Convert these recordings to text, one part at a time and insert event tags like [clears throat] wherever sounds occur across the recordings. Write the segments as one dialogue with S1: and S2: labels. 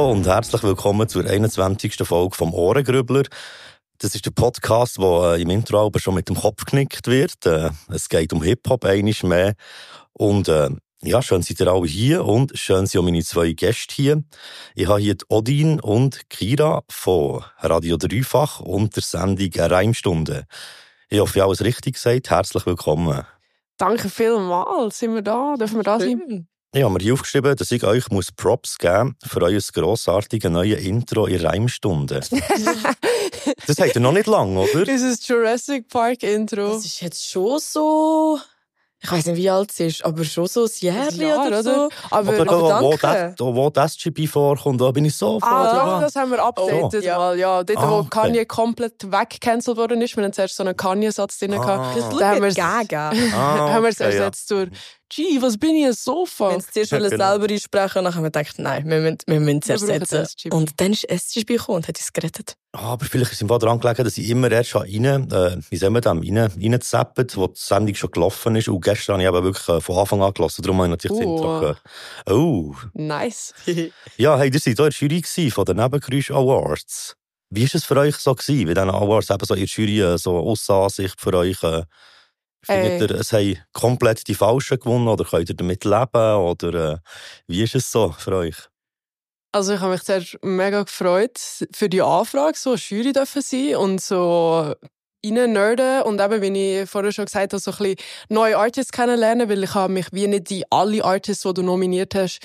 S1: Hallo und herzlich willkommen zur 21. Folge vom Ohrengrübler. Das ist der Podcast, wo äh, im Intro aber schon mit dem Kopf geknickt wird. Äh, es geht um Hip-Hop einiges mehr. Und äh, ja, schön seid ihr alle hier und schön sind auch meine zwei Gäste hier. Ich habe hier Odin und Kira von Radio Dreifach und der Sendung Reimstunde. Ich hoffe, ich habe alles richtig gesagt. Herzlich willkommen.
S2: Danke vielmals. Sind wir da? Dürfen wir da sein?
S1: Ich habe mir hier aufgeschrieben, dass ich euch muss Props geben für euer grossartiges neues Intro in Reimstunde. [laughs] das habt ihr noch nicht lang, oder?
S2: Das ist Jurassic Park Intro.
S3: Das ist jetzt schon so ich weiß nicht, wie alt sie ist, aber schon so ein Jahr, Jahr oder so.
S2: Aber,
S1: aber da, wo, das, da, wo das SGP vorkommt, da bin ich so froh.
S2: Ah, das haben wir updated oh. mal. Ja, dort, ah, wo Kanye komplett weggecancelt worden ist, wir hatten zuerst so einen Kanye-Satz drin.
S3: Ah. Da haben wir es
S2: ah, [laughs] haben wir es ersetzt durch Gee, was bin ich, ein Sofa?
S3: Wenn sie zuerst genau. selber einsprechen dann haben wir gedacht, nein, wir müssen, wir müssen es ersetzen. Und dann ist SGP gekommen und hat es gerettet.
S1: Ah, aber vielleicht ist es daran gelegen, dass ich immer erst rein, äh, wie sagen wir das, rein, reinzappen, wo die Sendung schon gelaufen ist. Und gestern habe ich eben wirklich äh, von Anfang an gelassen, darum habe ich natürlich oh. das Intro gehört. Oh.
S2: Nice. [laughs]
S1: ja, hey, ihr seid auch in der Jury von den Nebengeräusch Awards. Wie war es für euch so gewesen, wie diese Awards eben so in der Jury, äh, so Aussenansicht für euch, äh, Findet ihr, es haben komplett die Falschen gewonnen oder könnt ihr damit leben? Oder äh, wie ist es so für euch?
S2: Also ich habe mich sehr mega gefreut für die Anfrage, so Jury dürfen sein und so nerden und eben, wie ich vorher schon gesagt habe, so ein bisschen neue Artists kennenlernen, weil ich habe mich wie nicht die alle Artists, die du nominiert hast,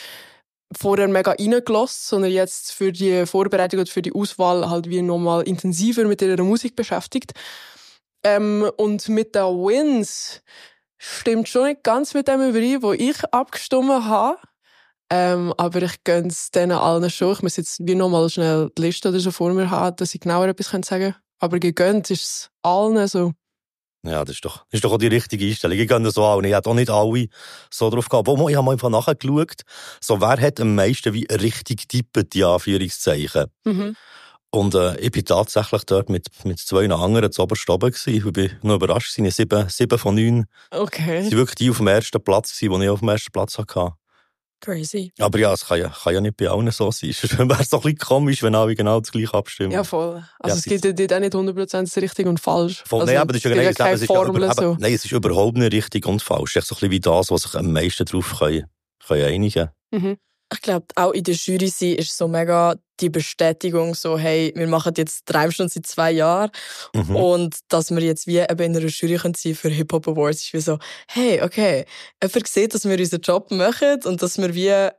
S2: vorher mega reingelassen, sondern jetzt für die Vorbereitung und für die Auswahl halt wie nochmal intensiver mit ihrer Musik beschäftigt. Ähm, und mit den Wins stimmt schon nicht ganz mit dem überein, wo ich abgestimmt habe. Ähm, aber ich gönne es denen allen schon. Ich muss jetzt wie nochmal schnell die Liste oder so vor mir haben, dass ich genauer etwas sagen kann. Aber gegönnt ist es allen so.
S1: Ja, das ist doch, das ist doch auch die richtige Einstellung. Ich gönne so auch. Und ich habe auch nicht alle so drauf gehabt. Aber ich habe mal einfach nachgeschaut, so wer hat am meisten wie richtig tippet, die Anführungszeichen. Mhm. Und äh, ich bin tatsächlich dort mit, mit zwei anderen zu oberst oben gewesen. Ich bin noch überrascht, es waren sieben, sieben von neun.
S2: Okay.
S1: Sie waren wirklich die auf dem ersten Platz, die ich auf dem ersten Platz hatte.
S3: Crazy.
S1: Aber ja, es kann ja, kann ja nicht bei allen so sein. Es wäre so ein bisschen komisch, wenn alle genau das gleiche abstimmen.
S2: Ja, voll. Also ja, es gibt ja auch nicht 100% richtig und falsch.
S1: Voll,
S2: also,
S1: nein, aber das ist ja genau keine Formel über, so. Nein, es ist überhaupt nicht richtig und falsch. Es ist so ein bisschen wie das, was sich am meisten drauf können, können einigen
S3: mhm ich glaube, auch in der Jury sein ist so mega die Bestätigung, so, hey, wir machen jetzt drei Stunden seit zwei Jahren. Mhm. Und dass wir jetzt wie eben in einer Jury können sein für Hip-Hop Awards, ist wie so, hey, okay, jemand sieht, dass wir unseren Job machen und dass wir wie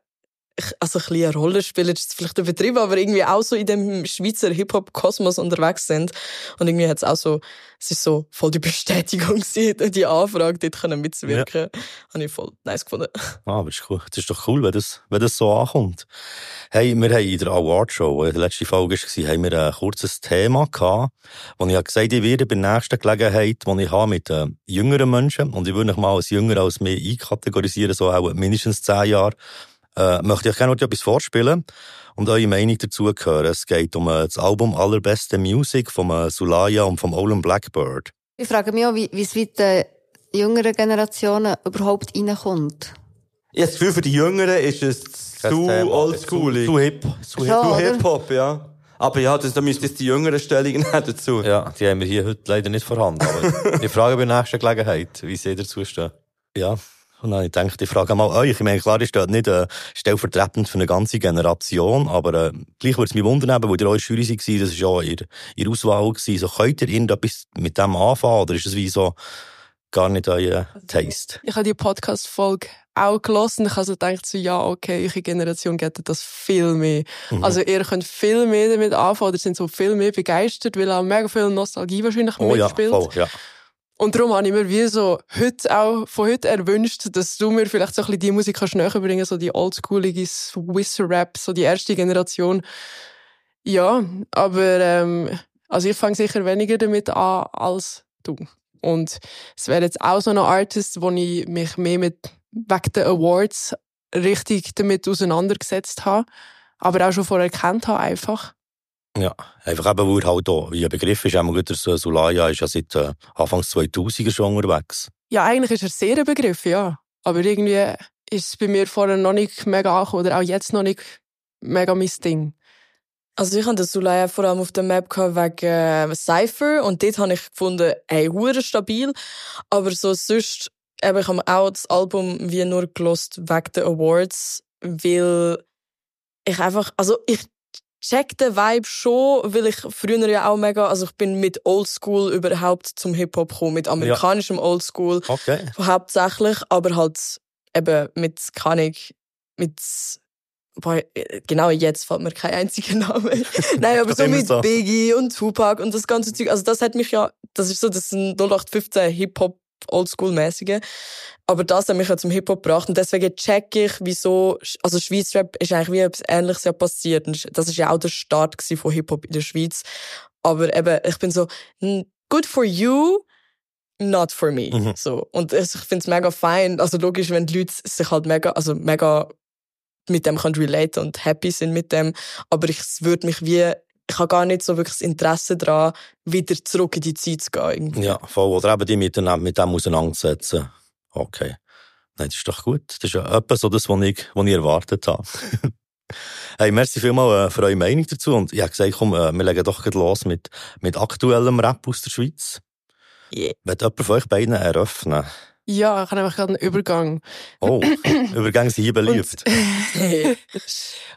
S3: also ein bisschen eine Rolle spielen, ist vielleicht übertrieben, aber irgendwie auch so in dem Schweizer Hip-Hop-Kosmos unterwegs sind. Und irgendwie hat es auch so, es ist so voll die Bestätigung [laughs] gewesen, die Anfrage, dort können mitzuwirken. Ja. Habe ich voll nice gefunden.
S1: Ah, aber ist cool. Das ist doch cool, wenn das, wenn das so ankommt. Hey, wir haben in der Award-Show, in der letzten Folge war, haben wir ein kurzes Thema gehabt, wo ich gesagt habe, ich werde bei der nächsten Gelegenheit, die ich habe mit äh, jüngeren Menschen, und ich würde mich mal als jünger als mehr einkategorisieren, so auch mindestens zehn Jahre, äh, möchte ich gerne noch etwas vorspielen und eure Meinung dazu hören. Es geht um äh, das Album Allerbeste Music von äh, Sulaya und vom Olin Blackbird.
S4: Ich frage mich auch, wie, wie es mit den jüngeren Generationen überhaupt reinkommt.
S5: Ich habe das Gefühl, für die Jüngeren ist es zu oldschoolig.
S1: Zu hip.
S5: Zu, hip. zu Hip-Hop, ja. Aber ja, das, da müsst ihr die jüngeren Stellungen [laughs] dazu.
S1: Ja, die haben wir hier heute leider nicht vorhanden. Aber [laughs] ich frage bei der nächsten Gelegenheit, wie sie dazu stehen. Ja. Und dann habe ich gedacht, ich frage mal euch. Ich meine, klar, ist das nicht äh, stellvertretend für eine ganze Generation, aber äh, gleich würde es mich wundern, weil ihr eure Jury war, das war ja ihr, ihr Auswahl. Gewesen. So, könnt ihr irgendetwas mit dem anfangen oder ist es wie so gar nicht euer Taste?
S2: Ich habe die Podcast-Folge auch gelesen und ich also gedacht, so, ja, okay, eure Generation geht das viel mehr. Mhm. Also ihr könnt viel mehr damit anfangen oder sind so viel mehr begeistert, weil auch mega viel Nostalgie wahrscheinlich
S1: oh,
S2: mitspielt.
S1: Ja, voll, ja.
S2: Und darum habe ich mir wie so heute auch, von heute erwünscht, dass du mir vielleicht so ein bisschen die Musik kannst näher bringen, so die oldschoolige Swiss-Rap, so die erste Generation. Ja, aber ähm, also ich fange sicher weniger damit an als du. Und es wäre jetzt auch so ein Artist, wo ich mich mehr mit wegen den Awards richtig damit auseinandergesetzt habe, aber auch schon vorher erkannt habe einfach.
S1: Ja, einfach eben, weil halt auch, wie ein Begriff ist, einmal gut, der Sulaya ist ja seit äh, Anfang 2000er schon unterwegs.
S2: Ja, eigentlich ist er sehr ein Begriff, ja. Aber irgendwie ist es bei mir vorher noch nicht mega angekommen, oder auch jetzt noch nicht mega mein Ding.
S3: Also ich hatte den Sulaya vor allem auf der Map wegen äh, Cypher und dort habe ich gefunden, ey, hure stabil. Aber so sonst, eben, ich habe auch das Album wie nur gelost wegen den Awards, weil ich einfach, also ich check den Vibe schon, weil ich früher ja auch mega, also ich bin mit Oldschool überhaupt zum Hip-Hop gekommen, mit amerikanischem Oldschool
S1: Okay.
S3: hauptsächlich, aber halt eben mit, Ahnung, mit Boah, genau jetzt fällt mir kein einziger [laughs] Name. [laughs] Nein, aber so mit
S1: so.
S3: Biggie und Tupac und das ganze Zeug. Also das hat mich ja, das ist so das ist ein 0815 Hip-Hop Oldschool-mäßige. Aber das hat mich ja zum Hip-Hop gebracht und deswegen check ich, wieso, also Schweiz-Rap ist eigentlich wie etwas Ähnliches ja passiert. Und das ist ja auch der Start von Hip-Hop in der Schweiz. Aber eben, ich bin so, good for you, not for me.
S1: Mhm.
S3: So. Und ich finde es mega fein. Also logisch, wenn die Leute sich halt mega, also mega mit dem können relate und happy sind mit dem. Aber ich es würde mich wie, ich habe gar nicht so wirklich das Interesse daran, wieder zurück in die Zeit zu gehen. irgendwie.
S1: Ja, voll. Oder eben die mit, dem- mit dem auseinandersetzen. Okay. Nein, das ist doch gut. Das ist ja etwas so das, was ich, was ich erwartet habe. [laughs] hey, merci vielmals äh, für eure Meinung dazu. Und ich habe gesagt, komm, äh, wir legen doch gleich los mit, mit aktuellem Rap aus der Schweiz.
S3: Yeah.
S1: Wird jemand von euch beiden eröffnen?
S2: Ja, ich habe einfach gerade einen Übergang.
S1: Oh, Übergänge sind hier beliebt. [laughs]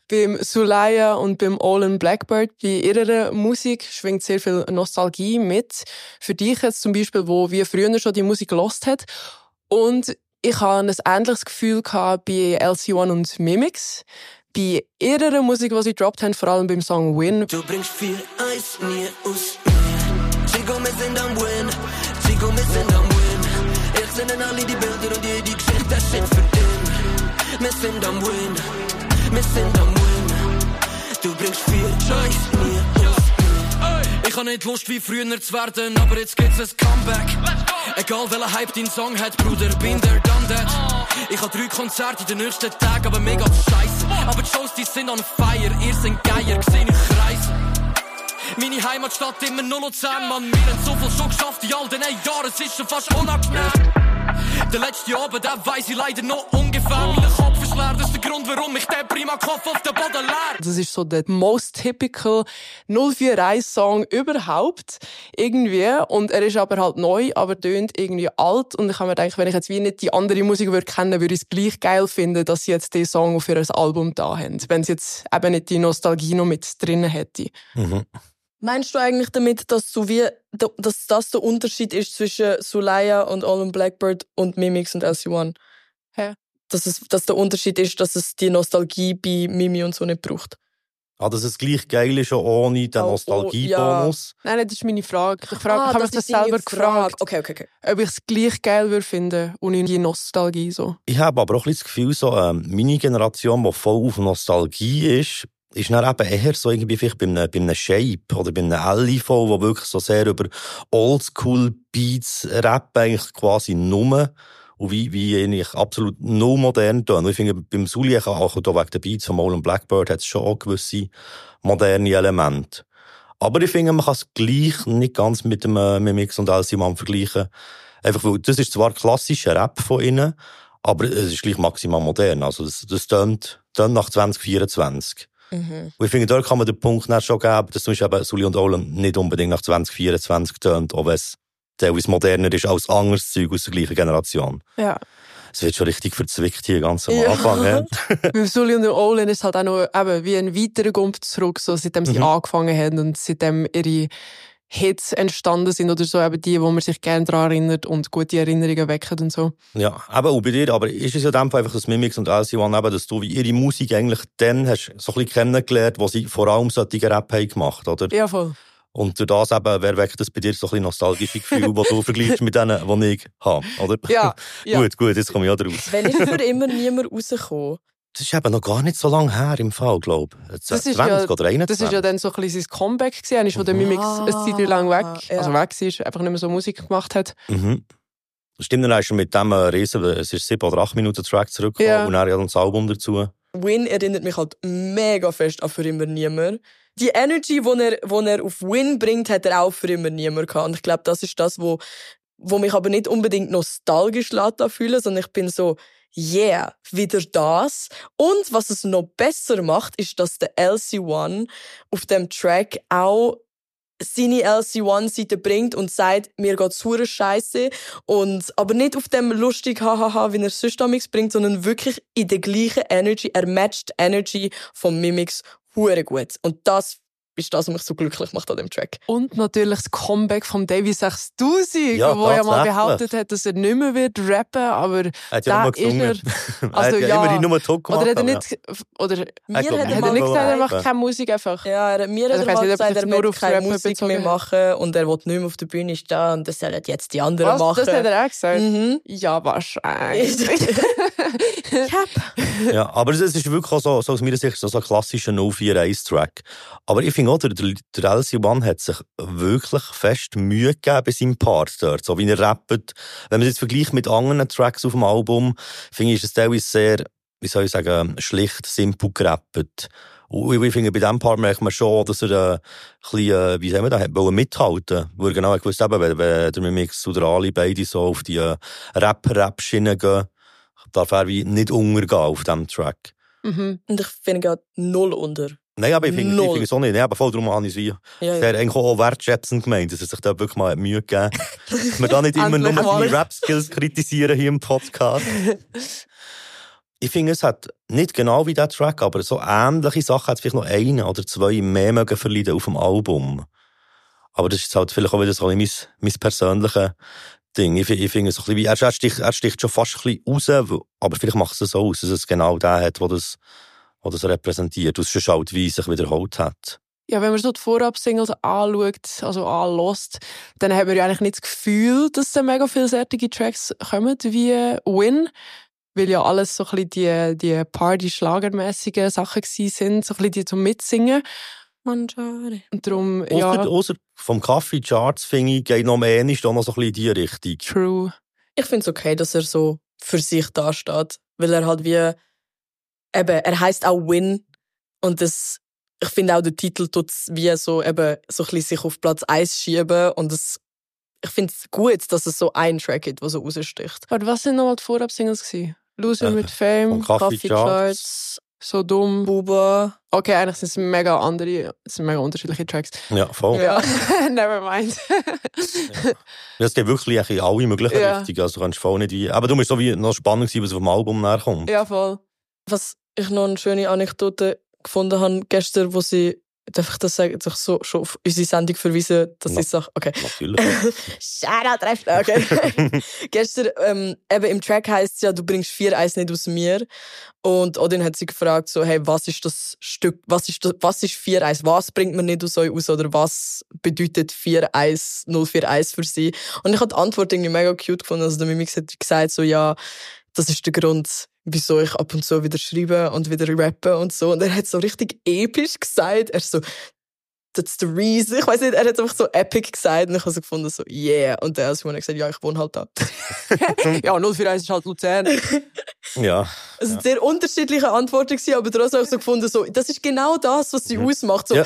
S2: Beim Sulaya und beim Olin Blackbird, bei ihrer Musik schwingt sehr viel Nostalgie mit. Für dich jetzt zum Beispiel, wo wie früher schon die Musik gelost hat. Und ich habe ein ähnliches Gefühl gehabt bei LC1 und Mimics. Bei ihrer Musik, die sie gedroppt haben, vor allem beim Song Win,
S6: Du bringst viel Eis mir aus mir. Chico, wir sind am Win. Chico, wir sind am Sende alle die Bilder und jede Geschichte, das shit für ihn. Wir sind am Win. Wir sind am Win. Du bringst viel Eis mir.
S7: Ich hab nicht Lust wie früher zu werden, aber jetzt gibt's ein Comeback. Egal welcher Hype dein Song hat, Bruder, bin der done that. Ich hab drei Konzerte in den nächsten Tagen, aber mega scheiße. Aber die Shows, die sind on fire, ihr sind Geier, gesehen ich kreise. Meine Heimatstadt immer 0 und 10, Mann. Wir haben so viel schon geschafft in all den Jahren, es ist schon fast unangenehm. Der letzte Abend, der weiss ich leider noch ungefähr. Mein Kopf ist leer, das ist der Grund, warum ich den prima Kopf auf den Boden leer.
S2: Das ist so der most typical 041-Song überhaupt. Irgendwie. Und er ist aber halt neu, aber tönt irgendwie alt. Und ich habe mir gedacht, wenn ich jetzt wie nicht die andere Musik würde kennen, würde ich es gleich geil finden, dass sie jetzt den Song für ein Album da haben. Wenn sie jetzt eben nicht die Nostalgie noch mit drin hätte.
S1: Mhm.
S3: Meinst du eigentlich damit, dass so wie, dass das der Unterschied ist zwischen Sulaya und Olin Blackbird und Mimix und LC1?
S2: Hä?
S3: Dass, es, dass der Unterschied ist, dass es die Nostalgie bei Mimi und so nicht braucht.
S1: Ah, dass es gleich geil ist, ohne den
S3: Oh, oh,
S1: Nostalgiebonus.
S2: Nein, nein, das ist meine Frage. Ich, frage,
S3: Ah,
S2: ich habe mich
S3: das
S2: selber gefragt,
S3: Okay, okay, okay.
S2: ob ich es gleich geil würde finden, ohne die Nostalgie so.
S1: Ich habe aber auch ein bisschen das Gefühl, so, ähm, meine Generation, die voll auf Nostalgie ist, ist dann eben eher so irgendwie vielleicht bei einem, bei einem Shape oder bei einem LIV, wo wirklich so sehr über Oldschool-Beats rappen, eigentlich quasi nur. Und wie, wie eigentlich absolut null modern tun. Und ich finde, beim Sully, auch da wegen der Beats von Mole Blackbird, hat es schon auch gewisse moderne Elemente. Aber ich finde, man kann es gleich nicht ganz mit dem äh, Mimix und Elsiman vergleichen. Einfach weil, das ist zwar klassischer Rap von ihnen, aber es ist gleich maximal modern. Also, das, das tönt, tönt nach 2024.
S3: Mhm.
S1: Und ich finde, dort kann man den Punkt nicht schon geben, dass zum Beispiel eben Sully und Olin nicht unbedingt nach 2024 tönt, auch wenn es teilweise moderner ist als anderes Zeug aus der gleichen Generation.
S2: Ja.
S1: Es wird schon richtig verzwickt hier ganz am
S3: Ja.
S1: Anfang. Ja. [laughs]
S2: Sully und Olin ist halt auch noch eben wie ein weiterer Gump zurück, so seitdem sie
S1: Mhm.
S2: angefangen haben und seitdem ihre Hits entstanden sind oder so, eben die, wo man sich gerne daran erinnert und gute Erinnerungen wecken und so.
S1: Ja, eben auch bei dir, aber ist es ja in dem Fall einfach das Mimix und LC1 eben, dass du wie ihre Musik eigentlich dann hast so ein bisschen kennengelernt, wo sie vor allem solche Rap haben gemacht, oder?
S2: Ja, voll.
S1: Und durch das eben, wer weckt das bei dir so ein bisschen nostalgische Gefühl, das du [laughs] vergleichst mit denen, die ich habe, oder?
S2: Ja, [laughs] ja.
S1: gut, gut, jetzt komme ich auch draus.
S3: Wenn ist für immer niemand rausgekommen?
S1: Das ist eben noch gar nicht so lange her im Fall, glaube ich.
S2: Das
S1: 20
S2: ist ja-
S1: oder 21.
S2: Das ist ja dann so ein bisschen sein Comeback gewesen. Er ist von der Mimix
S3: Ah,
S2: eine Zeit lang weg,
S3: ja.
S2: also weg war, einfach nicht mehr so Musik gemacht hat.
S1: Mhm. Stimmt, dann ist er mit dem äh, Riesen, es ist sieben oder acht Minuten Track zurückgekommen
S2: Ja.
S1: und ja dann das Album dazu.
S3: Win erinnert mich halt mega fest an für immer niemand. Die Energy, die er, wo er auf Win bringt, hat er auch für immer niemand gehabt. Und ich glaube, das ist das, wo, wo mich aber nicht unbedingt nostalgisch lässt fühlen, sondern ich bin so, yeah, wieder das. Und was es noch besser macht, ist, dass der LC1 auf dem Track auch seine LC1-Seite bringt und sagt, mir geht's hure scheiße und aber nicht auf dem lustig hahaha, wie er sonst bringt, sondern wirklich in der gleichen Energy, er matcht Energy vom Mimics hure gut. Und das ist das, was mich so glücklich macht an dem Track.
S2: Und natürlich das Comeback von Davy 6000,
S1: Ja,
S2: wo ja mal behauptet hat, dass er nicht mehr wird rappen, aber
S1: Er hat ja
S2: da ist [laughs]
S1: er
S2: Also
S1: hat ja,
S2: ja.
S1: immerhin nur Talk gemacht.
S2: Oder hat er nicht, oder
S3: Mir hat
S1: er
S3: er
S2: hat er
S3: mal
S2: nicht gesagt, er macht keine Musik einfach?
S3: Ja, er, mir
S2: Also
S3: hat
S2: ich
S3: er mal
S2: nicht, ob
S3: gesagt, er
S2: nur
S3: will keine
S2: Rappen
S3: Musik
S2: bezogen
S3: mehr machen und er will nicht mehr auf der Bühne stehen und das sollen jetzt die anderen
S2: Was?
S3: machen.
S2: Das hat er auch gesagt?
S3: Mhm.
S2: Ja, wahrscheinlich. [laughs]
S1: Ja, aber es ist wirklich auch so, so aus meiner Sicht so so ein klassischer 041-Track. Aber ich finde auch, der, der der LC1 hat sich wirklich fest Mühe gegeben bei seinem Part dort, so wie er rappt. Wenn man es jetzt vergleicht mit anderen Tracks auf dem Album, finde ich, ist es teilweise sehr, wie soll ich sagen, schlicht, simpel gerappt. Und ich finde, bei diesem Part merkt man schon, dass er äh, ein bisschen, äh, wie sagen wir da, hat mithalten. Wo er genau gewusst, eben, wenn, wenn der Mimix und der Ali beide so auf die äh, Rap-Rap-Schiene gehen, darf er wie nicht untergehen auf diesem Track.
S2: mhm.
S3: Und ich finde gerade null unter.
S1: Nein, aber ich finde ich es auch nicht. Ja, aber voll darum habe ich wie
S3: Ja, ja.
S1: eigentlich auch wertschätzend gemeint, dass er sich da wirklich mal Mühe gegeben hat. [laughs] Dass wir da nicht immer nur seine. Rap-Skills kritisieren hier im Podcast. [laughs] Ich finde, es hat nicht genau wie der Track, aber so ähnliche Sachen hat es vielleicht noch eine oder zwei mehr mögen verleiden auf dem Album. Aber das ist halt vielleicht auch wieder so ein mein, mein persönliches Ding. Ich, ich finde so ein bisschen wie, er, sticht, er sticht schon fast ein bisschen raus, aber vielleicht macht es so aus, dass es genau der hat, der das, der das repräsentiert. Und es ist halt, wie es sich wiederholt hat.
S2: Ja, wenn man so die Vorab-Singles anschaut, also anlässt, dann hat man ja eigentlich nicht das Gefühl, dass da mega vielseitige Tracks kommen wie Win. Weil ja alles so ein bisschen die, die Party-Schlagermässigen Sachen sind, so ein bisschen die zum Mitsingen. Und darum,
S1: Ausser,
S2: ja,
S1: ausser vom Kaffee Charts finde ich, geht noch mehr nicht noch so ein bisschen in die Richtung.
S2: true.
S3: Ich finde es okay, dass er so für sich dasteht. Weil er halt wie, eben, er heißt auch Win. Und das, ich finde auch der Titel tut wie so eben so ein sich auf Platz 1 schieben. Und das, ich finde es gut, dass es so einen Track gibt, der so raussticht.
S2: Warte, was sind nochmal die Vorab-Singles gewesen? Loser
S1: Äh,
S2: mit Fame,
S1: Kaffee
S3: Coffee
S1: Charts.
S2: So dumm.
S3: Buba.
S2: Okay, eigentlich sind es mega andere, es sind mega unterschiedliche Tracks.
S1: Ja, voll.
S2: Ja, [laughs] never mind.
S1: Ja, Es geht wirklich alle möglichen
S2: Ja.
S1: Richtungen. Also du kannst voll nicht wie. Aber du musst so wie noch spannend sein, was auf dem Album nachkommt.
S2: ja, voll.
S3: Was ich noch eine schöne Anekdote gefunden habe gestern, wo sie, darf ich das sagen, sich so schon auf unsere Sendung verweisen, dass
S1: Ja.
S3: ich sage, okay.
S1: Natürlich. [laughs]
S3: Shoutout, Treffler, okay. [laughs] [laughs] Gestern, ähm, eben im Track heisst es ja, du bringst vier Eis nicht aus mir. Und Odin hat sie gefragt, so, hey, was ist das Stück, was ist, das, was ist vier Eis? Was bringt man nicht aus euch aus? Oder was bedeutet vier Eis, 04 Eis für sie? Und ich habe die Antwort irgendwie mega cute gefunden. Also der Mimix hat gesagt, so, ja, das ist der Grund, wieso ich ab und zu wieder schreibe und wieder rappe und so. Und er hat so richtig episch gesagt. Er so, that's the reason. Ich weiß nicht, er hat einfach so epic gesagt und ich habe so gefunden, so, yeah. Und der Elsie hat gesagt, ja, ich wohne halt da. [laughs]
S2: ja, 041 ist halt Luzern. [laughs]
S1: ja.
S3: Es sind sehr unterschiedliche Antworten gewesen, aber trotzdem habe ich so gefunden, so, das ist genau das, was sie ausmacht. So,
S1: Ja.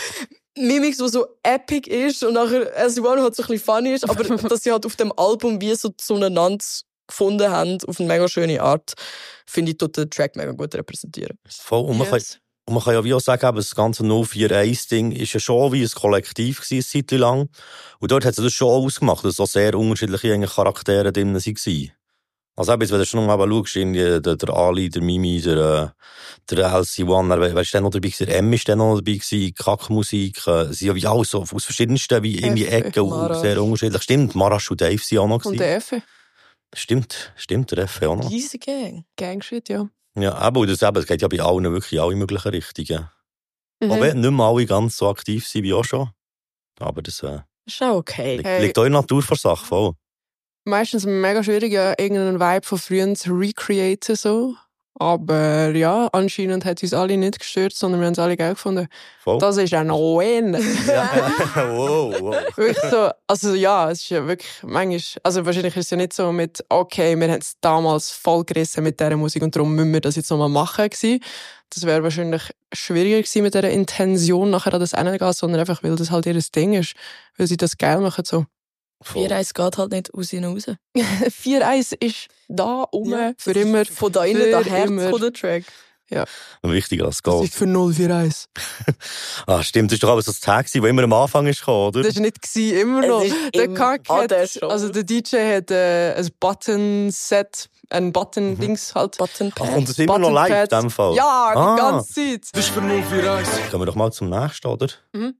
S3: Mimix, die so epic ist und nachher Elsie One halt so ein bisschen funny ist, aber [laughs] dass sie halt auf dem Album wie so zueinander gefunden haben, auf eine mega schöne Art, finde ich, tut den Track mega gut repräsentieren.
S1: Voll. Und man, kann,
S2: Yes.
S1: und man kann ja wie auch sagen, das ganze 041-Ding ist ja schon wie ein Kollektiv gewesen, eine Zeit lang. Und dort hat es das schon ausgemacht, dass so sehr unterschiedliche Charaktere drin waren. Also eben, wenn du schon mal schaust, irgendwie der, der Ali, der Mimi, der, äh, der LC1, wer, wer ist denn noch dabei gewesen? Der M ist dann noch dabei gewesen, Kackmusik, äh, sie sind ja wie alles so aus verschiedensten, wie irgendwie Ecken, und sehr unterschiedlich. Stimmt, Marasch und Dave sind auch noch
S2: Und
S1: gewesen.
S2: der Effe.
S1: Stimmt, stimmt, der F auch noch.
S3: Gang.
S2: Gangshit, ja.
S1: Ja, aber das, eben, es geht ja bei allen wirklich in alle möglichen Richtungen. Auch
S2: Mhm.
S1: wenn nicht mehr alle ganz so aktiv sind wie auch schon. Aber das äh,
S3: Ist auch okay.
S1: liegt,
S2: Hey.
S1: liegt auch in der Natur der Sache voll.
S2: Meistens mega schwierig, ja, irgendeinen Vibe von früher zu recreaten, so. Aber ja, anscheinend hat uns alle nicht gestört, sondern wir haben es alle geil gefunden.
S1: voll.
S2: Das ist ein Win. [laughs]
S1: ja. wow, wow.
S2: wirklich so, also ja, es ist ja wirklich manchmal, also wahrscheinlich ist es ja nicht so mit, okay, wir haben es damals voll gerissen mit dieser Musik und darum müssen wir das jetzt nochmal machen gewesen. Das wäre wahrscheinlich schwieriger gewesen mit dieser Intention nachher an das Ende gehen, sondern einfach, weil das halt ihr Ding ist, weil sie das geil machen so.
S1: Voll.
S3: 4-1 geht halt nicht aus ihnen raus. [laughs]
S2: 4-1 ist da um,
S3: Ja.
S2: für immer.
S3: Von da innen,
S2: Für
S3: der Herz
S2: immer.
S3: von der Track.
S1: Wichtiger als
S2: Das
S1: Gold.
S2: ist für 0-4-1. [laughs]
S1: Ah, stimmt. Das ist doch aber so das Tag, wo immer am Anfang ist gekommen, oder?
S2: Das war nicht gewesen, immer noch.
S3: Es ist
S2: Der
S3: im-
S2: Kack
S3: an
S2: hat, also der DJ hat äh, ein Button-Set, ein Button-Dings halt.
S3: Button
S1: Ach, kommt das immer noch live in dem Fall?
S2: Ja, die
S1: Ah.
S2: ganze Zeit.
S7: Bist für 041.
S1: Kommen wir doch mal zum nächsten, oder?
S2: Mhm.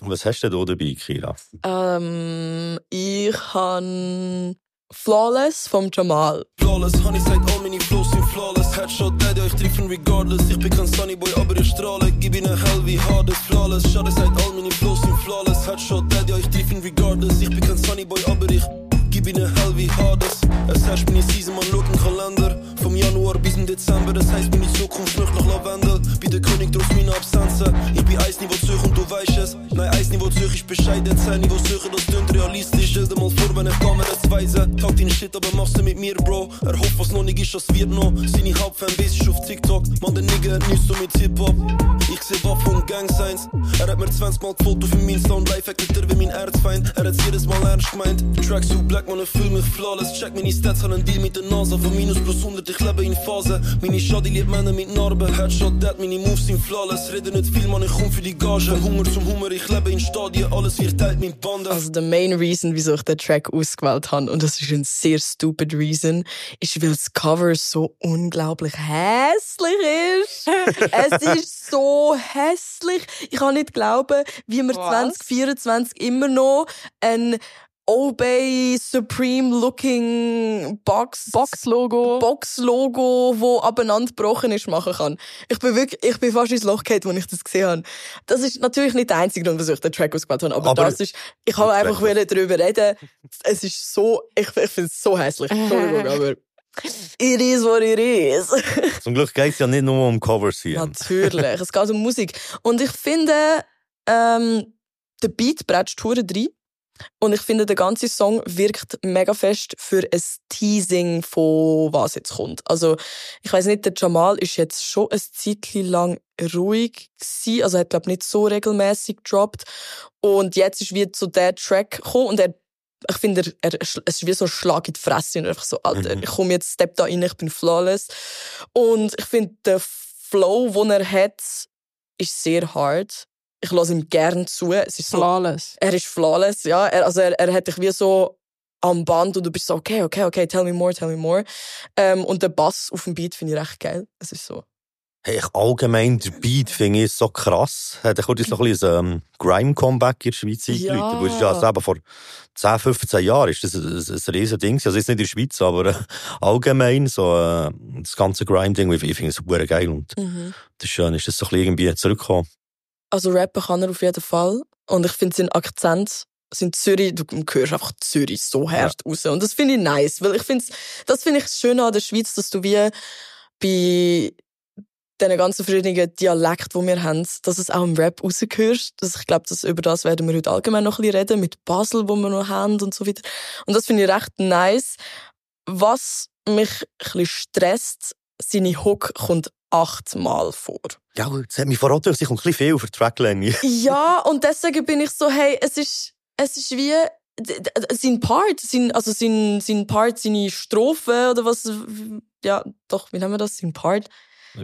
S1: Was hast du denn da dabei, Kira?
S3: Ähm, ich han Flawless vom Jamal.
S8: Flawless, Honey sagt all meine Flows sind flawless. Headshot, Daddy, euch treffen regardless. Ich bin kein Sunnyboy, aber ich strahle. Gib ihnen hell wie Hades, flawless. Schade sagt all meine Flows sind flawless. Headshot, Daddy, euch treffen regardless. Ich bin kein Sunnyboy, aber ich gib ihnen hell wie Hades. Es herrscht meine Season, man schaut im Kalender Vom Januar bis im Dezember. Das heisst, meine Zukunft schmeckt nach Lavendel. Bin der König trotz meiner Absenzen. Ich bin Eisniveau Zürich und du weißt es. Nein, Eisniveau Zürich ist bescheiden. Zeitniveau Zürich, das tönt realistisch. Stell dir mal vor, wenn ich Kamera weise Tag deinen Shit, aber machst du mit mir, Bro. Er hofft, was noch nicht ist, das wird noch. Seine Hauptfanbase ist auf TikTok. Man, der Nigga hat nichts so mit Hip-Hop. Ich seh Waffe und Gangsigns. Er hat mir 20 Mal Foto für meinen Sound Live er wie mein Erzfeind. Er hat's jedes Mal ernst gemeint. Tracks zu Black, man, er fühlt mich flawless. Check meine Stats, hat einen Deal mit der NASA Von minus plus 100, ich lebe in Phase Meine Schade liebt Männer mit Narben Headshot, Dead, meine Moves sind flawless Rede nicht viel, man, ich komm für die Gage Hunger zum Hummer, ich lebe in Stadien Alles wird teilt mit Bande
S3: Also der Main Reason, wieso ich den Track ausgewählt habe, und das ist ein sehr stupid Reason, ist, weil das Cover so unglaublich hässlich ist. [laughs] es ist so hässlich. Ich kann nicht glauben, wie wir
S2: Was?
S3: 2024 immer noch ein Obey Supreme Looking Box
S2: Box-Logo.
S3: Box-Logo, wo abeinandergebrochen ist, machen kann. Ich bin wirklich, ich bin fast ins Loch gefallen, als ich das gesehen habe. Das ist natürlich nicht der einzige Grund, wieso ich den Track ausgewählt habe, aber,
S1: Aber-
S3: das ist, ich habe einfach wollen darüber reden. Es ist so, ich, ich finde es so hässlich. Entschuldigung, [laughs] aber it is what it is. [laughs]
S1: Zum Glück geht es ja nicht nur um Covers hier.
S3: Natürlich. Es geht um Musik. Und ich finde, ähm, der Beat bretscht hure rein. Und ich finde, der ganze Song wirkt mega fest für ein Teasing von was jetzt kommt. Also, ich weiß nicht, der Jamal ist jetzt schon ein Zeitchen lang ruhig gewesen. Also, er hat, glaub nicht so regelmäßig gedroppt. Und jetzt ist wieder so der Track gekommen und er ich finde, er, er, es ist wie so ein Schlag in die Fresse. Und einfach so, Alter,
S1: Mhm.
S3: ich komme jetzt, step da rein, ich bin flawless. Und ich finde, der Flow, den er hat, ist sehr hard. Ich lasse ihm gern zu. Es ist so,
S2: Flawless.
S3: er ist flawless, ja. Er, also er, er hat dich wie so am Band und du bist so, okay, okay, okay, tell me more, tell me more. Ähm, und der Bass auf dem Beat finde ich recht geil. Es ist so.
S1: Hey, ich allgemein, der Beat finde ich so krass. Hat er kurz so ein bisschen ein ähm, Grime-Comeback in der Schweiz
S3: Ja.
S1: eingeläutet. Wo ist also eben vor 10, 15 Jahren ist das ein, ein, ein riesen Ding. Also jetzt nicht in der Schweiz, aber äh, allgemein so äh, das ganze Grime-Ding. Ich, ich finde es super geil und das ist schön, ist das so ein bisschen irgendwie zurückgekommen.
S3: Also rappen kann er auf jeden Fall. Und ich finde sein Akzent, sind Zürich, du hörst einfach Zürich so hart raus. Und das finde ich nice, weil ich finde, das finde ich das Schöne an der Schweiz, dass du wie bei diesen ganzen verschiedenen Dialekten, die wir haben, dass es auch im Rap rausgehörst. Das, ich glaube, das, über das werden wir heute allgemein noch ein bisschen reden, mit Basel, wo wir noch haben und so weiter. Und das finde ich recht nice. Was mich ein bisschen stresst, seine Hook kommt achtmal vor.
S1: Ja, das hat mich verraten, sie kommt ein bisschen viel für die Tracklänge. [laughs]
S3: Ja, und deswegen bin ich so, hey, es ist, es ist wie sein Part, sein, also sein, sein Part, seine Strophe oder was, ja, doch, wie nennen wir das, sein Part.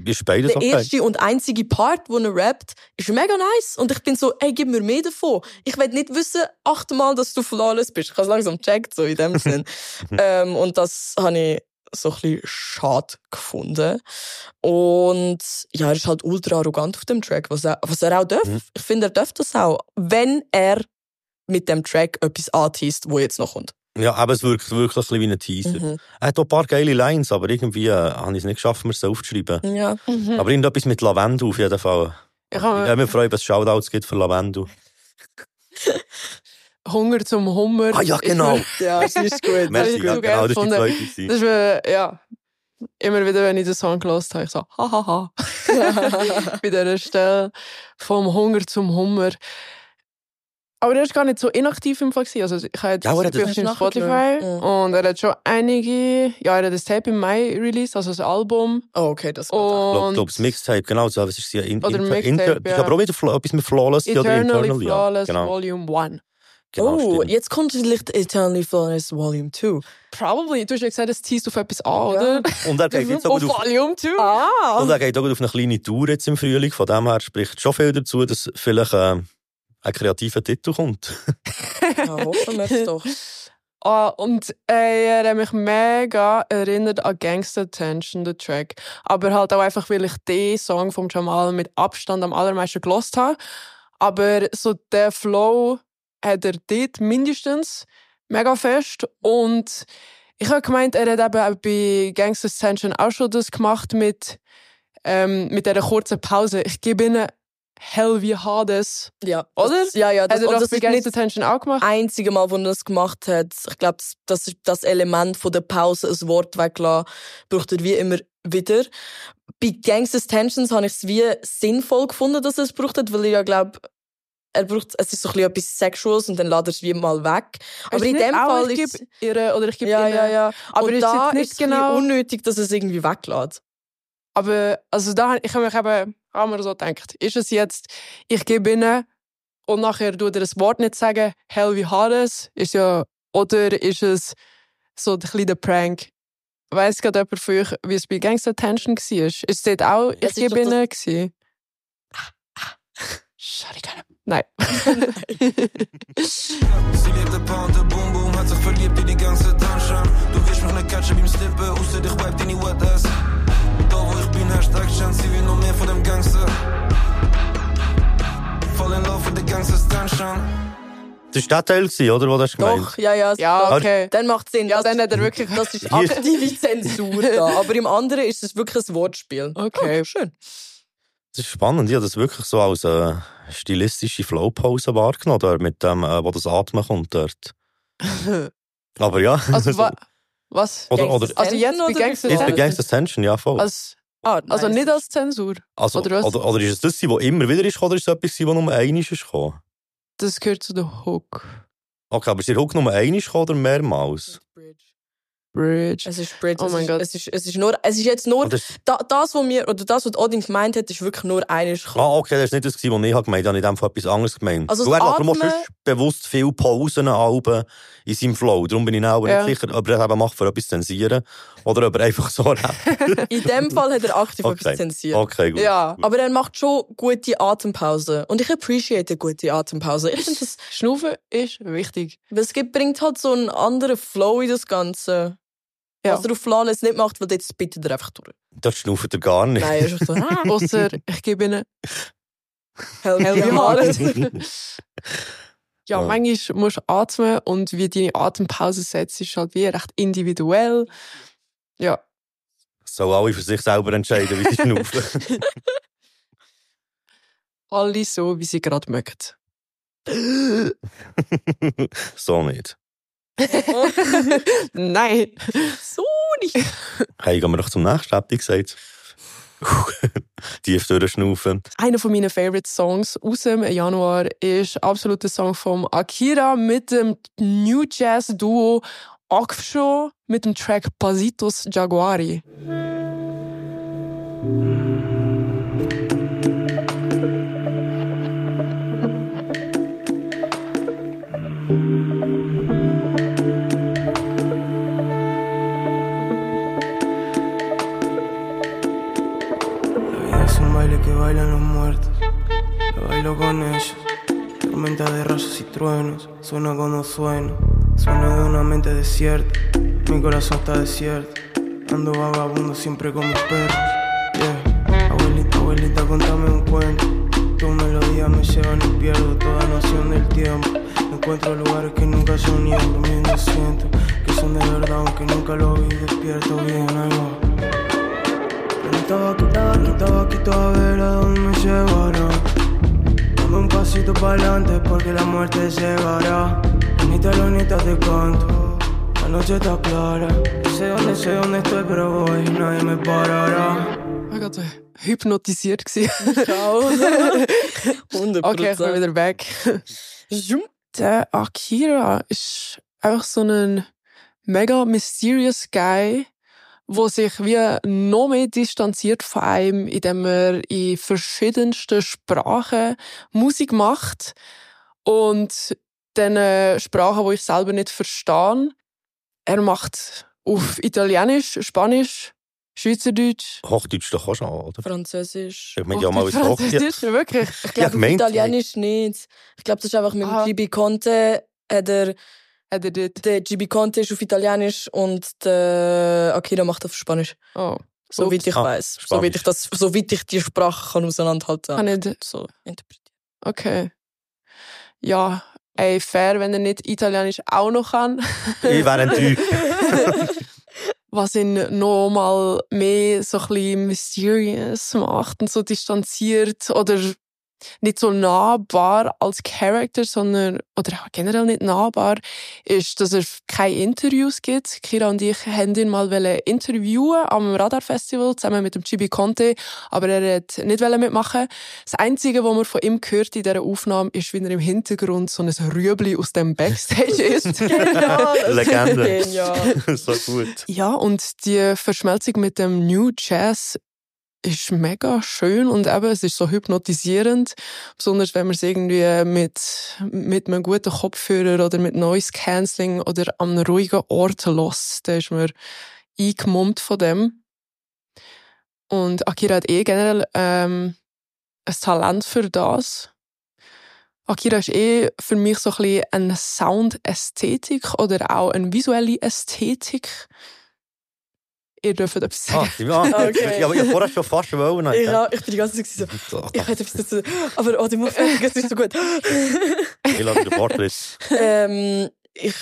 S1: Ist beides
S3: Der
S1: okay?
S3: erste und einzige Part, wo er rappt, ist mega nice. Und ich bin so, ey, gib mir mehr davon. Ich will nicht wissen, achtmal, dass du flawless bist. Ich habe es langsam gecheckt, so in dem [laughs] Sinn. [laughs] ähm, und das habe ich so ein bisschen schade gefunden. Und ja, er ist halt ultra arrogant auf dem Track, was er, was er auch darf.
S1: Mhm.
S3: Ich finde, er darf das auch, wenn er mit dem Track etwas anteast, wo jetzt noch kommt.
S1: Ja, aber es wirkt wirklich ein wie ein Teaser.
S3: Mhm.
S1: Er hat auch ein paar geile Lines, aber irgendwie äh, habe ich es nicht geschafft, mir so aufzuschreiben.
S3: Ja.
S1: Aber irgendetwas mit Lavendel auf jeden Fall.
S2: Ich habe
S1: würde mich freuen, wenn es Shoutouts gibt für Lavendel. [laughs]
S2: Hunger zum Hummer.
S1: Ah ja, genau. [laughs]
S3: Ja, es ist gut.
S1: Merci,
S2: ich
S1: ja,
S2: so
S1: genau, das war die zweite.
S2: Das ist, äh, ja, immer wieder, wenn ich den Song gehört habe, ich so, hahaha. [laughs] Bei dieser Stelle vom Hunger zum Hummer. Aber er ist gar nicht so inaktiv im Fall. Also ich habe jetzt
S1: Ja,
S2: ich bin
S1: das-
S2: auf Spotify?
S3: Ja.
S2: und er hat schon einige, ja, er hat das Tape im Mai released, also das Album.
S3: Oh, okay, das geht
S1: Ich
S3: auch.
S1: glaube,
S2: Und
S1: glaub, das Mixtape, genau, so, was ist sie? In,
S2: Oder
S1: inter,
S2: Mixtape,
S1: inter, Das ist
S2: ja.
S1: aber auch wieder etwas mit Flawless oder
S2: Eternally. Flawless
S1: Ja, genau.
S2: Volume 1.
S1: Genau,
S3: oh,
S1: stimmt.
S3: jetzt kommt vielleicht Eternally Flawless Volume 2.
S2: Probably. Du hast ja gesagt, es teast auf etwas an, oder?
S1: Und er geht jetzt auch
S2: Auf
S1: auf,
S2: Volume 2.
S3: Ah!
S1: und er geht auch auf eine kleine Tour jetzt im Frühling. Von dem her spricht schon viel dazu, dass vielleicht äh, ein kreativer Titel kommt. [laughs]
S3: Ja, hoffen wir es doch.
S2: Ah, und äh, er hat mich mega erinnert an Gangster Tension, den Track. Aber halt auch einfach, weil ich den Song von Jamal mit Abstand am allermeisten gelost habe. Aber so der Flow hat er dort mindestens mega fest. Und ich habe gemeint, er hat eben bei Gangster Tension auch schon das gemacht mit, ähm, mit dieser kurzen Pause. Ich gebe ihnen hell wie Hades.
S3: Ja,
S2: Oder?
S3: Das, ja, ja. Das,
S2: Hat er doch
S3: das
S2: bei Gangster Tension auch gemacht?
S3: das einzige Mal, wo er das gemacht hat. Ich glaube, das, das ist das Element von der Pause, ein Wort weglassen, braucht er wie immer wieder. Bei Gangsters Tensions habe ich es wie sinnvoll gefunden, dass er es braucht hat, weil ich ja glaube, er braucht, es ist so ein bisschen etwas Sexuals und dann lädt er es wie mal weg. Aber in dem
S2: auch,
S3: Fall
S2: ich
S3: ist
S2: gebe ihre oder ich gebe
S3: ja, ja, ja.
S2: Aber
S3: und
S2: ist
S3: da
S2: nicht
S3: ist es
S2: genau-
S3: unnötig, dass er es irgendwie weglässt.
S2: Aber also da, ich habe mich eben auch mal so gedacht, ist es jetzt, ich gebe ihnen und nachher tut er das Wort nicht sagen, hell wie Hades, ist ja, oder ist es so ein bisschen der Prank? Weiss gerade jemand von euch, wie es bei Gangster Tension war? Ist es dort auch, ich
S3: Es
S2: gebe ihnen [laughs] Sorry, keine Nein. [laughs]
S8: Sie lebt der Pound, der Boom Boom, hat sich verliebt in die ganze Tanschen. Du wirst mich nicht catchen beim Slippen, außer dich bleibt deine Wet Ass. Da wo ich bin, herrscht Action, sie will noch mehr von dem Gangster. Voll in love with the Gangsters Tension.
S1: Das war der Teil, oder? Wo du hast gemeint?
S3: Doch, ja, ja.
S2: ja,
S3: das-
S2: okay.
S3: Dann macht es Sinn.
S2: Ja,
S3: das,
S2: dann hat er wirklich...
S3: das ist aktive Zensur da. Aber im anderen ist es wirklich ein Wortspiel.
S2: Okay.
S3: Oh, schön.
S1: Das ist spannend. Ich habe das wirklich so als äh, stilistische Flowpause wahrgenommen, dort mit dem, äh, wo das Atmen kommt dort. [laughs] Aber ja.
S2: Also, wa [laughs] was?
S1: oder, oder,
S2: Also jetzt
S3: oder
S1: jetzt bei
S2: Tension?
S1: Gangsters Tension, ja, voll.
S2: Als,
S3: Ah,
S2: also
S3: nice.
S2: nicht als Zensur.
S1: Also,
S2: oder
S1: oder,
S2: was?
S1: oder, ist es das, was immer wieder ist, oder ist es etwas, das nur einmal ist gekommen?
S2: Das gehört zu der Hook.
S1: Okay, aber ist der Hook nur einmal gekommen oder mehrmals?
S2: Bridge.
S3: Es ist Bridge.
S2: Oh
S3: es
S2: mein
S3: ist,
S2: Gott.
S3: Es ist, es ist nur, es ist jetzt nur,
S1: Oder-
S3: da, das, was mir, oder das, was Odin gemeint hat, ist wirklich nur eines gekommen.
S1: Ah, okay, das ist nicht das, was ich gemeint habe. Ich habe in dem Fall etwas anderes gemeint.
S3: Also das
S1: er
S3: Atmen-
S1: sonst bewusst viele Pausen Alben in seinem Flow. Darum bin ich auch
S2: Ja.
S1: nicht sicher, ob er das eben macht, für etwas zensieren oder ob er einfach so rappt. [laughs]
S3: In dem Fall hat er aktiv
S1: Okay.
S3: etwas zensiert.
S1: Okay, gut.
S2: Ja.
S1: Gut.
S3: Aber er macht schon gute Atempausen. Und ich appreciate gute Atempausen. Ich [laughs] finde das,
S2: Schnaufen ist wichtig.
S3: weil es gibt, bringt halt so einen anderen Flow in das Ganze.
S2: Ja.
S3: Was er auf Flawless nicht macht, weil jetzt bittet er einfach durch.
S1: Das schnauft er gar nicht.
S3: Nein, er ist einfach so, [laughs] ah,
S2: Außer ich gebe ihnen Hades. [laughs]
S3: Hades.
S2: Ja,
S1: Ja.
S2: manchmal musst du atmen und wie deine Atempause setzt, ist halt wie recht individuell. Ja.
S1: Sollen alle für sich selber entscheiden, wie sie [laughs] schnaufen.
S2: Alle so, wie sie gerade mögen.
S1: so nicht. [laughs]
S2: Nein.
S3: so nicht.
S1: Hey, gehen wir doch zum nächsten, habt ihr gesagt. [laughs] Tief durchschnaufen.
S2: Einer von meinen Favorite Songs aus dem Januar ist absolut der Song von Akira mit dem New Jazz Duo Akfsho mit dem Track Pasitos Jaguari.
S8: Bailo con ellos. Tormenta de rayos y truenos. Suena cuando suena. Suena de una mente desierta. Mi corazón está desierto. Ando vagabundo siempre con mis perros. Yeah. Abuelita, abuelita, contame un cuento. Tus melodías me llevan y pierdo toda noción del tiempo. Encuentro lugares que nunca yo ni durmiendo siento que son de verdad aunque nunca lo vi despierto bien aquí, estaba aquí, estaba aquí, a ver a dónde me llevará. Dame un pasito para adelante porque la muerte llegará. Bonita, lonita, te canto. La noche está clara. Sé dónde, sé dónde estoy, pero voy, nadie me parará.
S2: Ich war gerade hypnotisiert.
S3: Ciao. [laughs] 100%.
S2: okay, ich bin wieder weg. Der Akira ist einfach so ein mega mysterious Guy, wo sich wie noch mehr distanziert von einem, indem er in verschiedensten Sprachen Musik macht. Und den äh, Sprachen, die ich selber nicht verstehe. Er macht auf Italienisch, Spanisch, Schweizerdeutsch.
S1: Hochdeutsch doch auch schon, oder?
S3: Französisch.
S1: Ich meine ja mal.
S2: Französisch, wirklich.
S3: Ich [laughs] glaube,
S1: gemeint-
S3: Italienisch nicht. Ich glaube, das ist einfach mit dem
S2: Aha.
S3: GB Conte. Hat er,
S2: Hat er dort.
S3: der GB Conte ist auf Italienisch und der Akira macht auf Spanisch.
S2: Oh.
S3: Soweit ich
S1: Ah,
S3: weiß. Soweit ich, das, soweit ich die Sprache kann auseinanderhalten
S2: Kann
S3: kann.
S2: ich,
S3: So interpretieren.
S2: okay. Ja, ey, fair, wenn er nicht Italienisch auch noch kann.
S1: Ich wäre enttäuscht. [laughs]
S2: was ihn noch mal mehr so ein bisschen mysterious macht und so distanziert oder nicht so nahbar als Charakter, sondern, oder auch generell nicht nahbar, ist, dass er keine Interviews gibt. Kira und ich haben ihn mal interviewen am Radar-Festival zusammen mit dem Chibi Conte, aber er hat nicht mitmachen. Das Einzige, was man von ihm gehört in dieser Aufnahme, ist, wie er im Hintergrund so ein Rüebli aus dem Backstage [laughs] ist.
S3: Genau, das [laughs] ist
S1: Legende.
S3: Genial. [laughs]
S1: so gut.
S2: Ja, und die Verschmelzung mit dem New Jazz ist mega schön und eben, es ist so hypnotisierend. Besonders wenn man es irgendwie mit, mit einem guten Kopfhörer oder mit Noise Cancelling oder an einem ruhigen Ort lässt. Da ist man eingemummt von dem. Und Akira hat eh generell ähm, ein Talent für das. Akira ist eh für mich so ein bisschen eine Soundästhetik oder auch eine visuelle Ästhetik. Ihr dürft etwas sagen.
S1: Ah, ja. [laughs]
S3: Okay.
S1: Ja, aber ich hab vorher schon fast wollen.
S3: Ich, ja, ich bin die ganze Zeit so,
S1: So,
S3: ich hätte etwas dazu. Aber oh, die Musik es ist so gut. [laughs]
S1: Ich lasse den Porträt.
S3: ähm, ich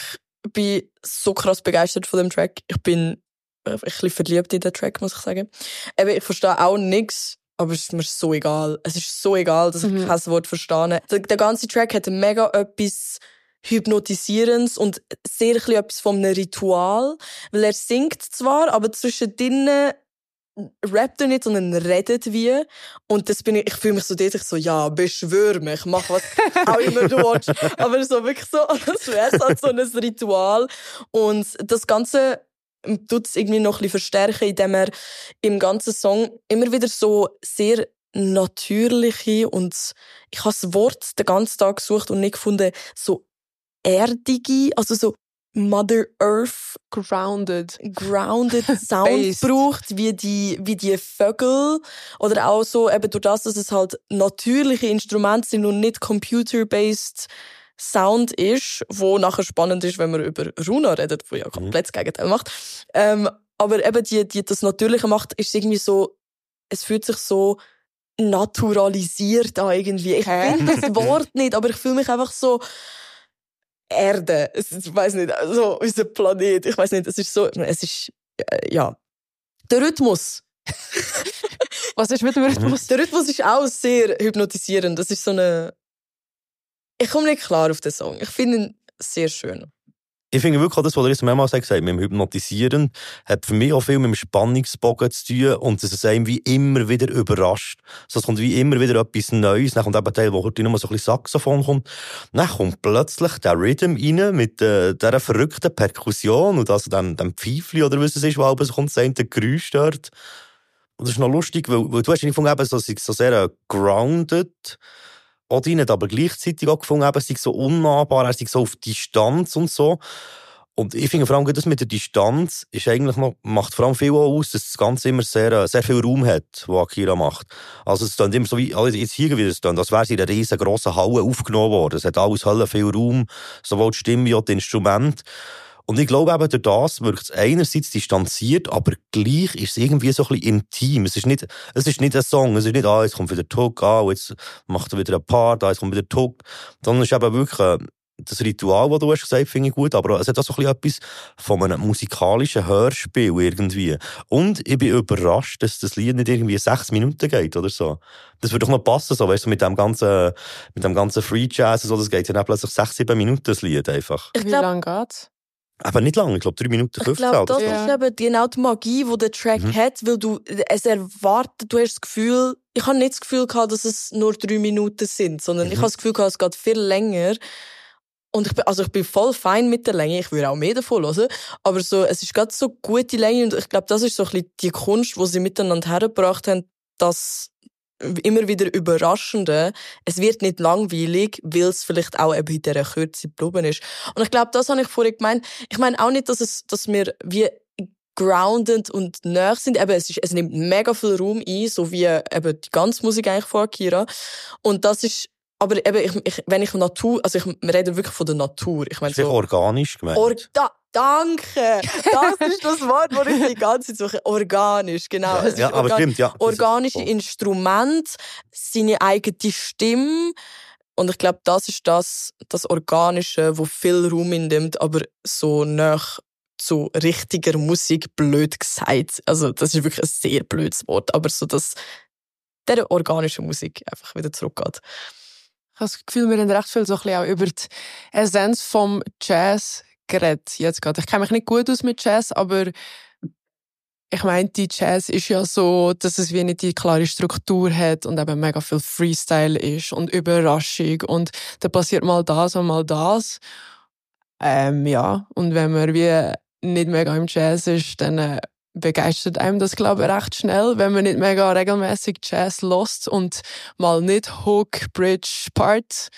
S3: bin so krass begeistert von dem Track. Ich bin äh, ein bisschen verliebt in den Track, muss ich sagen. Eben, ich verstehe auch nichts, aber es ist mir so egal. Es ist so egal, dass ich
S2: Mhm.
S3: kein Wort verstehe. Der, der ganze Track hat mega etwas Hypnotisierendes und sehr ein etwas von einem Ritual. Weil er singt zwar, aber zwischendrin rappt er nicht, sondern redet wie. Und das bin ich, ich fühle mich so dort, ich so, ja, beschwör mich, mach was [laughs] auch immer du willst. Aber so wirklich so, [laughs] als wäre es halt so ein Ritual. Und das Ganze tut es irgendwie noch ein bisschen verstärken, indem er im ganzen Song immer wieder so sehr natürliche und ich habe das Wort den ganzen Tag gesucht und nicht gefunden, so erdige, also so Mother Earth
S2: Grounded.
S3: grounded [laughs] Sound braucht, wie die, wie die Vögel. Oder auch so, eben durch das, dass es halt natürliche Instrumente sind und nicht computer-based Sound ist, wo nachher spannend ist, wenn man über Runa redet, wo ja komplett das Gegenteil macht. Ähm, aber eben die, die das Natürliche macht, ist irgendwie so, es fühlt sich so naturalisiert an irgendwie. Ich finde das [laughs] Wort nicht, aber ich fühle mich einfach so, Erde. Es, ich weiß nicht, also unser Planet. Ich weiß nicht, es ist so, es ist, äh, ja. Der Rhythmus. [laughs]
S2: Was ist mit dem Rhythmus?
S3: Der Rhythmus ist auch sehr hypnotisierend. Das ist so eine, ich komme nicht klar auf den Song. Ich finde ihn sehr schön.
S1: Ich finde wirklich auch das, was er jetzt mehrmals gesagt hat, mit dem Hypnotisieren, hat für mich auch viel mit dem Spannungsbogen zu tun und dass es einem wie immer wieder überrascht. Also es kommt wie immer wieder etwas Neues. Dann kommt eben Teil, wo heute nur so ein bisschen Saxophon kommt. Dann kommt plötzlich der Rhythm rein mit äh, dieser verrückten Perkussion und also dem, dem Pfeifli oder was es ist, aber so kommt, das eine Geräusch dort. Und das ist noch lustig, weil, weil du hast gefunden, eben, so, es so sehr äh, grounded. Odin hat aber gleichzeitig auch gefunden, es sei so unnahbar, er sei so auf Distanz und so. Und ich finde vor allem, das mit der Distanz ist eigentlich noch, macht vor allem viel aus, dass das Ganze immer sehr, äh, sehr viel Raum hat, was Akira macht. Also es klingt immer so wie, also jetzt hier wieder, es klingt, als wäre es in einer riesengroßen Halle aufgenommen worden. Es hat alles Hölle viel Raum, sowohl die Stimme wie auch die Instrumente. Und ich glaube eben, durch das wirkt es einerseits distanziert, aber gleich ist es irgendwie so ein bisschen intim. Es ist nicht, es ist nicht ein Song, es ist nicht, ah, jetzt kommt wieder der Hook, ah, jetzt macht er wieder ein Part, ah, jetzt kommt wieder der. Sondern es ist eben wirklich, äh, das Ritual, das du hast gesagt, finde ich gut, aber es hat auch so ein bisschen etwas von einem musikalischen Hörspiel irgendwie. Und ich bin überrascht, dass das Lied nicht irgendwie sechs Minuten geht oder so. Das würde doch noch passen, so, weißt du, mit dem ganzen, mit dem ganzen Free Jazz und so, das geht ja dann plötzlich sechs, sieben Minuten, das Lied einfach.
S3: Ich
S2: Wie
S3: glaube,
S2: lange geht's?
S1: Aber nicht lange, ich glaube drei Minuten
S3: ich
S1: 15
S3: glaube,
S1: oder
S3: das.
S2: Ja.
S3: ist eben genau die Magie, die der Track
S1: Mhm.
S3: hat, weil du es erwartet, du hast das Gefühl, ich habe nicht das Gefühl gehabt, dass es nur drei Minuten sind, sondern ich
S1: Mhm.
S3: habe das Gefühl gehabt, es geht viel länger. Und ich bin, also ich bin voll fein mit der Länge, ich würde auch mehr davon hören, aber so, es ist gerade so gute Länge und ich glaube, das ist so ein bisschen die Kunst, die sie miteinander hergebracht haben, dass immer wieder Überraschende. Es wird nicht langweilig, weil es vielleicht auch eben in dieser Kürze geblieben ist. Und ich glaube, das habe ich vorhin gemeint. Ich meine auch nicht, dass, es, dass wir wie grounded und nah sind. Eben, es, ist, es nimmt mega viel Raum ein, so wie eben die ganze Musik eigentlich von Akira. Und das ist aber eben, ich, ich, wenn ich Natur, also ich, wir reden wirklich von der Natur. Ich meine,
S1: Ist so organisch gemeint.
S3: Or da, danke! Das ist das Wort, das ich die ganze Zeit suche. Organisch, genau. Es
S1: ja, aber
S3: organ-
S1: stimmt, ja.
S3: Organische. Instrument, seine eigene Stimme. Und ich glaube, das ist das, das Organische, wo viel Raum nimmt, aber so nach zu richtiger Musik blöd gesagt. Also, das ist wirklich ein sehr blödes Wort, aber so, dass der organische Musik einfach wieder zurückgeht.
S2: Ich habe das Gefühl, wir haben recht viel so ein bisschen auch über die Essenz vom Jazz geredet. Jetzt gerade. Ich kenne mich nicht gut aus mit Jazz, aber ich meine, die Jazz ist ja so, dass es wie nicht die klare Struktur hat und eben mega viel Freestyle ist und Überraschung und da passiert mal das und mal das. Ähm, ja, und wenn man wie nicht mega im Jazz ist, dann äh, begeistert einem das, glaube ich, recht schnell, wenn man nicht mega regelmäßig Jazz lost und mal nicht Hook, Bridge, Part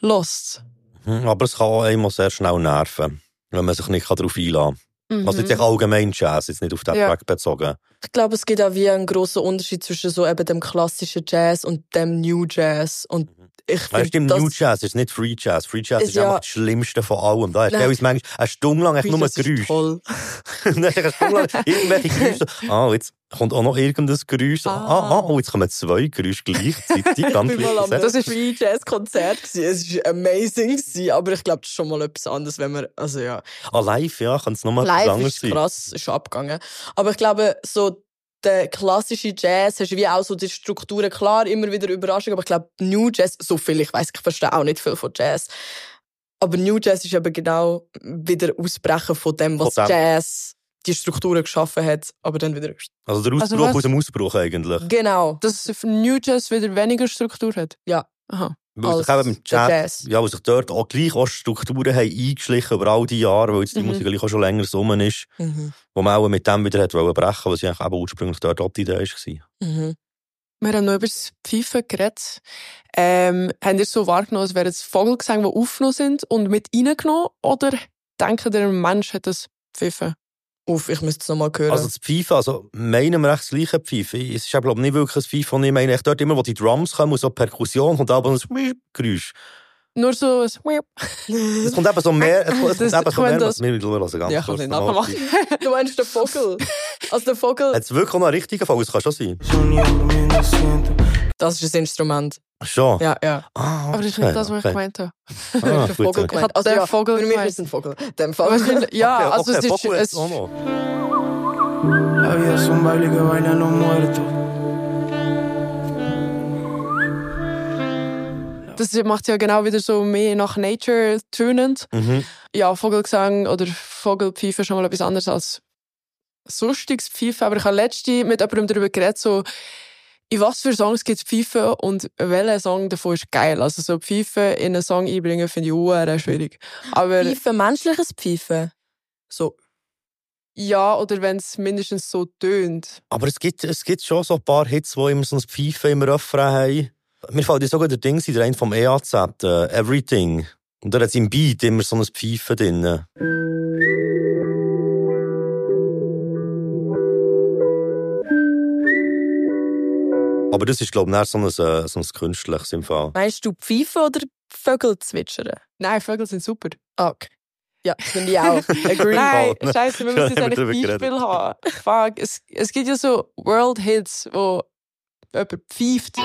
S2: lost.
S1: Hm, Aber es kann auch einmal sehr schnell nerven, wenn man sich nicht darauf einlassen kann. Also jetzt allgemein Jazz, jetzt nicht auf den
S2: Ja.
S1: Track bezogen.
S3: Ich glaube, es gibt auch wie einen grossen Unterschied zwischen so eben dem klassischen Jazz und dem New Jazz. Und ich finde,
S1: stimmt,
S3: das
S1: New Jazz ist nicht Free Jazz. Free Jazz
S3: Ist
S1: ist,
S3: ja-
S1: einfach das Schlimmste von allem. Da ist
S3: Nein.
S1: teilweise manchmal eine Stunde lang echt nur
S3: ist
S1: Geräusch.
S3: toll.
S1: Dann hast du eine Stunde lang irgendwelche Geräusche. Ah, jetzt kommt auch noch irgendein Geräusch. Ah, ah, oh, jetzt kommen zwei Geräusche gleichzeitig. [laughs] Ganz
S3: war das ist Free Jazz Konzert gewesen. Es war amazing gewesen, aber ich glaube, das ist schon mal etwas anderes, wenn man, also ja.
S1: Ah, live, ja, kann es nochmal etwas
S3: Live
S1: anderes
S3: ist
S1: sein.
S3: krass, ist abgegangen. Aber ich glaube, so der klassische Jazz hast wie auch so die Strukturen klar, immer wieder Überraschung. Aber ich glaube, New Jazz, so viel, ich weiß, ich verstehe auch nicht viel von Jazz. Aber New Jazz ist eben genau wieder Ausbrechen von dem, was
S1: Von dem.
S3: Jazz die Strukturen geschaffen hat, aber dann wieder.
S1: Also der
S2: Also
S1: Ausbruch
S2: was-
S1: aus dem Ausbruch eigentlich.
S3: Genau.
S2: Dass New Jazz wieder weniger Struktur hat.
S3: Ja.
S2: Aha.
S1: Weil sich eben im Jazz,
S3: Jazz.
S1: ja, weil sich dort auch gleich auch Strukturen haben eingeschlichen über all die Jahre, weil jetzt die
S2: Mhm.
S1: Musik gleich auch schon länger rum ist,
S3: Mhm.
S1: wo man auch mit dem wieder hat wollen brechen, was ja eben ursprünglich dort auch die Idee war.
S3: Mhm.
S2: Wir haben noch über das Pfeifen geredet. Ähm, haben ihr so wahrgenommen, als wären es Vogelgesänge, die aufgenommen sind und mit reingenommen? Oder denken ihr, ein Mensch hat das Pfeifen?
S3: Uff, ich müsste es nochmal hören.
S1: Also das Pfeifen, also meinen wir echt das gleiche Pfeifen. Es ist glaube ich nicht wirklich ein Pfeifen, ich meine echt dort immer, wo die Drums kommen und so Perkussion kommt aber ein Geräusch.
S2: Nur so ein
S1: Es kommt eben so mehr, es kommt, es
S2: Das-
S1: eben
S2: ich
S1: so mehr,
S2: das-
S1: wir hören ganz
S2: Ja, ich kann
S1: nochmal.
S2: nachmachen. [laughs]
S3: du meinst den Vogel? [laughs] Also der Vogel,
S1: Hat es wirklich noch einen richtigen Fall? Das kann schon sein.
S3: das ist ein Instrument.
S1: Schon?
S3: Ja, ja.
S1: Ah,
S2: Aber das ist nicht das, was ich habe.
S1: Ah, [laughs]
S3: der Vogel
S1: so.
S3: gemeint.
S2: Ich hab
S3: Also
S2: den
S3: ja,
S2: Vogel
S3: für mich
S2: gemeint.
S3: ist es ein Vogel. Dem.
S2: Wahrscheinlich- Ja,
S1: Okay,
S2: also
S1: okay,
S2: es ist...
S1: Vogel
S2: Es.
S9: La vida es un baile que bailan los muertos.
S2: das macht ja genau wieder so mehr nach Nature tönend.
S1: Mhm.
S2: Ja, Vogelgesang oder Vogelpfeifen ist schon mal etwas anderes als sonstiges Pfeifen. Aber ich habe letztens mit jemandem darüber geredet, so, in was für Songs gibt es Pfeifen und welcher Song davon ist geil. Also so Pfeifen in einen Song einbringen, finde ich sehr schwierig. Aber
S3: Pfeifen, menschliches Pfeifen. So.
S2: ja, oder wenn es mindestens so tönt.
S1: Aber es gibt, es gibt schon so ein paar Hits, die immer so ein Pfeifen im Refrain haben. Mir fällt sogar der Ding, der eine vom EAZ, äh, Everything. Und da hat es im Beat immer so ein Pfeifen drin. Aber das ist, glaube ich, nicht so ein, äh, so ein künstliches im Fall.
S3: Meinst du Pfeifen oder Vögel zwitschern?
S2: Nein, Vögel sind super.
S3: Ah, Okay. Ja, finde ich auch. [laughs] Agree.
S2: Nein, scheiße, [laughs] wir müssen jetzt
S1: drüber
S2: Beispiel haben. Fuck, es, es gibt ja so World Hits, wo jemand pfeift.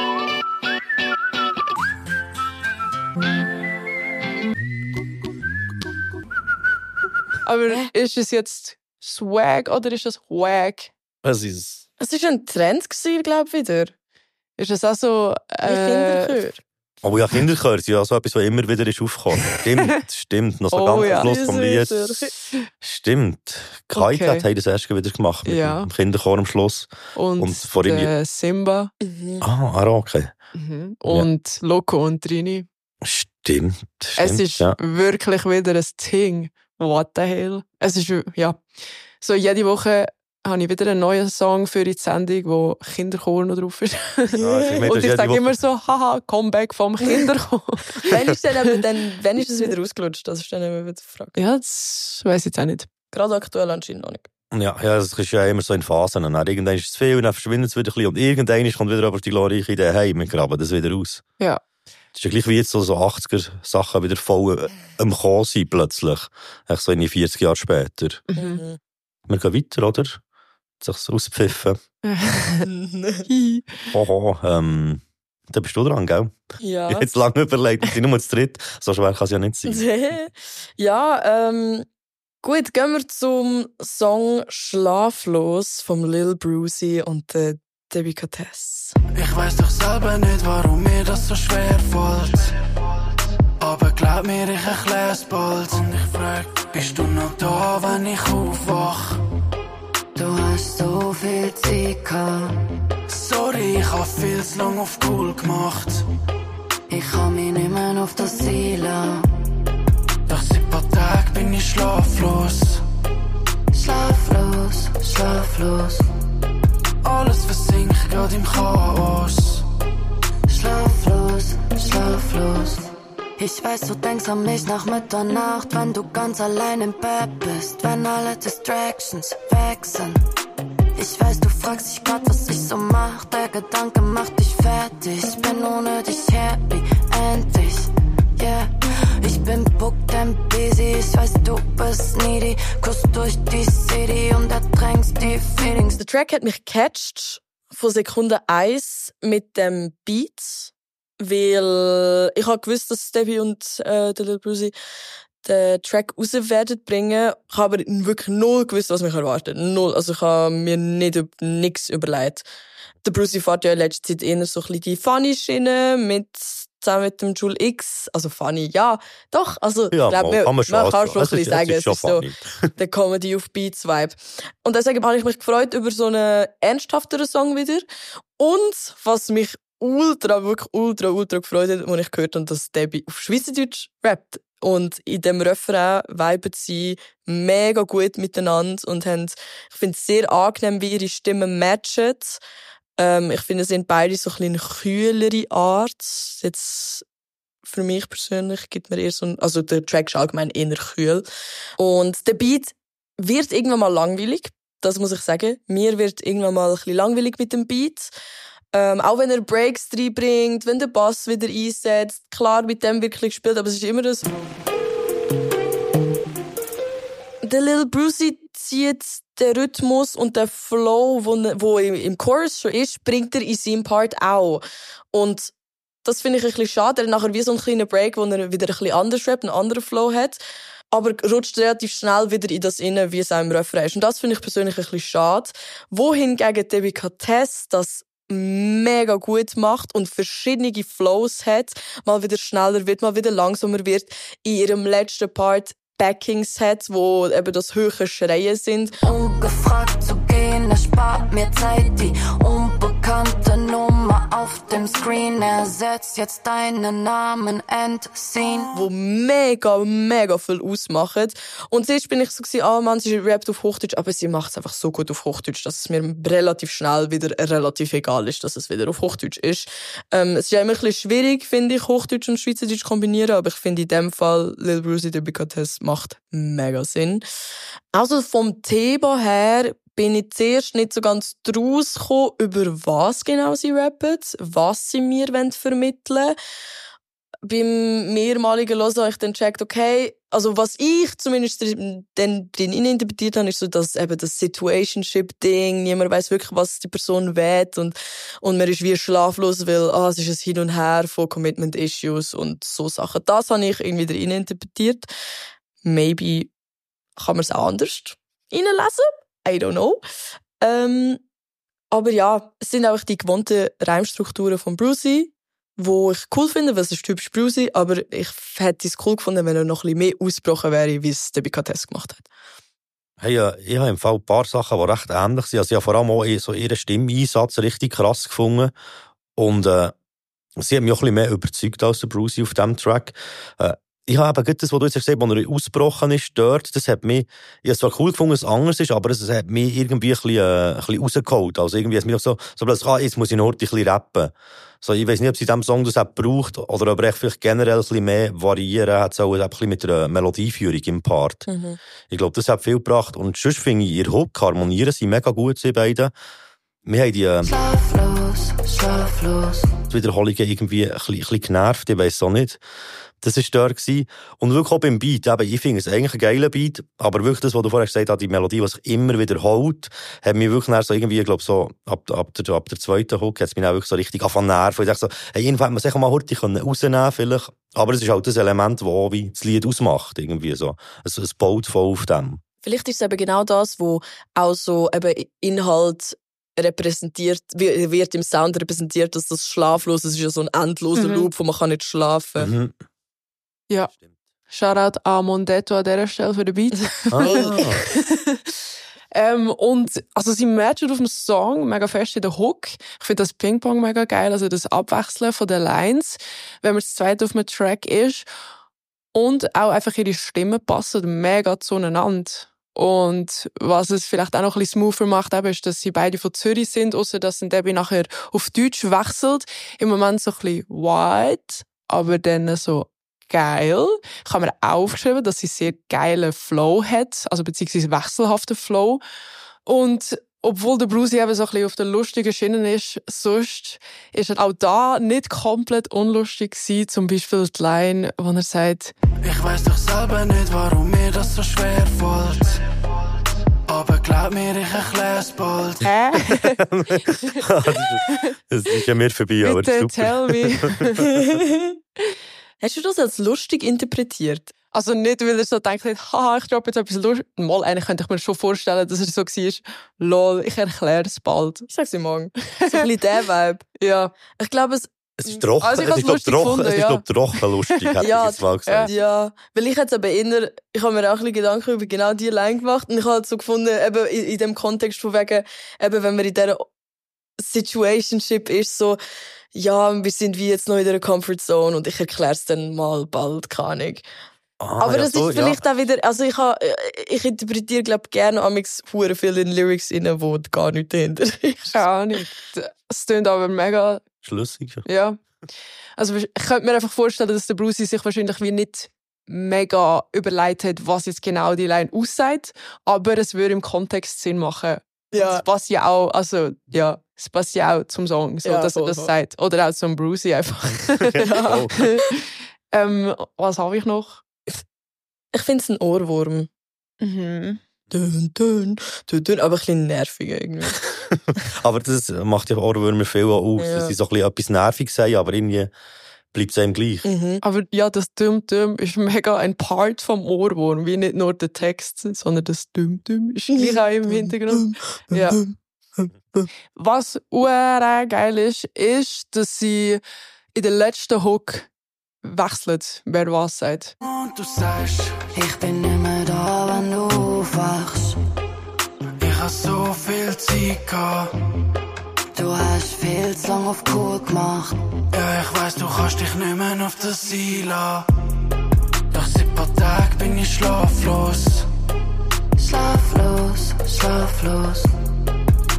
S2: Aber ist es jetzt Swag oder ist es Wag?
S1: Es ist...
S3: Es war ein Trend, glaube ich, wieder.
S2: Ist es auch so... Äh,
S3: Kinderchör.
S1: Aber ja, Kinderchör sind ja so etwas, was immer wieder ist aufgekommen. Stimmt, [laughs] stimmt. Noch so
S2: Oh
S1: ganz
S2: ja.
S1: am Schluss vom Lied. Stimmt. Kite
S2: Okay.
S1: hat das erst wieder gemacht. Mit
S2: Ja.
S1: dem Kinderchor am Schluss.
S2: und
S1: Und vor ihm-
S2: Simba.
S3: Mhm.
S1: Ah, ah, okay.
S2: Mhm. Und Loco und Trini.
S1: Stimmt. stimmt
S2: Es ist
S1: ja.
S2: wirklich wieder ein Ding. What the hell? Es ist, ja, so jede Woche habe ich wieder einen neuen Song für die Sendung, wo Kinderchor noch drauf ist.
S1: Ah, ich meine, das
S2: Und ich sage immer so, haha, Comeback vom Kinderchor. [laughs]
S3: Wann ist, denn aber dann, wann ist es wieder ausgelutscht? Das ist dann immer wieder die Frage.
S2: ja, das weiß ich jetzt auch nicht.
S3: Gerade aktuell anscheinend noch nicht.
S1: Ja, ja, das ist ja immer so in Phasen. Und irgendwann ist es viel und dann verschwindet es wieder ein bisschen. Und irgendwann kommt wieder aber die glorreiche Idee, hey, wir graben das wieder aus.
S2: Ja.
S1: Das ist ja gleich wie jetzt so, so 80er-Sachen wieder voll äh, am Kommen sein plötzlich. Echt so in die 40 Jahre später.
S3: Mhm.
S1: Wir gehen weiter, oder? Sich auspfiffen. Hoho, [laughs] ähm, da bist du dran, gell?
S3: ja.
S1: Ich habe jetzt lange überlegt, wir sind nur zu dritt. So schwer kann es ja nicht sein. [laughs]
S3: ja, ähm, gut, gehen wir zum Song Schlaflos vom Lil Brucey und der Debbie Cates.
S9: Ich weiß doch selber nicht, warum mir das so schwer fällt. Aber glaub mir, ich erklär's bald. Und ich frag, bist du noch da, wenn ich aufwach?
S4: Du hast so viel Zeit gehabt.
S9: Sorry, ich hab viel zu lang auf cool gemacht.
S4: Ich kann mich nicht mehr auf das Ziel.
S9: Doch seit paar Tagen bin ich schlaflos.
S4: Schlaflos, schlaflos,
S9: Alles versinkt grad im Chaos.
S4: schlaflos, schlaflos. Ich weiß, du denkst an mich nach Mitternacht, wenn du ganz allein im Bett bist, wenn alle Distractions weg sind. Ich weiß, du fragst dich grad, was ich so mach. Der Gedanke macht dich fertig. Bin ohne dich happy, endlich. Yeah, ich bin booked and busy. Ich weiß, du bist needy. Kurs durch die City und ertränkst die Feelings.
S3: Der Track hat mich gecatcht von Sekunde 1 mit dem Beat, weil ich habe gewusst, dass Debbie und äh, der Lil Brucey den Track raus werden bringen. Ich habe aber wirklich null gewusst, was mich erwartet. Null. Also ich habe mir nicht über nichts überlegt. Der Brucey fährt ja in letzter Zeit eher so ein bisschen die Funny-Schiene mit zusammen mit dem Joule X. Also funny, ja, doch. Also
S1: Ja,
S3: ich glaub,
S1: mal, kann man schon.
S3: man kann
S1: also,
S3: schon ein
S1: es
S3: bisschen
S1: ist-
S3: sagen,
S1: es
S3: es
S1: ist
S3: ist so
S1: funny. [laughs]
S3: der Comedy auf Beats Vibe. Und deswegen habe ich mich gefreut über so einen ernsthafteren Song wieder. Und was mich ultra, wirklich ultra, ultra gefreut hat, als ich gehört habe, dass Debbie auf Schweizerdeutsch rappt. Und in dem Refrain viben sie mega gut miteinander und haben, ich finde es sehr angenehm, wie ihre Stimmen matchen. Ähm, ich finde, sie sind beide so ein bisschen kühlere Art. Jetzt, für mich persönlich gibt mir eher so ein, also der Track ist allgemein eher kühl. Und der Beat wird irgendwann mal langweilig. Das muss ich sagen. Mir wird irgendwann mal ein bisschen langweilig mit dem Beat. Ähm, auch wenn er Breaks reinbringt, wenn der Bass wieder einsetzt. Klar, mit dem wirklich gespielt, aber es ist immer das. Der Lil Brucey zieht den Rhythmus und den Flow, wo, wo im Chorus schon ist, bringt er in seinem Part auch. Und das finde ich ein bisschen schade. Er hat nachher wie so einen kleinen Break, wo er wieder ein bisschen anders rappt, einen anderen Flow hat. Aber rutscht relativ schnell wieder in das inne, wie es auch im Refrain ist. Und das finde ich persönlich ein bisschen schade. Wohingegen Debbie Cates das mega gut macht und verschiedene Flows hat, mal wieder schneller wird, mal wieder langsamer wird, in ihrem letzten Part Backings hat, wo eben das höhere Schreien sind.
S4: Ungefragt zu gehen, erspart mir Zeit. Die unbekannte Nummer auf dem Screen ersetzt jetzt deinen Namen Endscene.
S3: wo mega, mega viel ausmachen. Und zuerst bin ich so ah man, sie rappt auf Hochdeutsch, aber sie macht es einfach so gut auf Hochdeutsch, dass es mir relativ schnell wieder relativ egal ist, dass es wieder auf Hochdeutsch ist. Ähm, es ist ja immer ein bisschen schwierig, finde ich, Hochdeutsch und Schweizerdeutsch kombinieren, aber ich finde in dem Fall Lil Brucey, der Bicates macht mega Sinn. Also vom Thema her bin ich zuerst nicht so ganz draus gekommen, über was genau sie rappen, was sie mir wollen vermitteln beim mehrmaligen Hören habe ich dann gecheckt, okay, also was ich zumindest dann drin interpretiert habe, ist so, dass eben das Situationship-Ding, niemand weiß wirklich, was die Person will und, und man ist wie schlaflos, weil, ah, es ist ein Hin und Her von Commitment-Issues und so Sachen. Das habe ich irgendwie drin interpretiert. Maybe kann man es auch anders reinlesen. I don't know. Ähm, aber ja, es sind auch die gewohnten Reimstrukturen von Brucey, wo ich cool finde, weil es ist typisch Brucey, aber ich hätte es cool gefunden, wenn er noch ein bisschen mehr ausgebrochen wäre, wie es der Bicates gemacht hat.
S1: Hey, äh, ich habe im Fall ein paar Sachen, die recht ähnlich sind. Also ich habe vor allem auch eh so ihren Stimmeinsatz richtig krass gefunden. Und äh, sie hat mich auch ein bisschen mehr überzeugt als der Brucey auf diesem Track. Äh, ich habe eben das, was du jetzt gesagt hast, als er ausgebrochen ist, dort, das hat mich, ich habe es zwar cool gefunden, dass es anders ist, aber es hat mich irgendwie ein bisschen, äh, ein bisschen rausgeholt. Also irgendwie hat es mich auch so, so plötzlich, ah, jetzt muss ich noch ein bisschen rappen. So, ich weiß nicht, ob sie in diesem Song das auch braucht, oder ob er echt vielleicht generell ein bisschen mehr variieren hat, so, ein bisschen mit der Melodieführung im Part.
S3: Mhm.
S1: Ich glaube, das hat viel gebracht. Und sonst finde ich, ihr Hook harmonieren sie mega gut, sie beiden. Wir haben die, äh,
S4: Schlaflos, schlaflos.
S1: die Wiederholungen irgendwie ein bisschen, ein bisschen genervt, ich weiss auch nicht. Das war dort. Gewesen. Und wirklich auch beim Beat, eben, ich finde es eigentlich ein geiler Beat, aber wirklich das, was du vorher gesagt hast, die Melodie, die sich immer wiederholt, hat mich wirklich so irgendwie, ich glaube so, ab, ab, der, ab der zweiten Hook hat es mich auch wirklich so richtig angefangen nerven. Ich dachte so, hey, irgendwann hätte man sich mal heute rausnehmen vielleicht. Aber es ist halt das Element, das auch wie das Lied ausmacht, irgendwie so. Es, es baut voll auf dem.
S3: Vielleicht ist es eben genau das, wo auch so eben Inhalt repräsentiert, wie- wird im Sound repräsentiert, dass das schlaflos ist, ist ja so ein endloser
S2: Mhm.
S3: Loop, wo man kann nicht schlafen
S1: Mhm.
S2: Ja. Shoutout an Mondetto an dieser Stelle für den Beat.
S1: Ah. [laughs]
S2: ähm, und also sie matchen auf dem Song mega fest in der Hook. Ich finde das Ping-Pong mega geil, also das Abwechseln von den Lines, wenn man das zweite auf einem Track ist. Und auch einfach ihre Stimmen passen mega zueinander. Und was es vielleicht auch noch ein bisschen smoother macht, eben, ist, dass sie beide von Zürich sind, außer dass dann Debbie nachher auf Deutsch wechselt. Im Moment so ein bisschen white, aber dann so geil. Ich habe mir aufgeschrieben, dass sie sehr geilen Flow hat, also beziehungsweise wechselhaften Flow. Und obwohl der Bruce eben so ein bisschen auf der lustigen Schiene ist, sonst ist er auch da nicht komplett unlustig gewesen. Zum Beispiel die Line, wo er sagt,
S9: Ich weiß doch selber nicht, warum mir das so schwer fällt. Aber glaub mir, ich erklär's bald.
S2: hä? [laughs]
S1: Das ist ja mir vorbei, aber
S2: Bitte
S1: super.
S2: tell me. [laughs] [laughs]
S3: Hast du das als lustig interpretiert?
S2: Also nicht, weil er so denkt, haha, ich droppe jetzt etwas lustig. Mal, eigentlich könnte ich mir schon vorstellen, dass er so war, lol, ich erkläre es bald.
S3: Ich sag's dir morgen. [laughs] So ein bisschen der Vibe.
S2: Ja.
S3: Ich glaube, es,
S1: Es ist trocken,
S2: Also ich
S1: es ist, glaub,
S2: lustig
S1: trocken, ist,
S2: ja.
S1: glaub, trocken lustig, hätte [laughs]
S3: Ja,
S1: ich jetzt mal gesagt.
S3: Ja, weil ich jetzt aber eher, ich habe mir auch ein bisschen Gedanken über genau die Line gemacht und ich habe halt so gefunden, eben in, in dem Kontext von wegen, eben wenn man in dieser Situationship ist, so, ja, wir sind wie jetzt noch in der Comfortzone und ich erkläre es dann mal bald, keine Ahnung.
S1: Ah,
S3: aber
S1: ja,
S3: das
S1: so,
S3: ist vielleicht auch wieder, also ich habe, ich interpretiere, glaube gerne amix hure viel in Lyrics rein, wo gar nicht dahinter [laughs] ist.
S2: Keine Ahnung. Es klingt aber mega
S1: Ja, schlüssig.
S2: Ja. Also ich könnte mir einfach vorstellen, dass der Bruce sich wahrscheinlich wie nicht mega überlegt hat, was jetzt genau die Line aussagt, aber es würde im Kontext Sinn machen.
S3: Ja.
S2: Es passt ja auch, also ja, es passt ja auch zum Song, so
S3: Ja,
S2: dass
S3: voll,
S2: er das
S3: voll.
S2: sagt. Oder auch zum Brucey einfach. [laughs]
S1: Ja.
S2: ähm, was habe ich noch?
S3: Ich finde es ein Ohrwurm.
S2: Mhm.
S3: Dün, dün, dün, dün, aber ein bisschen nervig irgendwie. [laughs]
S1: Aber das macht ja Ohrwürmer viel auch aus,
S3: Ja.
S1: dass sie so ein bisschen etwas nervig sagen, aber irgendwie bleibt es einem gleich.
S3: Mhm.
S2: Aber ja, das Düm-Düm ist mega ein Part vom Ohrwurm, wie nicht nur der Text, sondern das Düm-Düm ist gleich auch im Hintergrund. Ja. Was geil ist, ist, dass sie in der letzten Hook wechselt, wer was sagt.
S9: Und du sagst,
S4: Ich bin nicht mehr da, wenn du aufwachst.
S9: ich hab so viel Zeit gehabt.
S4: Du hast viel zu lang auf Kur gemacht.
S9: Ja, ich weiß, du kannst dich nicht mehr auf das lassen. Doch seit paar Tagen bin ich schlaflos.
S4: Schlaflos, schlaflos.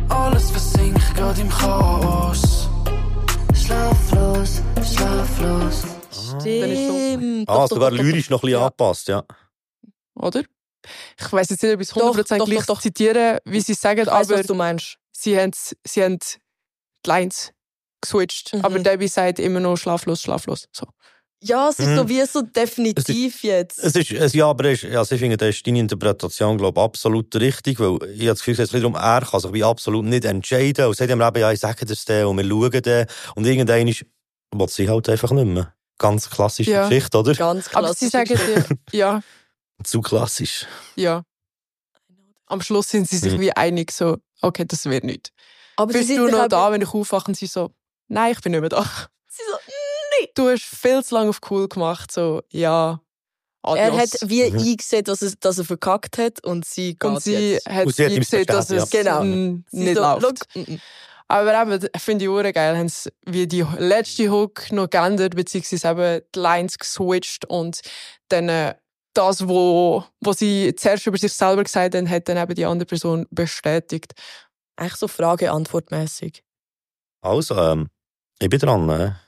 S9: Alles versinkt grad im Chaos.
S4: Schlaflos, schlaflos.
S3: Stimmt.
S1: Ah, sogar lyrisch noch ein bisschen
S3: Ja.
S1: angepasst, ja.
S2: Oder? Ich weiß jetzt nicht, ob ich es
S3: Doch,
S2: 100%
S3: doch,
S2: gleich
S3: doch, doch.
S2: zitieren, wie sie sagen,
S3: Ich weiss,
S2: aber
S3: was du meinst.
S2: sie haben, sie haben die Lines geswitcht.
S3: Mhm.
S2: Aber Debbie sagt immer noch schlaflos, schlaflos. So.
S3: Ja, es ist
S1: Mhm.
S3: so wie so definitiv jetzt.
S1: Es ist, es, ja, aber es ist, also ich finde, da ist deine Interpretation, glaube ich, absolut richtig, weil ich habe das Gefühl, es geht darum, er kann sich wie absolut nicht entscheiden und sagt ihm eben, ja, ich sage das dann und wir schauen dann und irgendwann ist, will sie halt einfach nicht mehr. Ganz klassische
S2: Ja.
S1: Geschichte, oder?
S3: Ganz klar.
S2: Aber sie sagen dir, ja, [laughs]
S1: Zu klassisch.
S2: ja. Am Schluss sind sie sich
S1: Mhm.
S2: wie einig, so, okay, das wird nicht.
S3: aber sie
S2: Bist
S3: sind
S2: du noch
S3: aber-
S2: da, wenn ich aufwache und sie so, nein, ich bin nicht mehr da.
S3: Sie so,
S2: Du hast viel zu lange auf cool gemacht, so, ja,
S3: er
S2: adios.
S3: hat wie
S1: Mhm.
S3: eingesehen, dass, es, dass er verkackt hat und sie geht
S2: und sie
S3: jetzt.
S2: hat
S1: Und sie hat
S2: eingesehen, dass es.
S3: Genau. Sie
S2: nicht
S3: so,
S2: läuft.
S3: look, mm, mm.
S2: Aber eben, finde ich auch geil, haben sie wie die letzte Hook noch geändert, beziehungsweise eben die Lines geswitcht und dann äh, das, wo, wo sie zuerst über sich selber gesagt haben, hat dann eben die andere Person bestätigt.
S3: Echt so Frage-Antwort-mässig.
S1: Also, ähm, ich bin dran. Ne?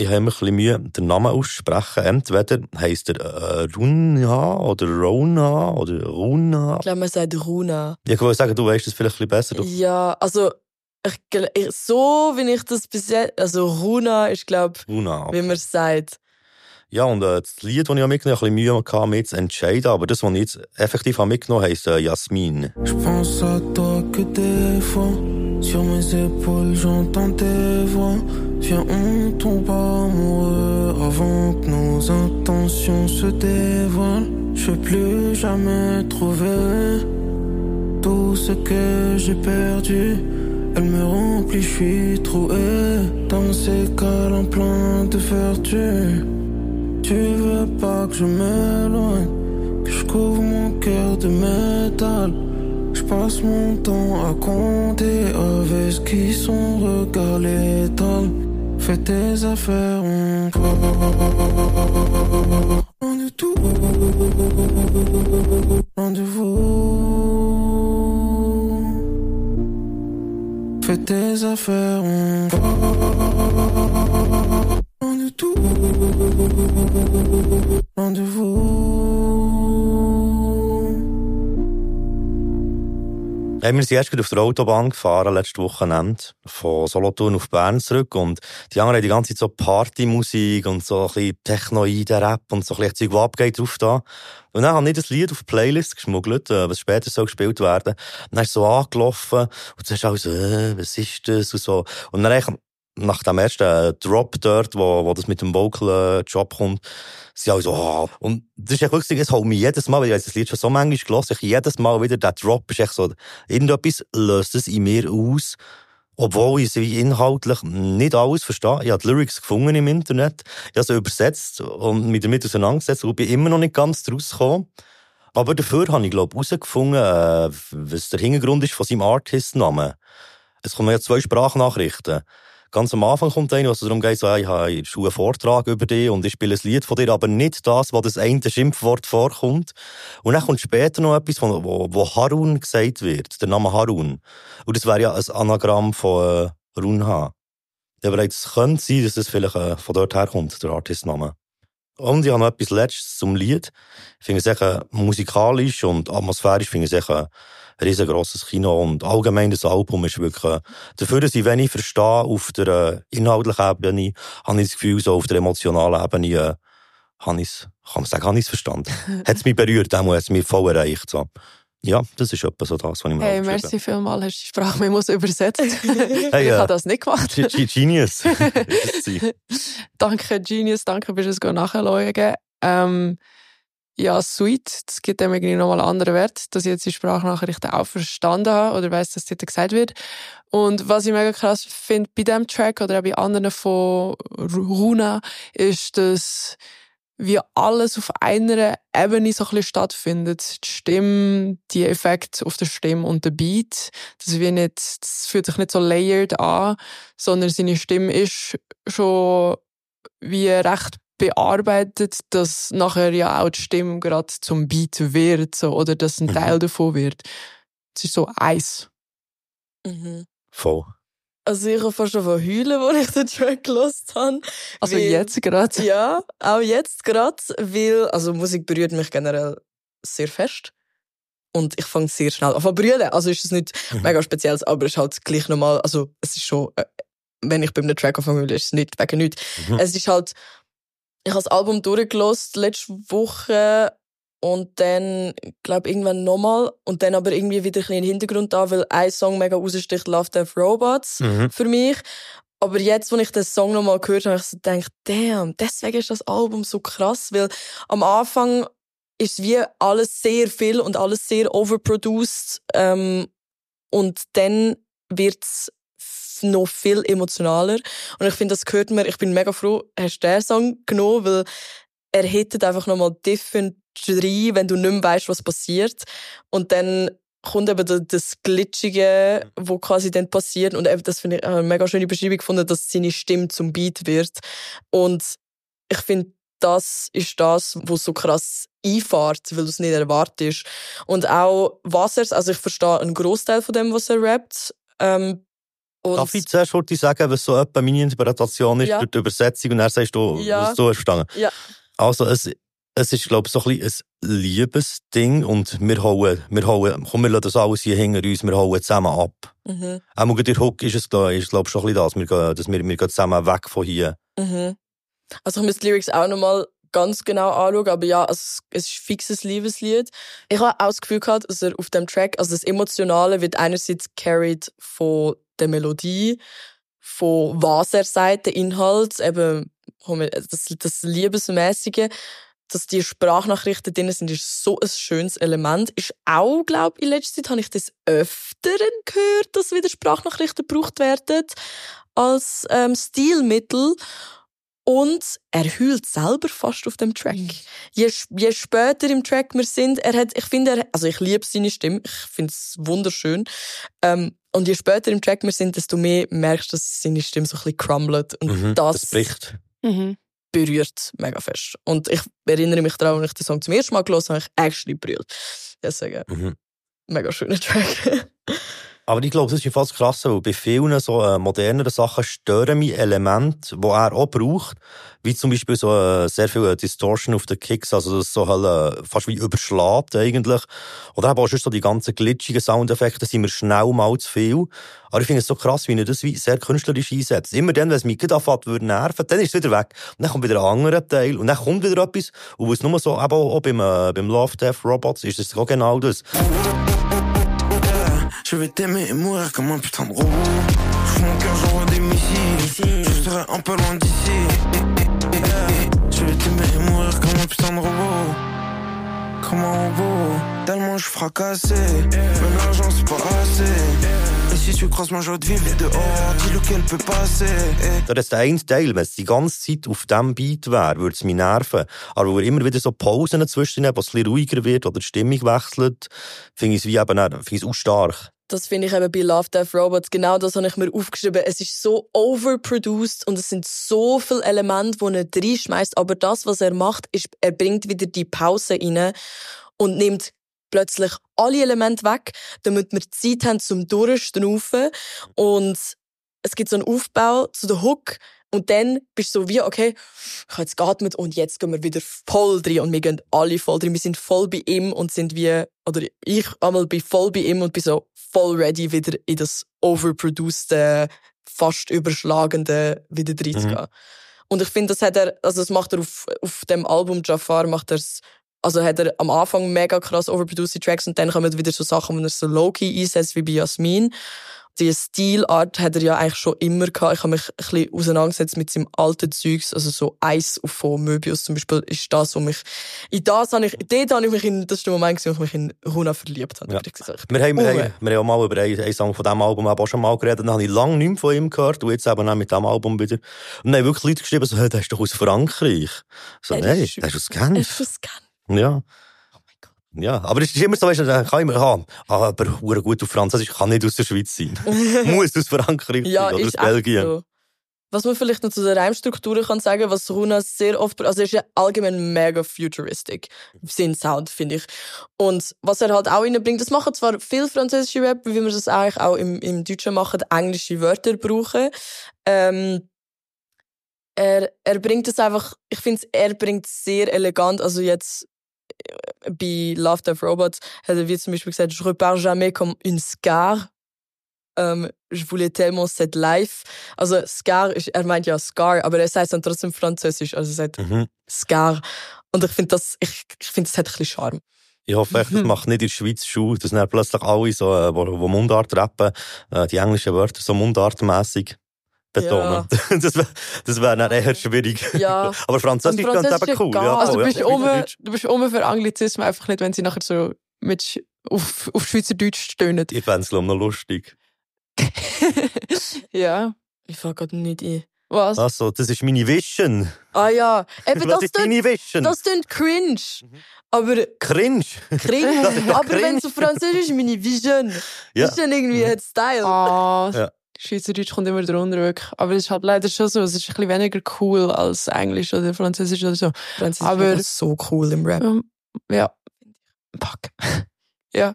S1: Ich habe immer ein bisschen Mühe, den Namen auszusprechen. Entweder heisst er äh, Runa oder Rona oder Runa.
S3: Ich glaube, man sagt Runa.
S1: Ja, ich wollte sagen, du weißt es vielleicht ein bisschen besser. Du.
S3: Ja, also ich, so wie ich das bis jetzt, also Runa ist glaube
S1: Runa.
S3: wie man es sagt.
S1: Ja, und äh, das Lied, das ich mitgenommen habe, ein bisschen Mühe hatte, mit zu entscheiden. Aber das, was ich jetzt effektiv mitgenommen habe, heisst äh, Jasmin.
S8: Je pense à toi que des fois, sur mes épaules j'entends tes voix. Viens, on tombe amoureux avant que nos intentions se dévoilent. Je vais plus jamais trouver tout ce que j'ai perdu. Elle me remplit, je suis troué dans ces câlins pleins de vertu. Tu veux pas que je m'éloigne, que je couvre mon cœur de métal. Je passe mon temps à compter avec ce qui son regard létal. Fais tes affaires, on de tout, loin de vous. Fais tes affaires, on de tout.
S1: Hey, wir sind erst auf der Autobahn gefahren, letzte Wochenende, von Solothurn auf Bern zurück. Und die anderen haben die ganze Zeit so Partymusik und so ein bisschen Technoide-Rap und so ein bisschen Zeug, was abgeht, drauf da. Und dann habe ich das Lied auf die Playlist geschmuggelt, äh, was später soll gespielt werden. Und dann ist so angelaufen und dann ist auch so, äh, was ist das und so. Und dann nach dem ersten äh, Drop dort, wo, wo das mit dem Vocal-Job kommt, sind alle so, oh. Und das ist echt wirklich, es holt mich jedes Mal, weil ich das Lied schon so manchmal gehört ich jedes Mal wieder, der Drop ist echt so, irgendetwas löst es in mir aus, obwohl ich sie inhaltlich nicht alles verstehe. Ich habe die Lyrics gefunden im Internet, ich habe sie übersetzt und mich damit auseinandergesetzt und bin immer noch nicht ganz draus gekommen. Aber dafür habe ich, glaube ich, herausgefunden, äh, was der Hintergrund ist von seinem Artistnamen. Es kommen ja zwei Sprachnachrichten. Ganz am Anfang kommt einer, was darum geht, so, ich habe in Schule einen Vortrag über dich und ich spiele ein Lied von dir, aber nicht das, wo das eine Schimpfwort vorkommt. Und dann kommt später noch etwas, wo, wo, wo Harun gesagt wird, der Name Harun. Und das wäre ja ein Anagramm von äh, Runha. Aber es könnte sein, dass das vielleicht äh, von dort herkommt, der Artistname. Und ich habe noch etwas Letztes zum Lied. Ich finde es echt äh, musikalisch und atmosphärisch finde ich es echt ein riesengroßes Kino und allgemein das Album ist wirklich, äh, dafür, dass ich wenig verstehe auf der äh, inhaltlichen Ebene, habe ich das Gefühl, so auf der emotionalen Ebene, äh, habe ich es, kann man sagen, habe ich es verstanden. [laughs] hat es mich berührt, hat es mich voll erreicht, so. Ja, das ist etwa so das, was ich mir
S2: Hey, merci vielmals, hast du die Sprachmemos übersetzt. [laughs] ich
S1: äh,
S2: habe das nicht gemacht.
S1: G- G- Genius. [laughs] [laughs]
S2: danke, Genius, danke, bist du es nachschauen. Ähm, ja, sweet. Das gibt dem irgendwie nochmal einen anderen Wert, dass ich jetzt die Sprachnachrichten auch verstanden habe oder weiss, dass dort gesagt wird. Und was ich mega krass finde bei diesem Track oder auch bei anderen von Runa, ist, dass wie alles auf einer Ebene so ein bisschen stattfindet. Die Stimme, die Effekte auf der Stimme und der Beat. Das, wie nicht, das fühlt sich nicht so layered an, sondern seine Stimme ist schon wie recht bearbeitet, dass nachher ja auch die Stimme gerade zum Beat wird, so, oder dass ein Teil davon wird. Es ist so eins.
S3: Mhm.
S1: Voll.
S3: Also ich habe fast schon von heulen, als ich [laughs] den Track gelost habe.
S2: Also
S3: Weil-
S2: jetzt gerade.
S3: Ja, auch jetzt gerade, weil, also Musik berührt mich generell sehr fest. Und ich fange sehr schnell an zu berühren. Also ist es nicht
S1: Mhm.
S3: mega spezielles, aber es ist halt gleich normal. Also es ist schon, äh, wenn ich bei einem Track anfangen will, ist es nicht wegen nichts.
S1: Mhm.
S3: Es ist halt, ich habe das Album durchgelost letzte Woche und dann, glaube irgendwann nochmal und dann aber irgendwie wieder ein bisschen in den Hintergrund da, weil ein Song mega raussticht, Love Death Robots
S1: Mhm.
S3: für mich. Aber jetzt, als ich den Song nochmal gehört habe, habe ich so gedacht, damn, deswegen ist das Album so krass, weil am Anfang ist wie alles sehr viel und alles sehr overproduced ähm, und dann wird's noch viel emotionaler und ich finde, das gehört mir, ich bin mega froh, hast du den Song genommen, weil er hittet einfach nochmal different rein, wenn du nicht mehr weißt, was passiert und dann kommt eben das- Glitschige, wo quasi dann passiert. Und eben, das finde ich eine mega schöne Beschreibung gefunden, dass seine Stimme zum Beat wird. Und ich finde, das ist das, was so krass einfährt, weil du es nicht erwartest. Und auch was er, also ich verstehe einen Großteil von dem, was er rappt. Ähm, und
S1: Darf ich zuerst kurz sagen, was so etwa meine Interpretation ist
S3: Ja.
S1: durch die Übersetzung und dann sagst du,
S3: Ja.
S1: was du hast verstanden.
S3: Ja.
S1: Also es, es ist, glaube ich, so ein, bisschen ein Liebesding und wir hauen, wir hauen, komm, wir lassen das alles hier hinter uns, wir hauen zusammen ab.
S3: Mhm.
S1: Auch der Hook ist es, glaub ich, schon ein bisschen das. Wir gehen, dass wir, wir gehen zusammen weg von hier.
S3: Mhm. Also ich muss die Lyrics auch nochmal ganz genau anschauen, aber ja, also es ist ein fixes Liebeslied. Ich habe auch das Gefühl gehabt, dass er auf dem Track, also das Emotionale wird einerseits carried von der Melodie, von was er sagt, der Inhalt, eben das, das Liebesmäßige, dass die Sprachnachrichten drin sind, ist so ein schönes Element. Ist auch, glaube ich, in letzter Zeit habe ich das öfteren gehört, dass wieder Sprachnachrichten gebraucht werden als ähm, Stilmittel. Und er heult selber fast auf dem Track. Je, sch- je später im Track wir sind, er hat, ich finde, er, also ich liebe seine Stimme, ich finde es wunderschön. Ähm, und je später im Track wir sind, desto mehr merkst du, dass seine Stimme so ein bisschen crumbelt. Und
S1: Mhm.
S3: das
S1: Es bricht.
S2: Mhm.
S3: Berührt mega fest. Und ich erinnere mich daran, als ich den Song zum ersten Mal gelesen habe, habe ich actually berührt. Deswegen,
S1: Mhm.
S3: mega schöner Track. [laughs]
S1: Aber ich glaube, das ist fast krass, weil bei vielen so äh, moderneren Sachen stören mich Elemente, die er auch braucht, wie zum Beispiel so äh, sehr viel äh, Distortion auf den Kicks, also das so halt, äh, fast wie überschlägt eigentlich. Oder eben auch schon so die ganzen glitschigen Soundeffekte sind mir schnell mal zu viel. Aber ich finde es so krass, wie er das wie sehr künstlerisch einsetzt. Immer dann, wenn es mich anfängt, würde nerven, dann ist es wieder weg. Und dann kommt wieder ein anderer Teil und dann kommt wieder etwas. Und was nur so, eben auch beim, äh, beim Love, Death, Robots ist es auch genau das.
S9: Je vais t'aimer et mourir comme un putain de robot. Sous mon cœur, j'envoie des missiles. Je serai un peu loin d'ici. Je vais t'aimer et mourir comme un putain de robot. Comme un robot. Tellement je fracassé. Même l'argent, c'est pas assez. Et si tu crosses ma joie de vivre dehors, dis-le qu'elle peut passer.
S1: Da ist der eine Teil, wenn es die ganze Zeit auf diesem Beat wäre, würde es mich nerven. Aber wo immer wieder so Pausen dazwischen wo es ein bisschen ruhiger wird oder die Stimmung wechselt, finde ich es wie eben, finde ich es auch stark.
S3: Das finde ich eben bei Love, Death, Robots. Genau das habe ich mir aufgeschrieben. Es ist so overproduced und es sind so viele Elemente, die er reinschmeißt. Aber das, was er macht, ist, er bringt wieder die Pause rein und nimmt plötzlich alle Elemente weg, damit wir Zeit haben zum Durchschnaufen. Und es gibt so einen Aufbau zu der Hook. Und dann bist du so wie, okay, ich habe jetzt geatmet und jetzt gehen wir wieder voll drin und wir gehen alle voll drin. Wir sind voll bei ihm und sind wie, oder ich einmal bin voll bei ihm und bin so voll ready, wieder in das overproduced, fast überschlagende wieder reinzugehen. Und ich finde, das hat er, also das macht er auf, auf dem Album Jafar, macht er's, also hat er am Anfang mega krass overproduced Tracks und dann kommen wieder so Sachen, wo er so low-key einsetzt, wie bei Jasmin. Die Stilart hat er ja eigentlich schon immer gehabt. Ich habe mich ein bisschen auseinandergesetzt mit seinem alten Zeugs, also so Eis von Möbius zum Beispiel, ist das, wo mich, in das habe ich, dort habe ich mich in, das ist der Moment, wo ich mich in Runa verliebt habe.
S1: Ja.
S3: gesagt.
S1: Wir haben, wir, haben, wir haben auch mal über einen, einen Song von diesem Album auch schon mal geredet. Dann habe ich lange nichts von ihm gehört und jetzt eben auch mit diesem Album wieder. Und dann haben wirklich Leute geschrieben, so, hey, der ist doch aus Frankreich. So, nein,
S3: ist-
S1: der ist aus Genf. Ja. Ja, aber es ist immer so, weißt du, kann ich mir, ah, ah, aber hure gut auf Französisch kann nicht aus der Schweiz sein. [laughs] Muss aus Frankreich
S3: Ja,
S1: sein oder aus Belgien.
S3: so. Was man vielleicht noch zu der Reimstruktur kann sagen, was Runa sehr oft, also er ist ja allgemein mega futuristic, sein Sound, finde ich. Und was er halt auch reinbringt, das machen zwar viel französische Rap, wie wir das eigentlich auch im, im Deutschen machen, englische Wörter brauchen. Ähm, er, er bringt es einfach, ich finde, er bringt es sehr elegant, also jetzt äh, bei Love Death Robots hat er wie zum Beispiel gesagt, je repars jamais comme une scar. Ähm, je voulais tellement cette life. Also Scar, ist, er meint ja Scar, aber er sagt dann trotzdem Französisch, also er sagt
S1: Mhm.
S3: Scar. Und ich finde das, ich, ich finde das hat ein bisschen Charme.
S1: Ich hoffe echt, das [laughs] macht nicht in der Schweiz Schule, dass dann plötzlich alle so, äh, wo, wo Mundart rappen, äh, die englischen Wörter so mundartmässig betonen. das [laughs] wäre das wär dann eher schwierig.
S3: Ja. [laughs]
S1: Aber Französisch
S3: Französisch
S1: eben cool.
S3: ist
S1: Ja,
S3: egal.
S2: Also du bist
S1: ja.
S2: um, du bist um für Anglizismen, einfach nicht, wenn sie nachher so mit auf, auf Schweizerdeutsch stöhnen.
S1: Ich fände es noch lustig. [laughs]
S2: ja.
S3: Ich fange gerade nicht ein.
S2: Was?
S1: Also, das ist meine Vision.
S3: Ah ja, eben
S1: Was
S3: das
S1: ist deine Vision?
S3: das klingt cringe. Aber
S1: Cringe.
S3: cringe,
S1: Das ist ja
S3: aber wenn es auf Französisch ist, meine Vision.
S1: Ja.
S3: Das ist dann irgendwie ein Style.
S2: Ah,
S1: Ja.
S2: Schweizerdeutsch kommt immer drunter wirklich. Aber es ist halt leider schon so. Es ist ein bisschen weniger cool als Englisch oder Französisch oder so.
S3: Französisch
S2: aber-
S3: ist so cool im Rap.
S2: Ähm, Ja. Fuck. [laughs] ja.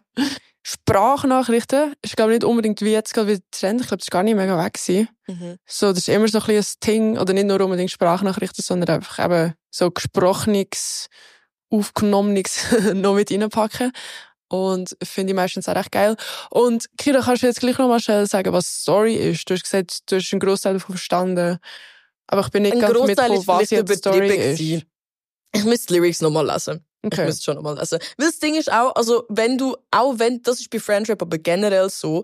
S2: Sprachnachrichten ist, glaube ich, nicht unbedingt wie jetzt gerade wieder Trend. Ich glaube, das ist gar nicht mega weg gewesen.
S3: Mhm.
S2: So, das ist immer so ein bisschen ein Ding, oder nicht nur unbedingt Sprachnachrichten, sondern einfach eben so gesprochenes, aufgenommenes [laughs] noch mit reinpacken. Und finde ich meistens auch recht geil. Und Kira, kannst du jetzt gleich noch mal schnell sagen, was Story ist? Du hast gesagt, du hast einen Großteil davon verstanden. Aber ich bin nicht
S3: Ein
S2: ganz
S3: Großteil
S2: mit,
S3: ist
S2: was jetzt Story ist.
S3: gewesen. Ich müsste die Lyrics nochmal lesen. Ich
S2: Okay.
S3: müsste schon nochmal lesen. Weil das Ding ist auch, also wenn du, auch wenn, das ist bei Friendship aber generell so,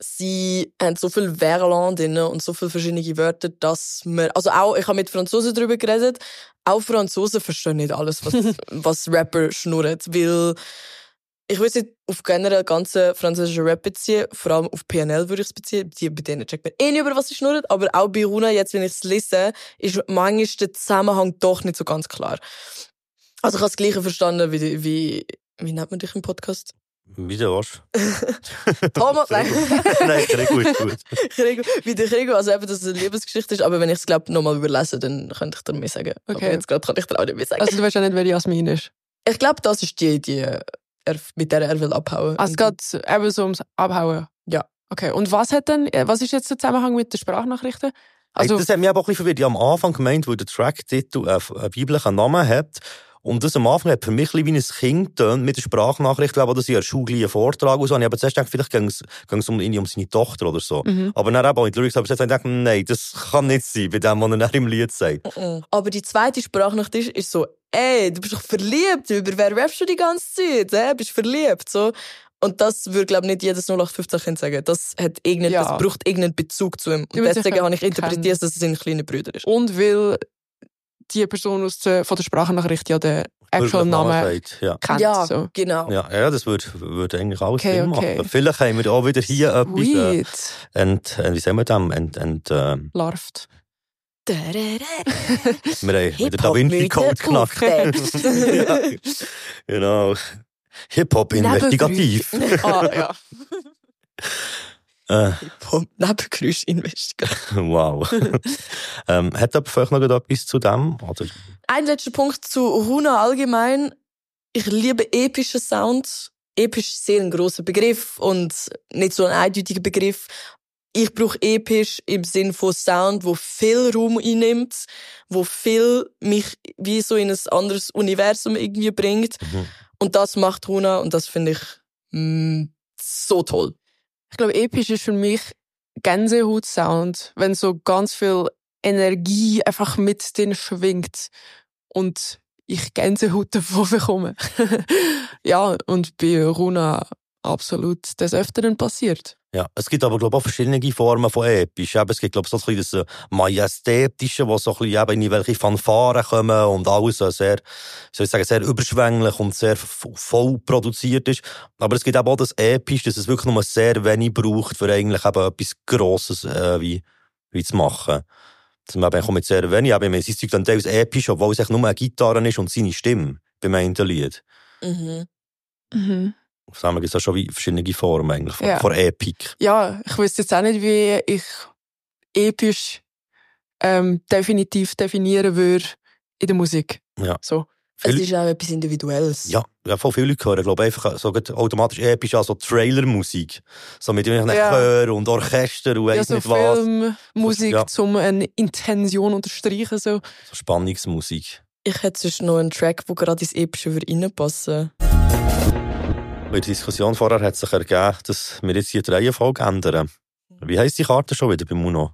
S3: sie haben so viel Verlan drin und so viele verschiedene Wörter, dass man, also auch, ich habe mit Franzosen darüber geredet, auch Franzosen verstehen nicht alles, was, [laughs] was Rapper schnurren, weil ich würde es nicht auf generell ganze französische Rap beziehen, vor allem auf PNL würde ich es beziehen, die, bei denen checkt man eh nicht über was sie schnurren, aber auch bei Runa, jetzt wenn ich es lese, ist manchmal der Zusammenhang doch nicht so ganz klar. Also ich habe das Gleiche verstanden wie, wie, wie nennt man dich im Podcast?
S1: Wie du willst.
S3: Thomas, [laughs] nein.
S1: Nein, Gregor ist gut.
S3: Gregor, wie der Gregor, also eben, dass es eine Liebesgeschichte ist, aber wenn ich es, glaube nochmal überlese, dann könnte ich dir mehr sagen. Aber
S2: Okay.
S3: jetzt gerade kann ich dir auch nicht mehr sagen.
S2: Also du weißt ja nicht, wer Jasmin ist.
S3: ich glaube, das ist die, die er, mit der er will abhauen.
S2: Also es geht eben so ums Abhauen.
S3: Ja.
S2: Okay. Und was hat denn, äh, was ist jetzt der Zusammenhang mit den Sprachnachrichten?
S1: Also,
S2: Also,
S1: das hat mich aber auch ein bisschen verwirrt. Ich habe am Anfang gemeint, weil der Tracktitel einen, einen biblischen Namen hat. Und das am Anfang hat für mich ein bisschen wie ein Kind getönt mit der Sprachnachricht, weil das in einer Schule einen Vortrag und so. Und ich habe zuerst gedacht, vielleicht ging es, ging es um, irgendwie um seine Tochter oder so.
S2: Mhm.
S1: Aber dann eben, ich die Lyrics habe ich gedacht, nein, das kann nicht sein, bei dem, was er dann im Lied sagt.
S3: Mhm. Aber die zweite Sprachnachricht ist, ist so, ey, du bist doch verliebt, über wer rappst du die ganze Zeit, äh? bist verliebt, so. Und das würde, glaube ich, nicht jedes 0815 Kind sagen. Das hat irgendeinen,
S2: Ja.
S3: das braucht irgendeinen Bezug zu ihm. Und deswegen habe ich interpretiert, dass es ein kleiner Bruder ist.
S2: und weil die Person aus der, von der Sprachnachricht ja den actual
S1: Wirklich
S2: Namen
S1: Ja.
S2: kennt.
S3: ja,
S2: So.
S3: genau.
S1: Ja, ja, das würde, würde eigentlich alles
S2: Okay,
S1: Sinn
S2: okay.
S1: machen. Vielleicht haben wir auch wieder hier etwas, äh,
S2: Sweet.
S1: ent, äh, wie sagen wir das, ent, ent, äh,
S2: Larvt. [laughs]
S1: wir haben wieder
S3: Hip-Hop
S1: Da Vinci
S3: mit
S1: Code knackt. [laughs] Ja, genau. Hip-Hop investigativ.
S2: ah, ja. [laughs]
S1: äh,
S3: Vom Nebengeräusch investigieren. [laughs]
S1: wow. [laughs] ähm, hat jemand vielleicht noch etwas zu dem? Oder?
S3: Ein letzter Punkt zu Runa allgemein. Ich liebe epische Sounds. Episch ist sehr ein grosser Begriff und nicht so ein eindeutiger Begriff. Ich brauche episch im Sinn von Sound, wo viel Raum einnimmt, wo viel mich wie so in ein anderes Universum irgendwie bringt.
S1: Mhm.
S3: Und das macht Runa und das finde ich mm, so toll.
S2: Ich glaube, episch ist für mich Gänsehaut-Sound, wenn so ganz viel Energie einfach mit drin schwingt und ich Gänsehaut [laughs] davon bekomme. [laughs] ja, und bei Runa absolut des Öfteren passiert.
S1: Ja, es gibt aber, glaube ich, auch verschiedene Formen von episch. Eben, es gibt, glaube ich, so ein bisschen das äh, Majestätische, wo so ein bisschen eben in welche Fanfaren kommen und alles so sehr, soll ich sagen, sehr überschwänglich und sehr voll produziert ist. Aber es gibt eben auch das Episch, dass es wirklich nur sehr wenig braucht, für eigentlich eben etwas Grosses, äh, wie, wie zu machen. Zum Beispiel kommt mit sehr wenig, aber mein Zeug dann teilweise episch, obwohl es echt nur eine Gitarre ist und seine Stimme beim einen Lied.
S3: Mhm.
S2: Mhm.
S1: Dem gibt es auch schon wie verschiedene Formen eigentlich von,
S2: Ja.
S1: von Epik.
S2: Ja, ich wüsste jetzt auch nicht, wie ich episch ähm, definitiv definieren würde in der Musik.
S1: Ja.
S2: So.
S3: Es ist auch etwas Individuelles.
S1: Ja, ja, voll viele Leute hören, glaube ich, einfach so automatisch episch an so Trailermusik. So mit irgendwelchen
S2: Ja.
S1: Chör und Orchester und
S2: Ja, so
S1: nicht was.
S2: Filmmusik,
S1: Ja.
S2: um eine Intention unterstreichen. So.
S1: So Spannungsmusik.
S3: Ich hätte sonst noch einen Track, der gerade ins Epische würde reinpassen
S1: In der Diskussion vorher hat sich ergeben, dass wir jetzt hier die Reihenfolge ändern. Wie heisst die Karte schon wieder beim Uno?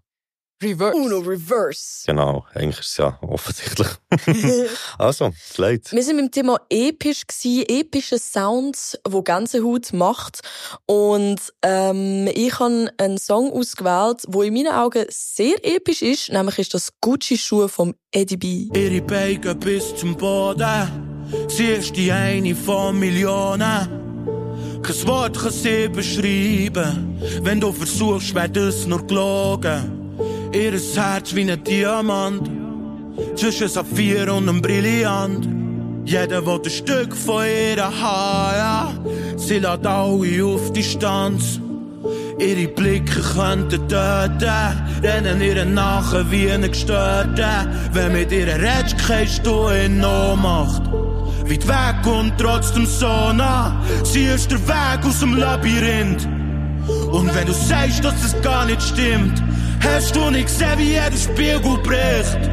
S2: Reverse.
S3: Uno Reverse.
S1: Genau, eigentlich ist es ja offensichtlich. [laughs] also, es leid.
S3: Wir sind mit dem Thema episch gsi, epische Sounds, wo Gänsehaut macht. Und ähm, ich habe einen Song ausgewählt, wo in meinen Augen sehr episch ist. Nämlich ist das Gucci Schuhe vom Eddie B.
S10: Ihre Beine bis zum Boden. Sie ist die eine von Millionen. Kein Wort kann sie beschreiben. Wenn du versuchst, wäre das nur gelogen. Ihr Herz wie ein Diamant. Zwischen Saphir und einem Brillant. Jeder will ein Stück von ihr haben, ja. Sie lässt alle auf Distanz. Ihre Blicke könnten töten, rennen ihr nachher wie eine Gestörte. Wenn mit ihr redest, du in Ohnmacht. Weit weg und trotzdem so nah. Sie ist der Weg aus dem Labyrinth. Und wenn du sagst, dass es gar nicht stimmt, hast du nicht gesehen, wie jeder Spiegel bricht.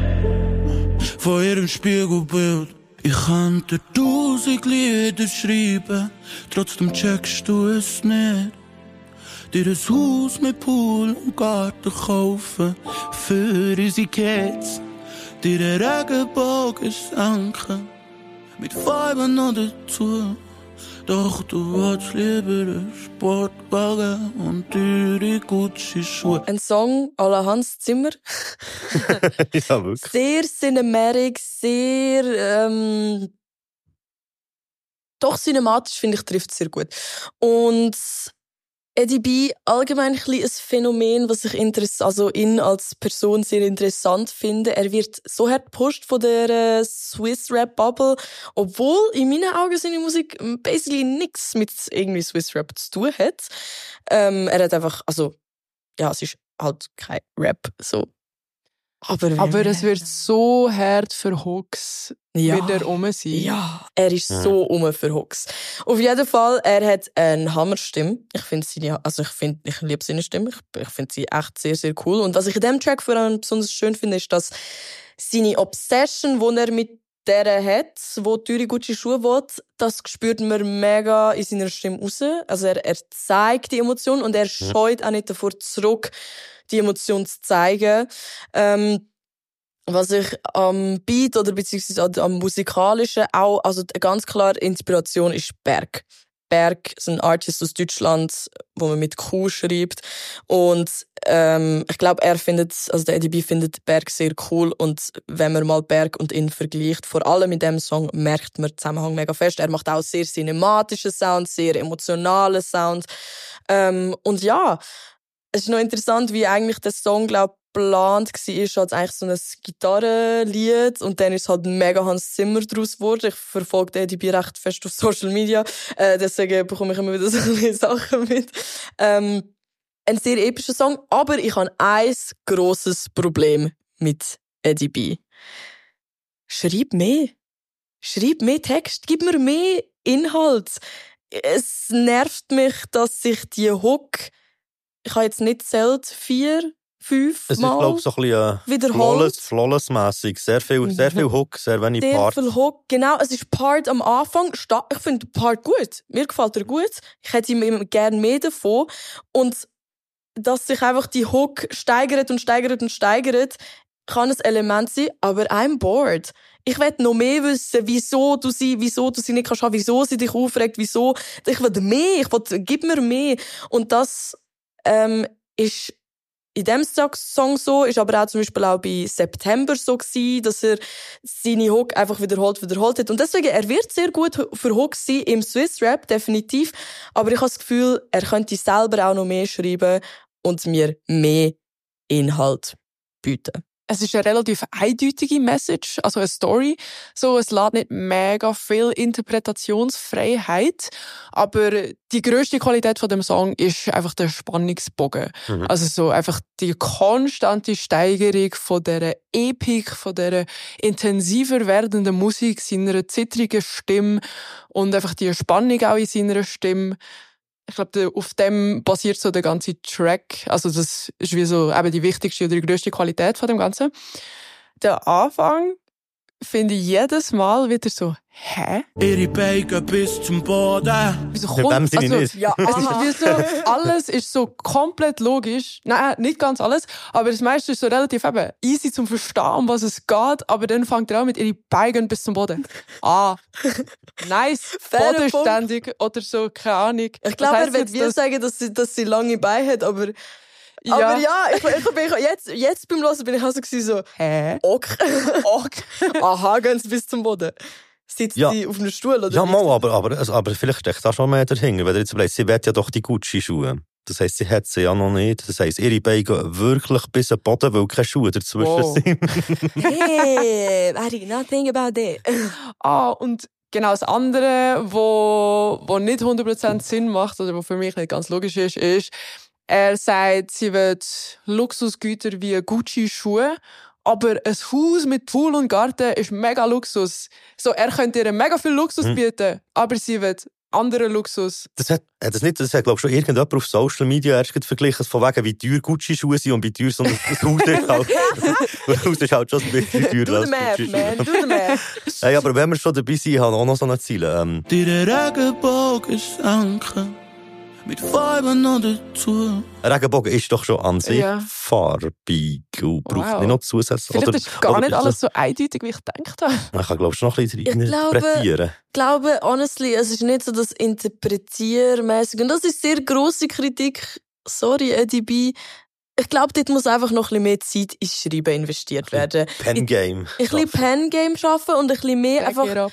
S10: Von ihrem Spiegelbild. Ich könnte tausend Lieder schreiben, trotzdem checkst du es nicht. Dir ein Haus mit Pool und Garten kaufen für unsere Kids. Dir einen Regenbogen schenken mit Farben noch dazu. Doch du willst lieber einen Sportwagen und teure Gucci-Schuhe.
S3: Ein Song à la Hans Zimmer. [laughs]
S1: ja, wirklich.
S3: Sehr cinematic, sehr, ähm, doch cinematisch, finde ich, trifft es sehr gut. Und Eddie B allgemein ein, ein Phänomen, was ich interess also ihn als Person sehr interessant finde. Er wird so hart gepusht von der äh, Swiss Rap Bubble, obwohl in meinen Augen seine Musik basically nichts mit irgendwie Swiss Rap zu tun hat. Ähm, er hat einfach, also ja, es ist halt kein Rap so. Aber,
S2: Aber es wird so hart für Hooks
S3: Ja.
S2: wieder rum sein.
S3: Ja, er ist so um für Hooks. Auf jeden Fall, er hat eine Hammerstimme. Ich finde seine, also ich finde, ich liebe seine Stimme. Ich, ich finde sie echt sehr, sehr cool. Und was ich in dem Track vor allem besonders schön finde, ist, dass seine Obsession, die er mit der hat, wo teure Gucci Schuhe will, das spürt man mega in seiner Stimme raus. Also er, er zeigt die Emotion und er scheut auch nicht davor zurück, die Emotion zu zeigen. Ähm, was ich am Beat oder beziehungsweise am- musikalischen auch, also ganz klar Inspiration ist Berg. Berg ist ein Artist aus Deutschland, wo man mit Q schreibt. Und ähm, ich glaube, er findet, also der Eddie B findet Berg sehr cool. Und wenn man mal Berg und ihn vergleicht, vor allem mit dem Song, merkt man den Zusammenhang mega fest. Er macht auch sehr cinematischen Sound, sehr emotionalen Sound. Ähm, und ja, es ist noch interessant, wie eigentlich der Song, glaube geplant war, als eigentlich so ein Gitarrenlied und dann ist halt mega Hans Zimmer daraus geworden. Ich verfolge den DB recht fest auf Social Media, äh, deswegen bekomme ich immer wieder [laughs] so ein Sachen mit. Ähm, ein sehr epischer Song, aber ich habe ein grosses Problem mit Eddie B. Schreib mehr. Schreib mehr Text, gib mir mehr Inhalt. Es nervt mich, dass sich die Hook, ich habe jetzt nicht zählt, vier, fünf
S1: Es ist,
S3: Mal
S1: glaube ich, so ein bisschen äh,
S3: wiederholt.
S1: flawless, flawless-mässig. Sehr viel, sehr viel Hook, sehr wenig
S3: Sehr
S1: Part.
S3: viel Hook. Genau, es ist Part am Anfang. sta- Ich finde Part gut. Mir gefällt er gut. Ich hätte ihm gerne mehr davon. Und dass sich einfach die Hook steigert und steigert und steigert, kann ein Element sein, aber I'm bored. Ich will noch mehr wissen, wieso du sie, wieso du sie nicht kannst haben, wieso sie dich aufregt, wieso. Ich will mehr, ich will, gib mir mehr. Und das, ähm, ist in dem Song so, ist aber auch zum Beispiel auch bei September so gewesen, dass er seine Hook einfach wiederholt, wiederholt hat. Und deswegen, er wird sehr gut für Hooks sein im Swiss Rap, definitiv. Aber ich habe das Gefühl, er könnte selber auch noch mehr schreiben und mir mehr Inhalt bieten.
S2: Es ist eine relativ eindeutige Message, also eine Story. So, es lädt nicht mega viel Interpretationsfreiheit, aber die grösste Qualität von dem Song ist einfach der Spannungsbogen.
S1: Mhm.
S2: Also so einfach die konstante Steigerung von der Epik, von der intensiver werdenden Musik, seiner zittrigen Stimme und einfach die Spannung auch in seiner Stimme. Ich glaube, auf dem basiert so der ganze Track. Also das ist wie so eben die wichtigste oder die grösste Qualität von dem Ganzen. Der Anfang finde ich jedes Mal wieder so, hä?
S10: Ihre Beine bis zum Boden.
S2: Wieso
S1: Sinne
S2: also,
S1: nicht.
S2: Ja, [laughs] es ist wie so, alles ist so komplett logisch. Nein, nicht ganz alles, aber das meiste ist so relativ eben easy zum Verstehen, um was es geht, aber dann fängt er an mit ihre Beine bis zum Boden. Ah, [laughs] nice, bodenständig oder so, keine Ahnung.
S3: Ich glaube, er wird wie sagen, dass sie, dass sie lange Beine hat, aber,
S2: Ja.
S3: aber ja, ich, ich, bin, jetzt, jetzt beim Hören bin ich auch so,
S2: Hä?
S3: ok,
S2: Ok. [laughs]
S3: aha, gehen sie bis zum Boden. Sitzt
S1: Ja.
S3: sie auf einem Stuhl oder
S1: Ja, mal, aber, aber, also, aber vielleicht steckt da schon mehr dahinter. Ihr jetzt überlegt, sie will ja doch die Gucci-Schuhe. Das heisst, sie hat sie ja noch nicht. Das heisst, ihre Beine gehen wirklich bis zum Boden, weil keine Schuhe dazwischen
S2: Wow.
S1: sind. [laughs]
S3: Hey, I did not think about that. [laughs]
S2: Ah, und genau das andere, wo, wo nicht 100% Sinn macht, oder wo für mich nicht ganz logisch ist, ist, er sagt, sie wird Luxusgüter wie Gucci-Schuhe, aber ein Haus mit Pool und Garten ist mega Luxus. So, er könnte ihr mega viel Luxus
S1: Hm.
S2: bieten, aber sie wird anderen Luxus.
S1: Das hat, hat das nicht, das hat, glaube ich, schon irgendjemand auf Social Media erst verglichen, von wegen, wie teuer Gucci-Schuhe sind und wie teuer so ein [laughs] Haus ist halt. Das [laughs] Haus ist halt schon ein bisschen teurer
S3: Do
S1: als Gucci-Schuhe.
S3: Do the math.
S1: Hey, aber wenn wir schon dabei sind, haben wir auch noch so eine Ziele. Ähm,
S10: Deine Regenbogen senken. Mit Farben noch dazu.
S1: ein Regenbogen ist doch schon an sich
S2: Ja.
S1: farbig und braucht
S2: Wow.
S1: nicht noch zusätzlich.
S2: Vielleicht
S1: oder,
S2: ist gar
S1: oder
S2: nicht alles
S1: das-
S2: so eindeutig, wie ich gedacht habe.
S1: Man kann, glaube ich, noch ein bisschen
S3: glaube-
S1: interpretieren.
S3: Ich glaube, honestly, es ist nicht so das Interpretiermäßig. Und das ist sehr grosse Kritik. Sorry, Eddie B. Ich glaube, dort muss einfach noch ein bisschen mehr Zeit ins Schreiben investiert werden.
S1: Pen Game.
S3: Ein bisschen Pen-Game schaffen und ein bisschen mehr
S2: Back
S3: einfach.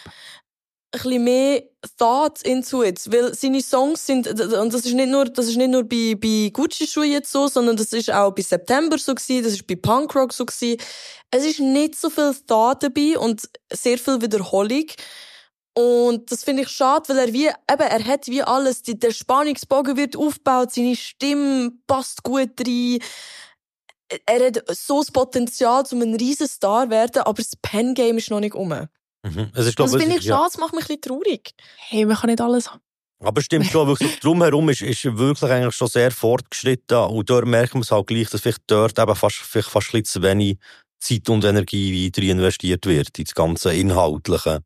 S3: Ein bisschen mehr Thought into it. Weil seine Songs sind, und das ist nicht nur, das ist nicht nur bei, bei Gucci-Schuhen jetzt so, sondern das ist auch bei September so gewesen, das ist bei Punkrock so gewesen. Es ist nicht so viel Thought dabei und sehr viel Wiederholung. Und das finde ich schade, weil er wie, eben, er hat wie alles, die, der Spannungsbogen wird aufgebaut, seine Stimme passt gut rein. Er hat so das Potenzial, um ein riesen Star zu werden, aber das Pen-Game ist noch nicht um.
S1: Mhm. Ist,
S3: Das
S1: glaube
S3: finde
S1: es-
S3: ich schade, das macht mich ein bisschen traurig.
S2: Hey, man kann nicht alles haben.
S1: Aber stimmt schon, wirklich so drumherum ist, ist wirklich eigentlich schon sehr fortgeschritten. Und dort merkt man es halt gleich, dass vielleicht dort eben fast, vielleicht fast ein bisschen zu wenig Zeit und Energie weiter investiert wird, ins ganze Inhaltliche.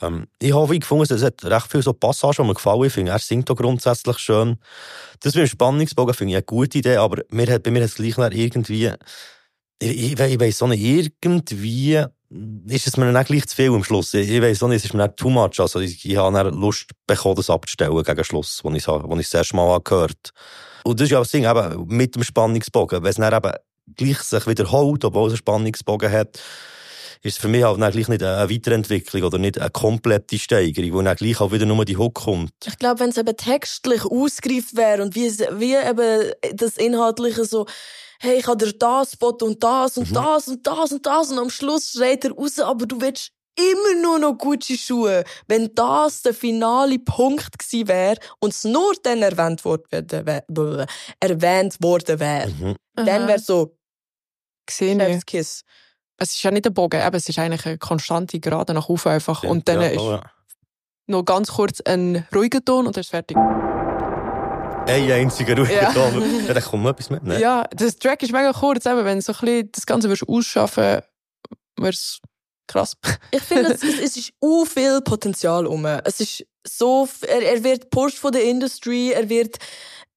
S1: Ähm, ich habe wie gefunden, es hat recht viele so Passagen, die mir gefallen. Ich finde, er singt auch grundsätzlich schön. Das mit dem Spannungsbogen finde ich eine gute Idee, aber mir hat, bei mir hat es gleich irgendwie, ich, ich, ich weiss auch nicht, irgendwie ist es mir dann gleich zu viel am Schluss. Ich, ich weiss auch nicht, es ist mir dann too much. Also ich, ich habe dann Lust bekommen, das abzustellen gegen Schluss, als ich es das erste Mal gehört. Und das ist ja das Ding, eben, mit dem Spannungsbogen. Wenn es dann eben gleich sich wiederholt, obwohl es einen Spannungsbogen hat, ist es für mich halt gleich nicht eine Weiterentwicklung oder nicht eine komplette Steigerung, wo dann gleich auch wieder nur die Hook kommt.
S3: Ich glaube, wenn es eben textlich ausgereift wäre und wie, wie eben das Inhaltliche so, hey, ich habe dir das Spot und das und
S1: Mhm.
S3: das und das und das und am Schluss schreit er raus, aber du willst immer nur noch Gucci-Schuhe. Wenn das der finale Punkt gewesen wäre und es nur dann erwähnt worden wäre, erwähnt worden wäre,
S1: Mhm.
S3: dann wäre so,
S2: Gesehen.
S3: Kiss.
S2: Es ist ja nicht ein Bogen, eben, es ist eigentlich eine konstante Gerade nach oben einfach. Und dann
S1: ja,
S2: ist
S1: ja.
S2: noch ganz kurz ein ruhiger Ton und dann ist fertig.
S1: Ein einziger ruhiger
S2: Ja.
S1: Ton. [laughs] Ja, da kommt noch etwas mit, ne?
S2: Ja, das Track ist mega kurz, eben, wenn du so ein bisschen das Ganze würdest ausschaffen wäre es krass.
S3: Ich finde, es, es, ist u viel Potenzial um. Es ist so, er, er wird pushed von der Industry, er wird,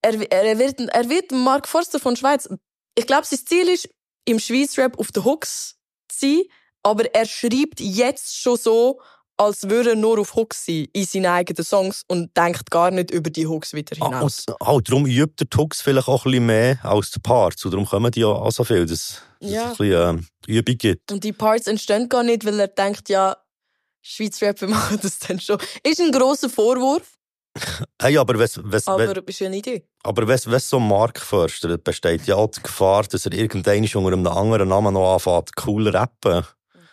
S3: er, er wird, er wird Mark Forster von Schweiz. Ich glaube, sein Ziel ist, im Schweiz-Rap auf den Hooks zu sein, aber er schreibt jetzt schon so, als würde er nur auf Hooks sein in seinen eigenen Songs und denkt gar nicht über die Hooks wieder
S1: Ah,
S3: hinaus.
S1: und halt, darum übt der Tux vielleicht auch ein bisschen mehr als der Parts. Und darum kommen die ja auch so viel, dass, dass
S3: Ja.
S1: es ein bisschen äh, Übung gibt.
S3: Und die Parts entstehen gar nicht, weil er denkt, ja, Schweiz-Rap, wir [laughs] machen das dann schon. Ist ein grosser Vorwurf, [laughs]
S1: Hey, aber wenn wenn's,
S3: aber
S1: wenn,
S3: ist ja eine Idee.
S1: aber wenn's, wenn's so Mark fördert, besteht ja auch die Gefahr, dass er irgendwann unter einem anderen Namen noch anfängt, cool rappen.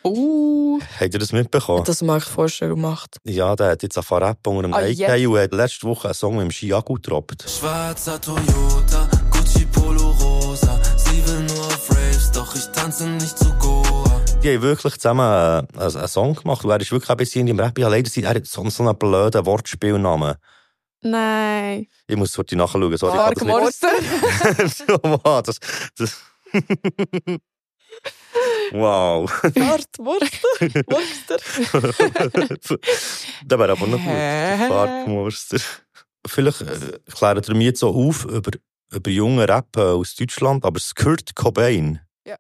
S2: Uh,
S1: Habt ihr das mitbekommen?
S3: Das Mark Forster gemacht.
S1: Ja, der hat jetzt angefangen rappen unter einem
S2: Ah,
S1: AK
S2: jetzt?
S1: und hat letzte Woche einen Song mit dem Chiago gedroppt.
S6: Schwarzer Toyota, Gucci Polo Rosa. Sie will nur auf Raves, doch ich tanze nicht zu Goa.
S1: Die haben wirklich zusammen äh, einen, Song gemacht und er ist wirklich ein bisschen im Rap. Ja, leider, er hat so, so einen blöden Wortspielnamen.
S2: nein.
S1: Ich muss heute nachschauen. Sorry, ich
S2: Mark Morster. [laughs]
S1: das, das [laughs] wow.
S3: Wart, Wurster,
S1: der wäre aber noch gut. Farkmonster. Vielleicht äh, klären wir mir jetzt so auf über, über junge Rapper aus Deutschland, aber Kurt Cobain.
S2: Ja.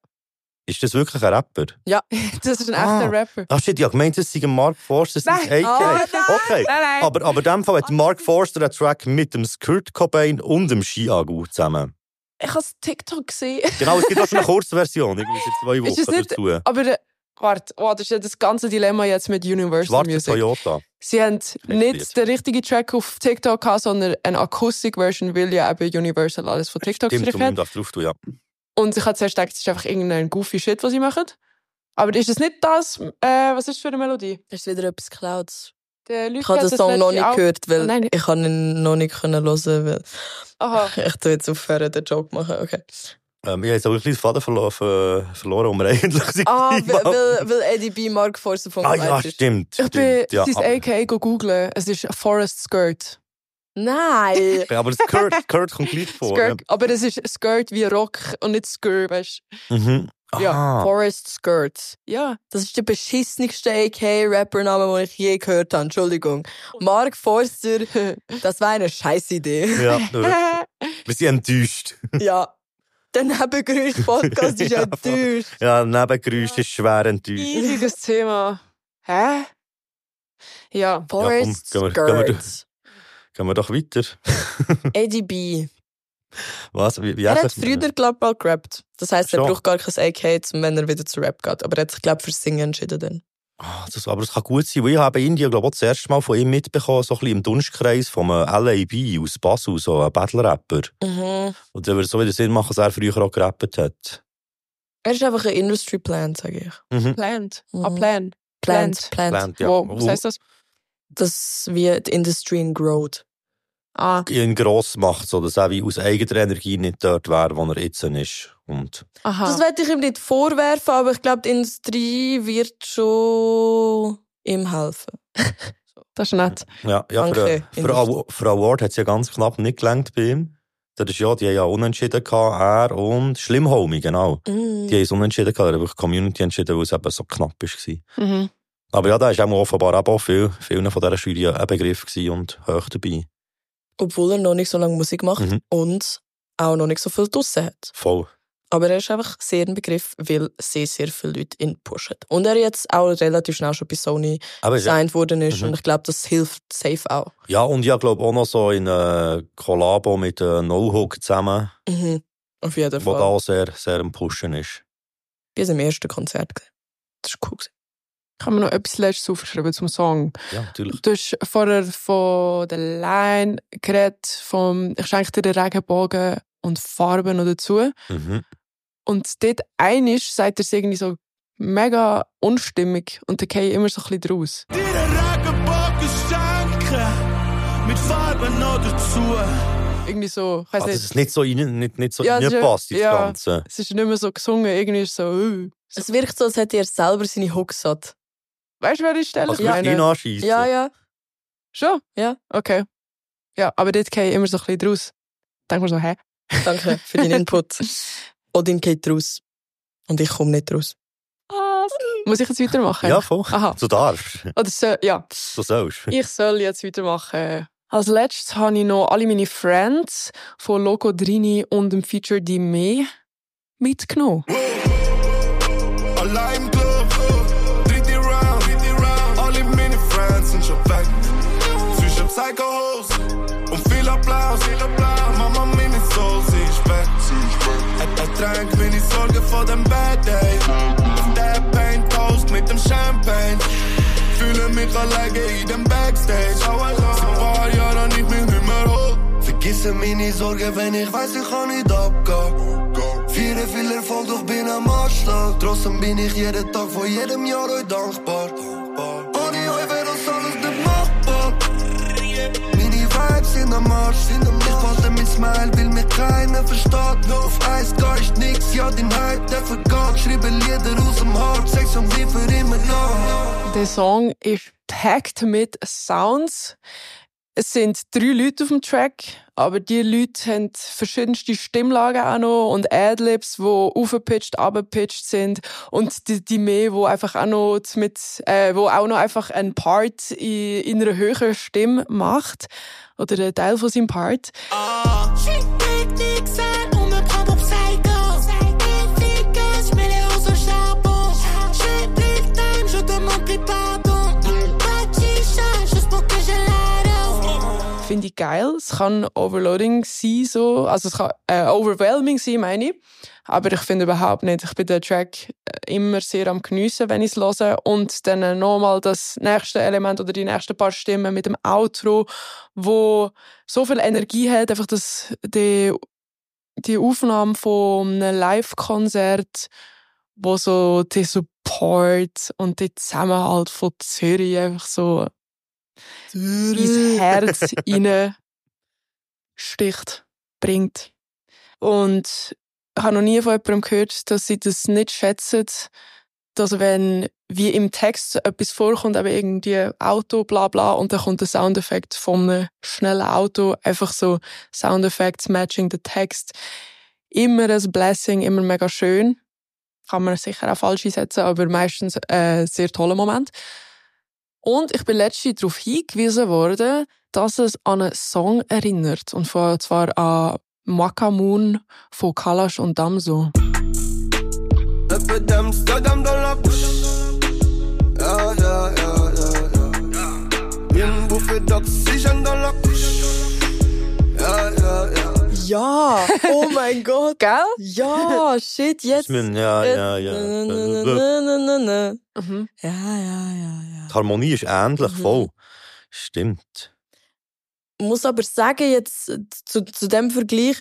S1: Ist das wirklich ein Rapper? [laughs]
S2: Das ist ein
S1: Ah.
S2: echter Rapper.
S1: Ach shit, ich habe gemeint, das sei Mark Forster, das ist. AK.
S2: Oh,
S1: okay.
S2: Nein, nein.
S1: Aber, aber in dem Fall hat Mark Forster einen Track mit dem Kurt Cobain und dem Chiago zusammen.
S2: Ich habe es TikTok gesehen.
S1: Genau, es gibt auch schon eine [laughs] Kurzversion, irgendwie seit zwei
S2: Ist es
S1: Wochen
S2: nicht-
S1: dazu.
S2: Aber, äh, Warte, oh, das ist ja das ganze Dilemma jetzt mit Universal
S1: Schwarze
S2: Music.
S1: Toyota.
S2: Sie haben nicht den richtigen Track auf TikTok gehabt, sondern eine Akustik-Version, weil ja eben Universal alles von TikTok
S1: Stimmt,
S2: gestrichen hat.
S1: darfst drauf tun, ja.
S2: Und ich habe zuerst gedacht, es ist einfach irgendein goofy Shit, was sie machen. Aber ist es nicht das, äh, was ist das für eine Melodie?
S3: Ist wieder etwas Clouds.
S2: Der Luke
S3: Ich habe den Song noch nicht gehört, weil
S2: Oh, nein.
S3: ich kann ihn noch nicht können hören, weil
S2: Aha. [laughs]
S3: ich tu jetzt aufhören, den Joke machen. Okay.
S1: Ähm, ich habe jetzt auch ein bisschen Faden verlo ver verloren, um wir [laughs] eigentlich sind.
S3: Ah, weil, weil, weil Eddie B. Mark Forster von
S1: ah ja,
S3: ist.
S1: stimmt.
S2: Ich bin
S1: ja,
S2: sein
S1: aber,
S2: AKA go googlen. Es ist Forest Skirt.
S3: Nein! [laughs]
S1: Ja, aber das Kurt, Kurt kommt gleich vor.
S2: Skirt. Aber es ist Skirt wie Rock und nicht Skirt, weißt
S1: Ja. Mhm.
S2: Ja,
S1: Aha.
S3: Forest Skirts.
S2: Ja.
S3: Das ist der beschissenste AK-Rappername, den ich je gehört habe. Entschuldigung. Mark Forster, [laughs] das war eine Scheißidee.
S1: Ja, wirklich. [laughs] wir sind enttäuscht.
S3: ja. Der Nebengeräusch-Podcast [laughs] ist
S1: Ja,
S3: enttäuscht.
S1: Ja, Nebengeräusch ist schwer enttäuscht.
S2: Riesiges Thema. Hä? Ja.
S3: Forest
S1: gehen wir- gehen wir-
S3: Skirts.
S1: Gehen wir doch weiter.
S3: Eddie B.
S1: Was? Wie, wie
S3: Er hat früher, glaube ich, mal gerappt. Das heisst, er
S1: Schon.
S3: braucht gar kein AK, um, wenn er wieder zu Rap geht. Aber er hat sich, glaube ich, fürs Singen entschieden. Dann.
S1: Ah, das, aber das kann gut sein, weil ich habe in Indien, glaube ich, auch das erste Mal von ihm mitbekommen, so ein bisschen im Dunstkreis vom äh, LAB aus Basel, so ein Battle-Rapper.
S3: Mhm.
S1: Und der würde so wieder Sinn machen, dass er früher auch gerappt hat.
S3: Er ist einfach ein Industry Plant, sage ich.
S1: Mhm.
S2: Plant.
S3: Mhm.
S2: Ah, Plan.
S3: Plant. Plant.
S1: Plant, ja.
S2: Wow, was heißt das?
S3: Das wie die Industry in Growth.
S2: Ah,
S1: ihn gross macht, so dass er wie aus eigener Energie nicht dort wäre, wo er jetzt ist. Und
S2: aha.
S3: Das werde ich ihm nicht vorwerfen, aber ich glaube, die Industrie wird schon ihm helfen. [laughs]
S2: das ist nett.
S1: ja, ja für,
S3: Danke,
S1: für, Aw- für Award hat es ja ganz knapp nicht gelangt bei ihm. Das ist ja, die haben ja unentschieden gehabt, er und Schlimmhomie, genau.
S3: Mm.
S1: Die haben es unentschieden gehabt, er hat wirklich die Community entschieden, weil es eben so knapp war.
S2: Mhm.
S1: Aber ja, da ist auch offenbar auch viel, vielen von dieser Jury ein Begriff und hoch dabei.
S3: Obwohl er noch nicht so lange Musik macht
S1: Mhm.
S3: und auch noch nicht so viel draussen hat.
S1: Voll.
S3: Aber er ist einfach sehr ein Begriff, weil sehr, sehr viele Leute ihn pushen. Und er jetzt auch relativ schnell schon bei Sony
S1: Aber ja,
S3: gesigned worden ist.
S1: Mhm.
S3: Und ich glaube, das hilft safe auch.
S1: ja, und ich glaube auch noch so in äh, Kollabo mit äh, No-Hook zusammen,
S3: Mhm. Auf jeden
S1: wo
S3: Fall.
S1: da auch sehr, sehr am Pushen ist.
S3: Bei seinem ersten Konzert. Das ist cool.
S2: Ich habe mir noch etwas Letztes aufgeschrieben zum Song.
S1: Ja, natürlich.
S2: Du hast vorher von der Line geredet, vom «Ich schenke dir den Regenbogen» und Farben noch dazu.
S1: Mhm.
S2: Und dort einisch sagt er es irgendwie so mega unstimmig und dann gehe ich immer so ein bisschen draus.
S10: Dir einen Regenbogen schenken, mit Farben noch dazu.
S2: Irgendwie so, ich weiss
S1: Also,
S2: nicht.
S1: dass es nicht so, rein, nicht, nicht so
S2: Ja, ist
S1: reinpasst, ins
S2: ja.
S1: Ganze.
S2: Es ist nicht mehr so gesungen, irgendwie ist es so, uh. so.
S3: Es wirkt so, als hätte er selber seine Hooks hat.
S2: Weißt du, wer ich stelle?
S1: Also, ja, ihn anschiessen.
S3: Ja, ja.
S2: Schon?
S3: Ja.
S2: Okay. Ja, aber dort gehe ich immer so ein bisschen draus. Denk mir so, hä?
S3: Danke für deinen Input. [laughs] Odin geht raus. Und ich komme nicht raus.
S2: Muss ich jetzt weitermachen?
S1: Ja, voll.
S2: Aha.
S1: Du darfst.
S2: Oder so, ja.
S1: Du sollst.
S2: Ich soll jetzt weitermachen. Als letztes habe ich noch alle meine Friends von Loco Drini und dem Feature Die Me mitgenommen.
S8: Allein Zwischen Psychos und viel Applaus, viel Applaus. Mama, meine Soul, sie ist weg. Ein, ein Trank, meine Sorge vor dem Bad Day. Der Paint Toast mit dem Champagne. Fühle mich alleine in dem Backstage. Allein. Seit ein paar Jahren nicht mehr, hoch. Vergisse meine Sorgen, wenn ich weiß, ich kann nicht abgehen. Viere viel Erfolg, doch bin am Anschlag. Trotzdem bin ich jeden Tag vor jedem Jahr euch dankbar. Am Arsch. Ich wollte mit Smile, will mich keiner versteht. Auf Eis gar ist nix, ja, den Hype, der vergeht. Schreibe Lieder aus dem Hart, Sex und wie für immer da.
S2: Der Song ist packed mit Sounds. Es sind drei Leute auf dem Track, aber die Leute haben verschiedenste Stimmlagen auch noch und Adlibs, die aufgepitcht, abgepitcht sind und die, die mehr, wo einfach auch noch mit, äh, wo auch noch einfach einen Part in, in einer höheren Stimme macht oder einen Teil von seinem Part.
S11: On
S2: finde ich geil. Es kann overloading sein, so. Also es kann äh, overwhelming sein, meine ich. Aber ich finde überhaupt nicht. Ich bin den Track äh, immer sehr am geniessen, wenn ich es höre. Und dann äh, nochmal das nächste Element oder die nächsten paar Stimmen mit dem Outro, wo so viel Energie hat, einfach das, die, die Aufnahme von einem Live-Konzert, wo so die Support und die Zusammenhalt von Zürich einfach so ins Herz rein sticht, bringt. Und ich habe noch nie von jemandem gehört, dass sie das nicht schätzen, dass wenn wie im Text etwas vorkommt, aber irgendwie Auto, bla bla, und dann kommt der Soundeffekt von einem schnellen Auto, einfach so Soundeffects matching the Text. Immer ein Blessing, immer mega schön. Kann man sicher auch falsch einsetzen, aber meistens ein sehr toller Moment. Und ich bin letztens darauf hingewiesen worden, dass es an einen Song erinnert. Und zwar an Makamun von Kalash und Damso.
S12: Ja.
S3: Oh mein [laughs] Gott.
S2: Gell?
S3: Ja, [laughs] shit, jetzt.
S1: Ja, ja, ja.
S2: Mhm.
S3: Ja, ja, ja, ja.
S1: Die Harmonie ist ähnlich,
S3: Mhm.
S1: voll. Stimmt.
S3: muss aber sagen, jetzt zu, zu dem Vergleich,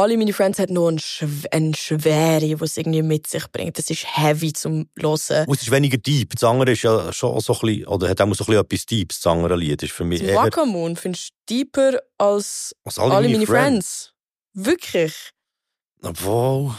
S3: alle meine Friends haben noch eine, Schw eine Schwere, es irgendwie mit sich bringt. Das ist heavy zum Hören.
S1: Und es ist weniger deep. Das andere ist ja schon so ein bisschen, oder hat auch so ein bisschen etwas Deeps, das andere Lied. ist für mich eher,
S3: Wakamoon findest du deeper als
S1: als
S3: alle, meine Friends. Wirklich?
S1: Obwohl,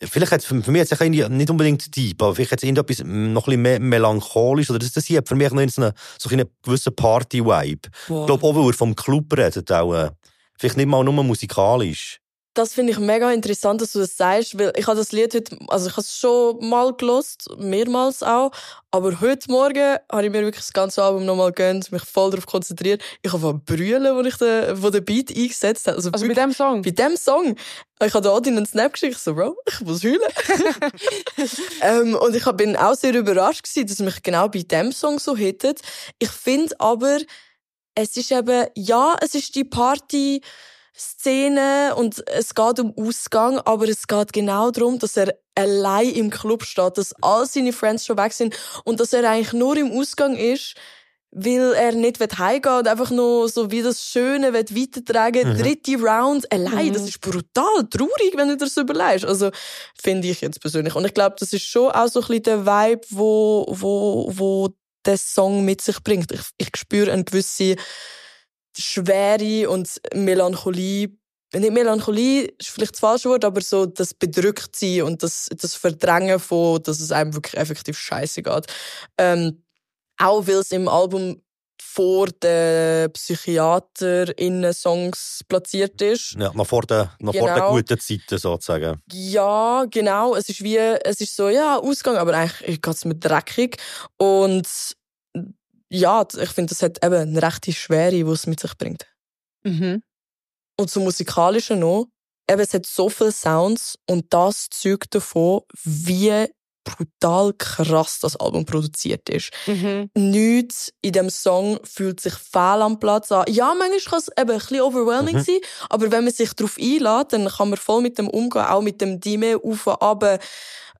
S1: vielleicht hat für, für mich jetzt nicht unbedingt deep, aber vielleicht hat es irgendetwas noch ein bisschen melancholisch, oder das, das hier hat für mich noch so einen, so einen gewissen Party-Vibe. Ich glaube auch, weil er vom Club redet, auch, äh, vielleicht nicht mal nur musikalisch.
S3: Das finde ich mega interessant, dass du das sagst, weil ich habe das Lied heute, also ich habe es schon mal gelost, mehrmals auch, aber heute Morgen habe ich mir wirklich das ganze Album nochmal gönnt, mich voll darauf konzentriert. Ich habe brüllen, wo ich den, wo den Beat eingesetzt habe.
S2: Also bei
S3: wirklich-
S2: dem Song?
S3: Bei dem Song. Ich habe da Odin einen Snap geschickt, ich so, Bro, ich muss heulen. [laughs] ähm, und ich bin auch sehr überrascht gewesen, dass mich genau bei dem Song so hittet. Ich finde aber, es ist eben, ja, es ist die Party, Szene und es geht um Ausgang, aber es geht genau darum, dass er allein im Club steht, dass all seine Friends schon weg sind und dass er eigentlich nur im Ausgang ist, weil er nicht heimgehen will und einfach nur so wie das Schöne will weitertragen
S1: Mhm.
S3: Dritte Round allein.
S2: Mhm.
S3: Das ist brutal traurig, wenn du dir das überlegst. Also, finde ich jetzt persönlich. Und ich glaube, das ist schon auch so ein bisschen der Vibe, wo, wo, wo der Song mit sich bringt. Ich, ich spüre eine gewisse Schwere und Melancholie. Nicht Melancholie ist vielleicht das falsche Wort, aber so das Bedrücktsein und das, das Verdrängen von, dass es einem wirklich effektiv scheiße geht. Ähm, auch weil es im Album vor den PsychiaterInnen-Songs platziert ist.
S1: Ja, noch vor den, noch vor den
S3: Genau.
S1: guten Zeiten sozusagen.
S3: Ja, genau. Es ist wie, es ist so, ja, Ausgang, aber eigentlich geht's mir dreckig. Und ja, ich finde, das hat eben eine rechte Schwere, die es mit sich bringt.
S2: Mhm.
S3: Und zum Musikalischen noch, eben, es hat so viele Sounds und das zeugt davon, wie brutal krass das Album produziert ist.
S2: Mhm.
S3: Nichts in dem Song fühlt sich fehl am Platz an. Ja, manchmal kann es eben ein bisschen overwhelming
S1: Mhm.
S3: sein, aber wenn man sich darauf einlädt, dann kann man voll mit dem umgehen, auch mit dem Dime auf und ab,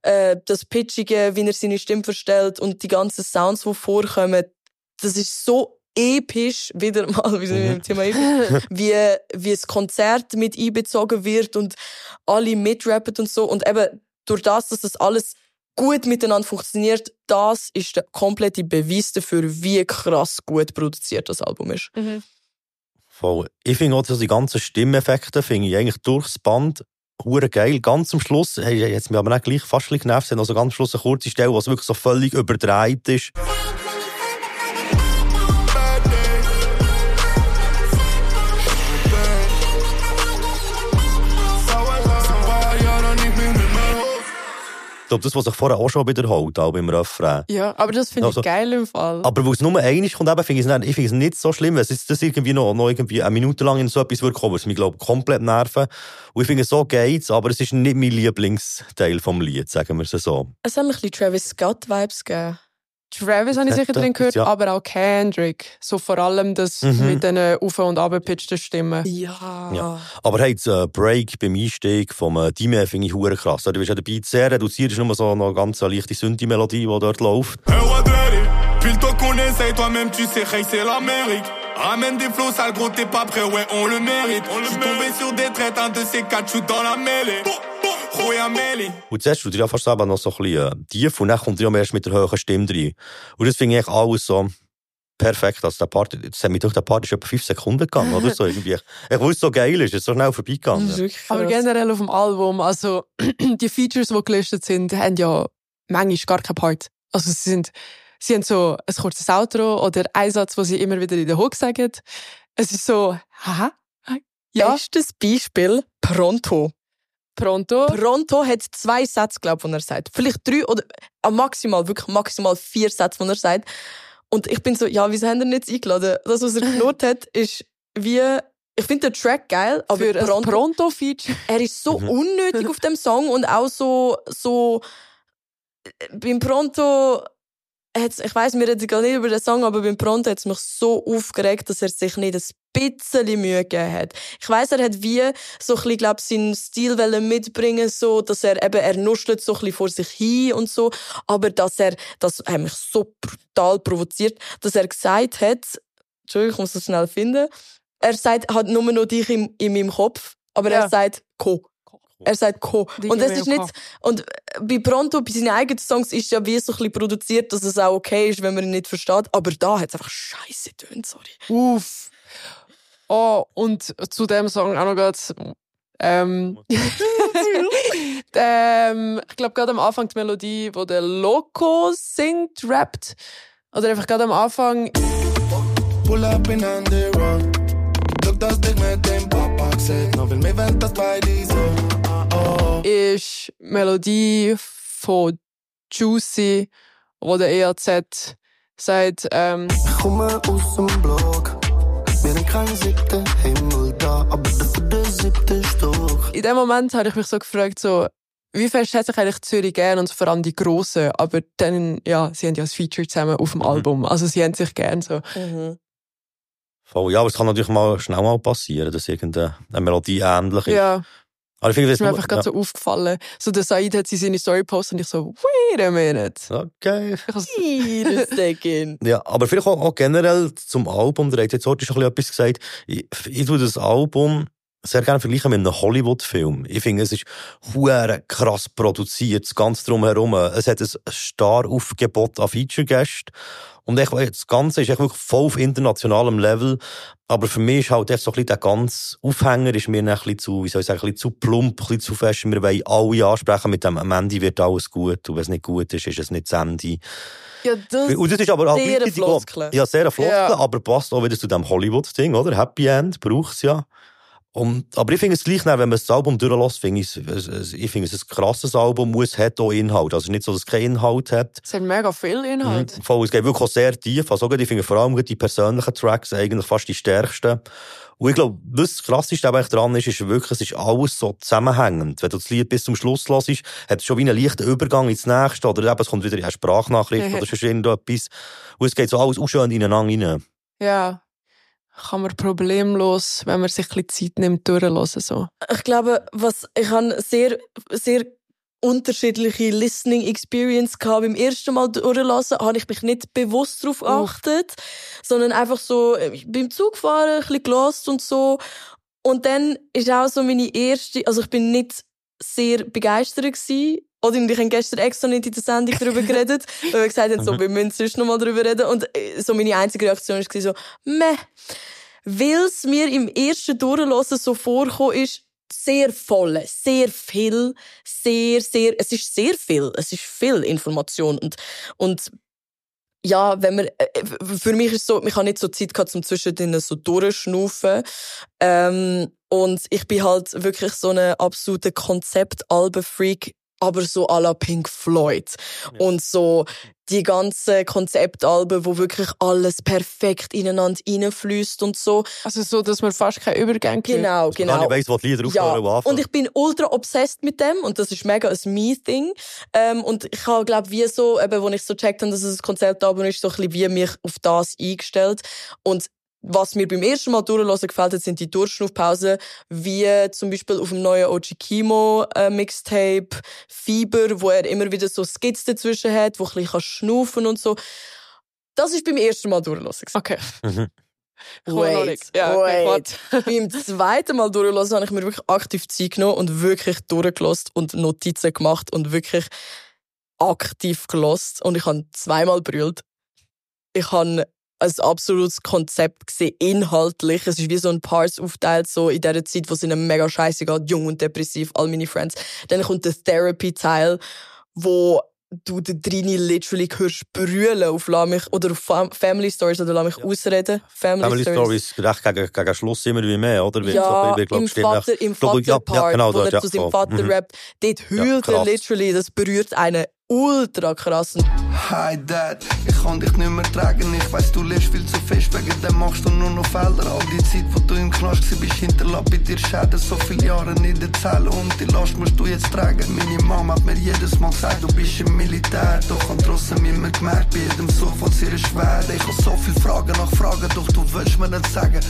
S3: äh, das Pitchige, wie er seine Stimme verstellt und die ganzen Sounds, die vorkommen, das ist so episch, wieder mal, wie
S1: Mhm.
S3: im Thema episch, wie, wie das Konzert mit einbezogen wird und alle mitrappen und so. Und eben durch das, dass das alles gut miteinander funktioniert, das ist der komplette Beweis dafür, wie krass gut produziert das Album ist.
S2: Mhm.
S1: Voll. Ich finde auch, dass die ganzen Stimmeffekte finde ich eigentlich durchs Band hure geil. Ganz am Schluss, hey, jetzt mir aber nicht gleich fast ein bisschen genervt, sind also ganz am Schluss eine kurze Stelle, wo es wirklich so völlig überdreht ist. Glaube, das, was sich vorher auch schon wiederholt, auch beim Refrain.
S2: Ja, aber das finde
S1: Also-
S2: ich geil im Fall.
S1: Aber weil es nur einmal kommt, eben, finde ich es nicht, ich so schlimm, wenn es das irgendwie noch, noch irgendwie eine Minute lang in so etwas würde kommen, es mich, glaube komplett nerven. Und ich finde, so geht's, aber es ist nicht mein Lieblingsteil vom Lied, sagen wir es so.
S3: Es hat ein bisschen Travis Scott-Vibes gegeben.
S2: Travis habe ich sicher
S1: Hat
S2: drin gehört,
S1: ja.
S2: aber auch Kendrick. So vor allem das
S1: Mhm.
S2: mit den auf- und abgepitchten Stimmen.
S3: Ja.
S1: Ja. Aber hey, das äh, Break beim Einstieg vom äh, Dime finde ich hure krass. Du bist ja dabei sehr reduziert, ist nur so eine ganz leichte Synthi-Melodie, die dort läuft.
S13: Un roi de l'allée. Puis le temps qu'on essaye, toi-même tu sais, hey, c'est l'Amérique. Ramène des flots sales, gros, t'es pas prêt, ouais, on le mérite. On J'suis tombé sur des traites, un de ces quatre dans la mêlée.
S1: Und zuerst tut ja fast selber noch so ein bisschen äh, tief und dann kommt ja erst mit der hohen Stimme rein. Und das finde ich eigentlich alles so perfekt. Also der Part, das hat mich durch den Part ist etwa fünf Sekunden gegangen, oder so irgendwie. Ich, wusste, so geil ist, es ist so schnell vorbeigegangen.
S2: Aber generell auf dem Album, also [clears throat] die Features, die gelistet sind, haben ja manchmal gar keinen Part. Also sie sind, sie haben so ein kurzes Outro oder einen Satz, wo sie immer wieder in der Hook sagen. Es ist so, haha, ja.
S3: Bestes Beispiel, Pronto.
S2: Pronto.
S3: Pronto hat zwei Sätze, glaube ich, die er sagt. Vielleicht drei oder äh, maximal, wirklich maximal vier Sätze, die er sagt. Und ich bin so, ja, wieso haben wir ihn jetzt eingeladen? Das, was er [laughs] genutzt hat, ist wie, ich finde den Track geil, aber
S2: Für ein
S3: Pronto,
S2: Pronto-Feature.
S3: er ist so
S1: Mhm.
S3: unnötig auf dem Song und auch so, so, äh, beim Pronto, hat's, ich weiss, wir reden gar nicht über den Song, aber beim Pronto hat es mich so aufgeregt, dass er sich nicht ein bisschen Mühe gegeben hat. Ich weiss, er hat wie so ein bisschen, glaub, seinen Stil mitbringen, so, dass er eben, er nuschelt so ein bisschen vor sich hin und so, aber dass er, das hat mich so brutal provoziert, dass er gesagt hat, Entschuldigung, ich muss das schnell finden, er sagt, hat nur noch dich in, in meinem Kopf, aber
S2: Ja.
S3: er sagt, Co. Er sagt Co. Und das ist nicht, und äh, bei Pronto, bei seinen eigenen Songs ist ja wie so ein bisschen produziert, dass es auch okay ist, wenn man ihn nicht versteht. Aber da hat es einfach scheiße tönt, sorry.
S2: Uff. Oh, und zu dem Song auch noch ganz, ähm, [laughs] ähm, ich glaube gerade am Anfang die Melodie, wo der Loco singt, rappt, oder einfach gerade am Anfang,
S12: Pull up in on the run. Look, das Ding mit dem. Noch will mir, wenn das bei dir so.
S2: Ist Melodie von Juicy, wo der EAZ sagt, ähm,
S12: Ich komme aus dem Block. Wir sind kein siebter Himmel da, aber dafür der siebte Stock.
S2: in dem Moment habe ich mich so gefragt, so, wie fest hat sich eigentlich Zürich gern und vor allem die Grossen, aber dann, ja, sie haben ja das Feature zusammen auf dem Album, also sie haben sich gern so.
S1: Voll, ja, aber es kann natürlich mal schnell mal passieren, dass irgendeine eine Melodie ähnlich ist.
S2: Ja,
S1: Aber ich finde,
S2: das ist mir einfach gerade so aufgefallen. So, der Said hat sie seine Story gepostet und ich so, wait a minute.
S1: Okay.
S2: Ich has- [laughs]
S3: Second.
S1: Ja, aber vielleicht auch, auch generell zum Album, der hat jetzt heute schon etwas gesagt. Ich, ich tue das Album sehr gerne vergleichen mit einem Hollywood-Film. Ich finde, es ist hure krass produziert, das Ganze drumherum. Es hat ein Star-Aufgebot an Feature-Gästen. Und ich, das Ganze ist echt wirklich voll auf internationalem Level. Aber für mich ist halt echt so ein bisschen der ganze Aufhänger ist mir ein bisschen zu, wie soll ich sagen, ein bisschen zu plump, ein bisschen zu fest. Wir wollen alle ansprechen mit dem, am Ende wird alles gut. Und wenn es nicht gut ist, ist es nicht das Ende.
S3: Ja, das,
S1: Und das ist aber auch
S3: sehr
S1: gleichzeitig auch-
S3: Floskel.
S1: Ja, sehr Floskel,
S2: Ja.
S1: aber passt auch wieder zu dem Hollywood-Ding, oder? Happy End braucht's ja. Und, aber ich finde es gleich, wenn man das Album durchlässt, finde ich es, es- ich finde es ein krasses Album, es hat auch Inhalt. Also es nicht so, dass es keinen Inhalt hat.
S2: Es hat mega viel Inhalt.
S1: Mhm. Voll, es geht wirklich auch sehr tief. Also ich finde vor allem die persönlichen Tracks eigentlich fast die stärksten. Und ich glaube, was das Krasseste eigentlich dran ist, ist wirklich, es ist alles so zusammenhängend. Wenn du das Lied bis zum Schluss hörst, hat es schon wie einen leichten Übergang ins nächste, oder eben, es kommt wieder eine Sprachnachricht oder sonst irgendetwas. Und es geht so alles auch schön ineinander rein.
S2: Ja. Kann man problemlos, wenn man sich ein bisschen Zeit nimmt, durchhören, so.
S3: Ich glaube, was, ich habe sehr, sehr unterschiedliche Listening Experience gehabt. Beim ersten Mal durchlassen habe ich mich nicht bewusst darauf geachtet, sondern einfach so ich bin im Zug gefahren, ein bisschen gelost und so. Und dann ist auch so meine erste, also ich bin nicht sehr begeistert gewesen. Oder ich habe gestern extra nicht in der Sendung darüber [laughs] geredet, weil wir gesagt haben, so, wir müssen sonst noch mal darüber reden. Und äh, so meine einzige Reaktion war so, meh. Weil es mir im ersten Durchlassen so vorgekommen ist, sehr voll, sehr viel, sehr, sehr, es ist sehr viel, es ist viel Information und, und ja, wenn man, äh, für mich ist so, ich habe nicht so Zeit gehabt, zum zwischendrin so durchschnaufen. Ähm, und ich bin halt wirklich so eine absolute Konzeptalben-Freak. Aber so à la Pink Floyd. Und so die ganzen Konzeptalben, wo wirklich alles perfekt ineinander reinfließt und so.
S2: Also so, dass man fast keinen Übergang hört.
S3: Genau,
S1: Gar
S3: genau.
S1: nicht weiss, wo die Lieder
S3: Ja,
S1: und
S3: ich bin ultra obsessed mit dem und das ist mega ein Me-Thing. Ähm, und ich habe, glaube wie so, eben, wo ich so checkt habe, dass es ein Konzeptalbum ist, so ein bisschen wie mich auf das eingestellt. Und was mir beim ersten Mal durchhören gefällt hat, sind die Durchschnaufpausen, wie zum Beispiel auf dem neuen OG Kimo äh, Mixtape Fieber, wo er immer wieder so Skits dazwischen hat, wo ein bisschen kann schnaufen und so. Das ist beim ersten Mal.
S2: Okay.
S1: Mhm.
S2: Noch nicht. Ja, okay,
S3: wait. [laughs] Beim zweiten Mal durchgelassen habe ich mir wirklich aktiv Zeit genommen und wirklich durchgelassen und Notizen gemacht und wirklich aktiv gelost und ich habe zweimal brüllt. Ich habe ein absolutes Konzept gesehen, inhaltlich. Es ist wie so ein Parts aufteilt, so in dieser Zeit, wo es ihnen mega scheiße geht, jung und depressiv, all meine Friends. Dann kommt der Therapy-Teil, wo du da drinnen literally hörst brüllen auf «Lass mich» oder auf Fam Family Stories oder «Lass mich ausreden». Family,
S1: Family Stories recht gegen, gegen Schluss immer wie mehr, oder?
S3: Ja,
S1: so
S3: im Vater, im
S1: ja,
S3: Vaterpart,
S1: ja, genau,
S3: wo er
S1: ja,
S3: zu seinem. Vater
S1: Mhm.
S3: rappt, dort heult er
S1: krass.
S3: literally, das berührt einen ultra krass.
S12: Hi Dad, ich kann dich nicht mehr tragen. Ich weiss, du lebst viel zu fest, wegen dem machst du nur noch Felder. All die Zeit, wo du im Knast warst, bist hinterlassen bei dir Schäden. So viele Jahre in der Zelle und die Last musst du jetzt tragen. Meine Mama hat mir jedes Mal gesagt, du bist im Militär. Doch hab trotzdem immer gemerkt, bei jedem Such von ihr schwer. Ich hab so viele Fragen nach Fragen, doch du willst mir nicht sagen.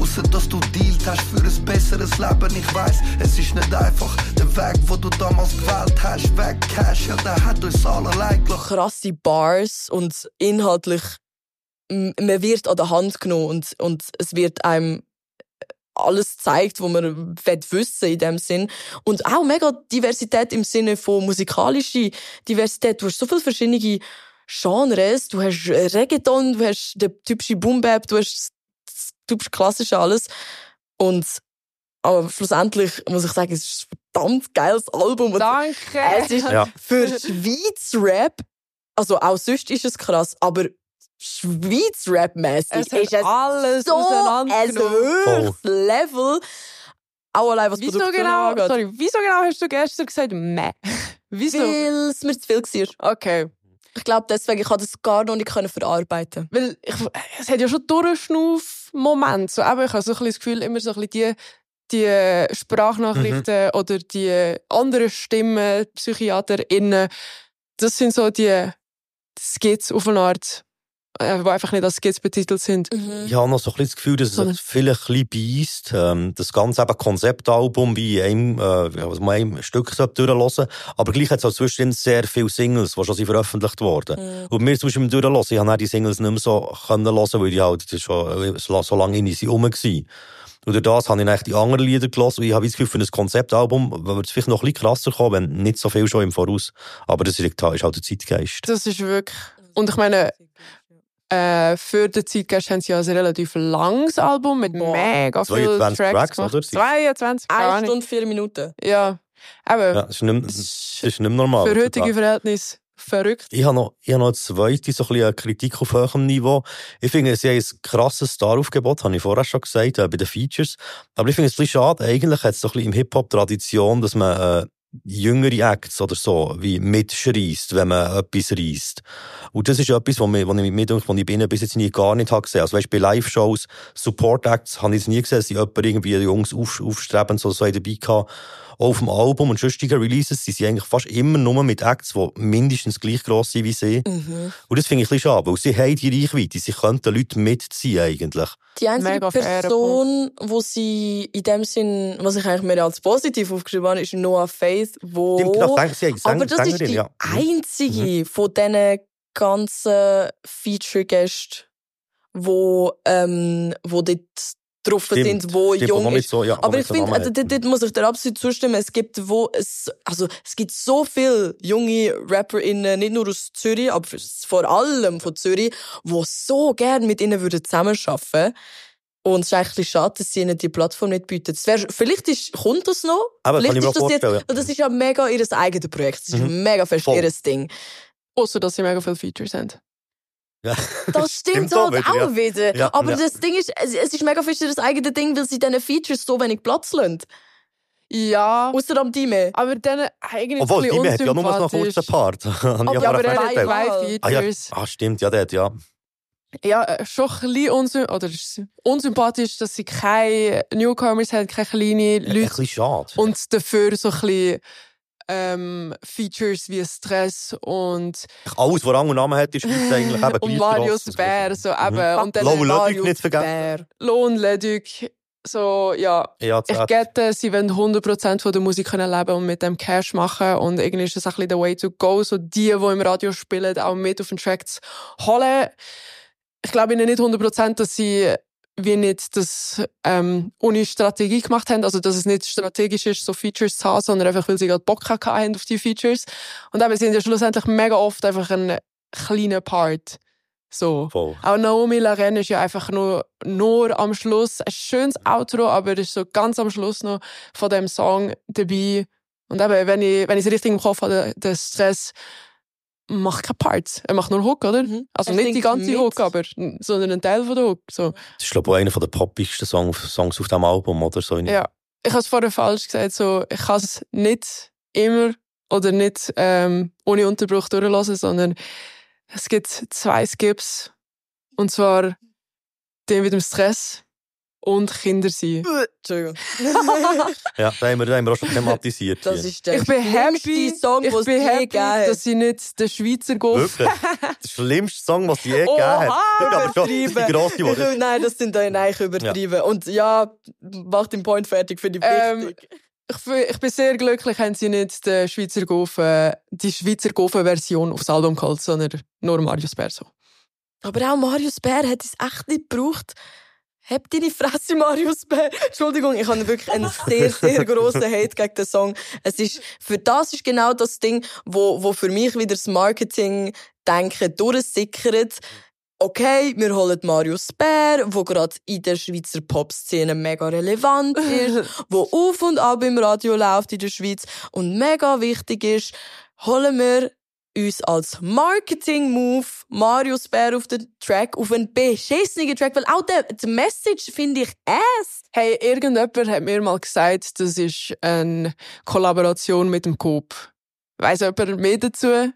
S12: Ausser, dass du dealt hast für ein besseres Leben. Ich weiss, es ist nicht einfach. Der Weg, wo du damals gewählt hast, weg Cash, ja, der hat uns alle allein gelassen.
S3: Krasse Bars und inhaltlich, man wird an der Hand genommen und, und es wird einem alles zeigt, wo man wissen in dem Sinn. Und auch mega Diversität im Sinne von musikalischer Diversität. Du hast so viele verschiedene Genres. Du hast Reggaeton, du hast den typischen Boom Bap, du hast das typisch klassische alles. Und aber schlussendlich muss ich sagen, es ist ein verdammt geiles Album. Und
S2: Danke.
S3: Es ist
S1: Ja.
S3: für Schweiz Rap, also auch sonst ist es krass, aber Schweiz Rap mäßig ist es
S2: alles
S3: so ein
S2: auseinandergenommen.
S3: höheres Level. Auch allein was
S2: Wieso
S3: Produktion
S2: genau,
S3: angeht.
S2: sorry, wieso genau hast du gestern gesagt, meh? [laughs] Wieso?
S3: Weil es mir zu viel war.
S2: Okay.
S3: Ich glaube deswegen, ich konnte das gar noch nicht verarbeiten.
S2: Weil ich, es hat ja schon Durchschnauf-Momente. So, eben, ich habe so ein bisschen das Gefühl, immer so ein bisschen die, die Sprachnachrichten
S3: Mhm.
S2: oder die anderen Stimmen, PsychiaterInnen, das sind so die Skits auf eine Art, äh, die einfach nicht als Skits betitelt sind.
S1: Ich habe noch so ein bisschen das Gefühl, dass
S2: Sondern-
S1: es vielleicht ein bisschen beißt. Ähm, das ganze eben Konzeptalbum wie in einem, äh, was man einem Stück durchhören Aber gleich hat es auch zwischendrin sehr viele Singles, die schon sind veröffentlicht wurden. Und mir zum Beispiel beim Durchhören, ich habe die Singles nicht mehr so können hören, weil die halt schon so, so lange in sie rum waren. Und durch das habe ich eigentlich die anderen Lieder gelassen. Und ich habe das Gefühl, für ein Konzeptalbum würde es vielleicht noch ein bisschen krasser kommen, wenn nicht so viel schon im Voraus. Aber das ist halt der Zeitgeist.
S2: Das ist wirklich. Und ich meine, äh, für den Zeitgeist haben sie ja ein relativ langes Album mit mega vielen
S1: 22
S2: Tracks,
S1: Tracks,
S2: gemacht.
S1: oder?
S2: 22, keine
S3: Eine. Stunde, vier Minuten.
S2: Ja, aber
S1: Ja, das ist nicht, mehr- das ist nicht mehr normal.
S2: für heutige Verhältnisse verrückt.
S1: Ich habe noch, ich habe noch eine zweite, so ein Kritik auf hohem Niveau. Ich finde, sie haben ein krasses Star-Aufgebot, habe ich vorher schon gesagt, äh, bei den Features. Aber ich finde es ein bisschen schade. Eigentlich hat es so ein bisschen im Hip-Hop-Tradition, dass man, äh, jüngere Acts oder so, wie mitschreist, wenn man etwas reist. Und das ist etwas, was mir, was ich mir denke, was ich binnen bis jetzt nie gar nicht habe gesehen. Also weißt, bei Live-Shows, Support-Acts, habe ich es nie gesehen, dass jemand irgendwie Jungs auf, aufstreben, so, so dabei gehabt. Auch auf dem Album und sonstigen Releases sind sie eigentlich fast immer nur mit Acts, die mindestens gleich gross sind wie sie.
S3: Mhm.
S1: Und das finde ich ein bisschen schade, weil sie haben die Reichweite, sie könnten Leute mitziehen eigentlich.
S3: Die einzige
S2: Mega
S3: Person, wo sie in dem Sinn, was ich eigentlich mehr als positiv aufgeschrieben habe, ist Noah Faith, wo...
S1: Stimmt, genau, Säng- sie Säng-
S3: Aber das ist
S1: Sängerin,
S3: die
S1: ja. Mhm.
S3: einzige von diesen ganzen Feature-Gästen, wo, ähm, wo dort drauf
S1: Stimmt,
S3: sind, wo
S1: stimmt,
S3: jung
S1: wo
S3: ist.
S1: so- ja, wo
S3: Aber ich
S1: so
S3: finde, also, dort, dort muss ich dir absolut zustimmen. Es gibt, wo es, also, es gibt so viele junge RapperInnen, nicht nur aus Zürich, aber vor allem von Zürich, die so gerne mit ihnen würden zusammenarbeiten und es ist eigentlich ein bisschen schade, dass sie ihnen die Plattform nicht bieten. Das wär, vielleicht ist, kommt das noch.
S1: Aber kann
S3: vielleicht
S1: ich mir
S3: ist das jetzt,
S1: vorstellen, ja.
S3: das ist ja mega ihr eigenes Projekt. Das ist
S1: Mhm.
S3: mega fest
S1: Voll.
S3: ihr Ding.
S2: Außer, dass sie mega viele Features haben.
S1: Ja.
S3: Das [laughs] stimmt,
S1: auch
S3: halt
S1: wieder,
S3: auch
S1: ja.
S3: wieder.
S1: Ja,
S3: Aber
S1: ja.
S3: das Ding ist, es, es ist mega fest ihr eigenes Ding, weil sie diesen Features so wenig Platz lassen.
S2: Ja.
S3: Außer am Dime.
S2: Aber dann eigentlich
S1: Obwohl,
S2: ein
S1: die
S2: bisschen
S1: hat ja nur noch einen kurzen. Part. [laughs] Ich
S2: Ja, aber er hat zwei
S1: Ah, ja.
S2: Features.
S1: ah, stimmt, ja, der hat, ja.
S2: Ja, äh, schon ein bisschen unsy oder unsympathisch, dass sie keine Newcomers haben, keine kleinen
S1: Ein
S2: Leute.
S1: bisschen schade.
S2: Und dafür so ein bisschen ähm, Features wie Stress und,
S1: Alles, was Rang und Namen hat, ist heute eigentlich eben [laughs]
S2: und Marius. Bär. So, eben,
S1: Mhm.
S2: und dann
S1: Low Ludwig
S2: Marius
S1: nicht vergessen.
S2: Bär. Lohn Ludwig. So, ja.
S1: Ja,
S2: Ich gette, sie wollen 100% von der Musik können leben und mit dem Cash machen. Und irgendwie ist das ein bisschen der way to go. So die, die im Radio spielen, auch mit auf den Track zu holen. Ich glaube ihnen nicht 100%, dass sie wie nicht das ähm, ohne Strategie gemacht haben. Also, dass es nicht strategisch ist, so Features zu haben, sondern einfach, weil sie gerade Bock hatten auf die Features. Und eben sind ja schlussendlich mega oft einfach ein kleiner Part. So.
S1: Voll.
S2: Auch Naomi Laren ist ja einfach nur, nur am Schluss ein schönes Outro, aber ist so ganz am Schluss noch von dem Song dabei. Und eben, wenn ich, wenn ich es richtig im Kopf habe, der Stress macht keine Parts. Er macht nur Hook, oder? Also
S3: Er
S2: nicht die ganze
S3: mit.
S2: Hook, aber, sondern ein Teil von der Hook. So.
S1: Das ist, glaube ich, auch einer der poppigsten Songs, Songs auf diesem Album, oder so.
S2: Ja. Ich habe es vorher falsch gesagt, so, ich kann es nicht immer oder nicht ähm, ohne Unterbruch durchlassen, sondern es gibt zwei Skips. Und zwar den mit dem Stress und Kinder sein.
S3: Entschuldigung. [laughs]
S1: Ja, da haben wir, da haben wir auch schon thematisiert.
S3: Das ist der
S2: Ich bin happy,
S3: Song,
S2: ich bin happy, dass sie nicht den Schweizer Golf
S1: Wirklich? [laughs] Der schlimmste Song, was es je gegeben hat.
S3: Oha,
S1: Das die
S3: übertrieben.
S1: grosse, die das-
S3: Nein, das sind dann eigentlich übertrieben. Und ja, macht den Point fertig für die
S2: Ähm,
S3: wichtig.
S2: ich, bin- ich bin sehr glücklich, haben sie nicht den Schweizer Golf, äh, die Schweizer Golf-Version aufs Album geholt, sondern nur Marius Berso.
S3: Aber auch Marius Bär hat es echt nicht gebraucht. Hab deine Fresse, Marius Bär. Entschuldigung, ich habe wirklich einen sehr, sehr [laughs] grossen Hate gegen den Song. Es ist, für das ist genau das Ding, wo, wo für mich wieder das Marketing-Denken durchsickert. Okay, wir holen Marius Bär, wo gerade in der Schweizer Popszene mega relevant ist, [laughs] wo auf und ab im Radio läuft in der Schweiz und mega wichtig ist, holen wir uns als Marketing-Move Marius Bär auf den Track, auf einen beschissenen Track, weil auch die Message finde ich ass.
S2: Hey, irgendjemand hat mir mal gesagt, das ist eine Kollaboration mit dem Coop. Weiss jemand mehr dazu?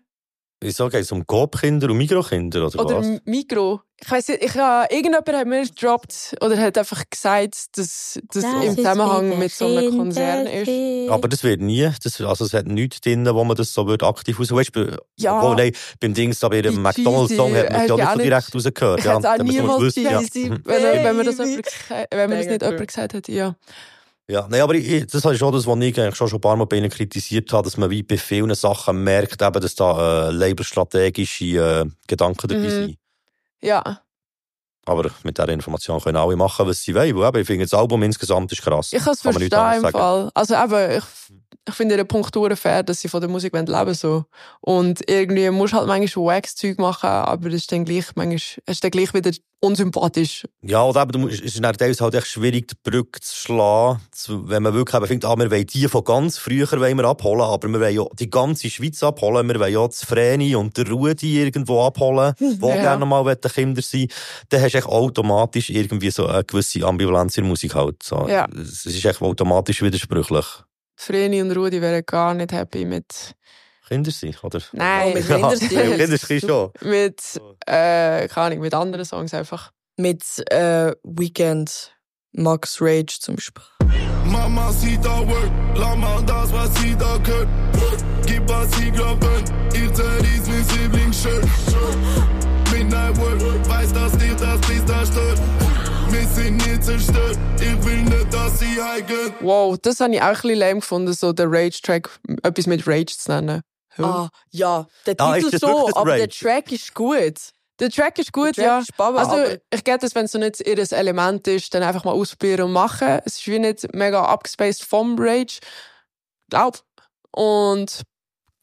S1: Wieso geht es um Coop-Kinder und Mikrokinder, oder,
S2: Oder
S1: was?
S2: Mikro? Ich weiss nicht, ich, ha- irgendjemand hat mir gedroppt oder hat einfach gesagt, dass das im Zusammenhang mit so einem Konzern ist.
S1: Aber das wird nie, das, also es hat nichts drin, wo man das so wird aktiv raus... Weißt,
S2: Ja.
S1: Obwohl, nein, beim Dings da bei dem McDonalds-Song hat man ja
S2: ja
S1: nicht so direkt rausgehört. Ja.
S2: hätte auch niemals
S1: gewusst, ja. [laughs]
S2: wenn, wenn, man das jemand, wenn man das nicht jemand gesagt hat. Ja.
S1: Ja, nein, aber ich, das ist schon das, was ich eigentlich schon, schon ein paar Mal bei ihnen kritisiert habe, dass man wie bei vielen Sachen merkt, eben, dass da äh, labelstrategische äh, Gedanken dabei
S2: Mhm.
S1: sind.
S2: ja.
S1: Aber mit dieser Information können alle machen, was sie wollen. Weil eben, ich finde, das Album insgesamt ist krass.
S2: Ich kann es verstehen im. Fall. Also eben, ich, ich finde den Punkt fair, dass sie von der Musik leben wollen, so. Und irgendwie musst du halt manchmal Wax-Zeug machen, aber es ist dann gleich, manchmal, ist dann gleich wieder unsympathisch.
S1: Ja, oder eben, es ist dann teilweise halt echt schwierig, die Brücke zu schlagen, wenn man wirklich eben findet, ah, wir wollen die von ganz früher wollen wir abholen, aber wir wollen ja die ganze Schweiz abholen, wir wollen ja das Vreni und der Rudi irgendwo abholen, [laughs] wo
S2: Ja.
S1: gerne mal wollen Kinder sein dann hast du echt automatisch irgendwie so eine gewisse Ambivalenz in der Musik halt. So.
S2: Ja.
S1: Es ist echt automatisch widersprüchlich.
S2: Vreni und Rudi wären gar nicht happy mit,
S1: Kinder sein, oder?
S2: Nein. [laughs]
S3: Oh, mit Kinder sein.
S1: Ja, Kinder sein schon.
S2: mit, äh, keine Ahnung, mit anderen Songs einfach.
S3: Mit äh, Weekend, Max Rage zum Beispiel.
S8: Mama sieht da work, Lama das, was sie da gehört. Gib was sie glauben, ihr Zell ist mein Lieblingsshirt. Midnight Work, weiß, dass dir das bis da stört. Wir sind nie zerstört, ich will nicht, dass sie heimgehen.
S2: Wow, das habe ich auch ein bisschen lame gefunden, so den Rage-Track, etwas mit Rage zu nennen.
S3: Ah, ja, der
S1: Ah,
S3: Titel
S1: das
S3: so,
S1: das
S3: aber der
S1: Rage?
S3: Track ist gut.
S2: Der Track ist gut,
S3: Der Track
S2: ja.
S3: ist Baba,
S2: also, ich geht es, wenn es so nicht ihr Element ist, dann einfach mal ausprobieren und machen. Es ist wie nicht mega abgespaced vom Rage. Glaub. Und,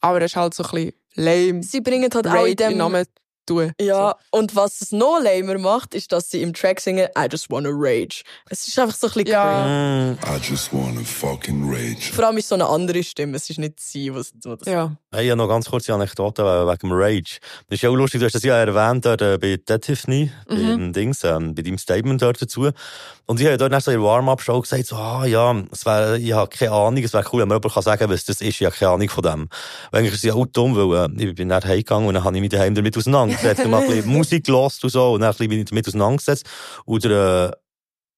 S2: aber es ist halt so ein bisschen lame.
S3: Sie bringen halt auch
S2: Rage
S3: in dem
S2: Namen tun.
S3: Ja, und was es noch lamer macht, ist, dass sie im Track singen I just wanna rage. Es ist einfach so ein bisschen
S2: Ja.
S3: cringe.
S14: I just wanna fucking rage.
S3: Vor allem ist so eine andere Stimme. Es ist nicht sie, was, das
S2: Ja.
S1: Hey, ich habe noch ganz kurze Anekdote wegen dem Rage. Das ist ja auch lustig, du hast das ja erwähnt dort, äh, bei Dead Tiffany,
S2: Mhm.
S1: beim Dings, ähm, bei deinem Statement dort dazu. Und ich habe dort nach so in der Warm-Up-Show gesagt, so, ah, ja, es wär, ich habe keine Ahnung, es wäre cool, wenn mir jemand kann sagen was das ist. Ich habe keine Ahnung von dem. Weil eigentlich ist es ja auch dumm, weil äh, ich bin nicht heimgegangen und dann habe ich mich daheim damit auseinandergesetzt. Und mal ein bisschen Musik gehört und so, und dann ein bisschen bin ich damit auseinandergesetzt. Und der,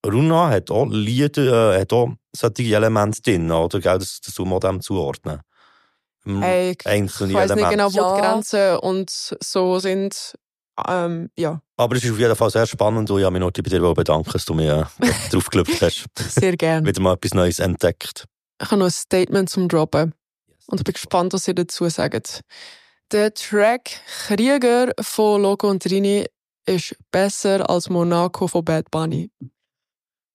S1: äh, Runa hat auch Lieder, äh, hat auch solche Elemente drin, oder? Gell, das, das tun wir dem zuordnen. Hm,
S2: Hey, ich
S1: Einzelne
S2: ich weiß nicht genau, wo
S3: Ja.
S2: die Grenzen und so sind. Ähm, ja,
S1: Aber es ist auf jeden Fall sehr spannend und ich habe mich noch bei dir bedanken, dass du mir äh, [laughs] drauf gelüpft hast.
S2: sehr gern.
S1: Wieder mal etwas Neues entdeckt.
S2: Ich habe noch ein Statement zum Droppen. Und ich bin gespannt, was ihr dazu sagt. Der Track Krieger von Loco und Trini ist besser als Monaco von Bad Bunny.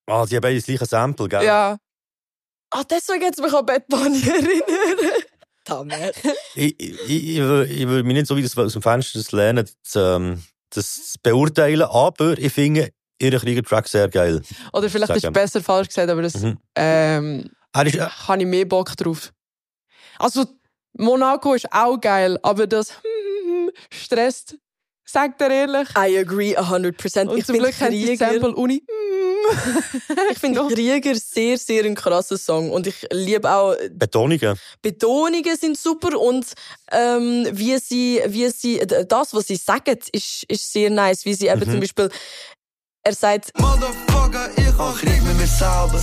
S1: Ah, die haben beide das gleiche Sample, gell?
S2: Ja,
S3: Ah, deswegen hat es mich an Bad Bunny [laughs] erinnert. Damit. [laughs]
S1: Ich, ich, ich, will- ich will mich nicht so wie das aus dem Fenster das lernen, das, ähm, das zu beurteilen, aber ich finde ihren Krieger-Track sehr geil.
S2: oder vielleicht ist
S1: Sagen.
S2: besser falsch gesagt, aber das
S1: Mhm.
S2: ähm,
S1: ist, äh,
S2: habe ich mehr Bock drauf. Also, Monaco ist auch geil, aber das stresst, sagt er ehrlich.
S3: I agree 100%.
S2: Und
S3: ich
S2: zum Glück hat die
S3: Krieger,
S2: Sample Uni. [laughs]
S3: ich [laughs] finde Krieger sehr, sehr ein krasser Song. Und ich liebe auch,
S1: Betonungen.
S3: Betonungen sind super und ähm, wie sie, wie sie, das, was sie sagen, ist, ist sehr nice. Wie sie eben
S12: Mhm.
S3: zum Beispiel, er sagt,
S12: Motherfucker, ich hab Krieg mit mir selber,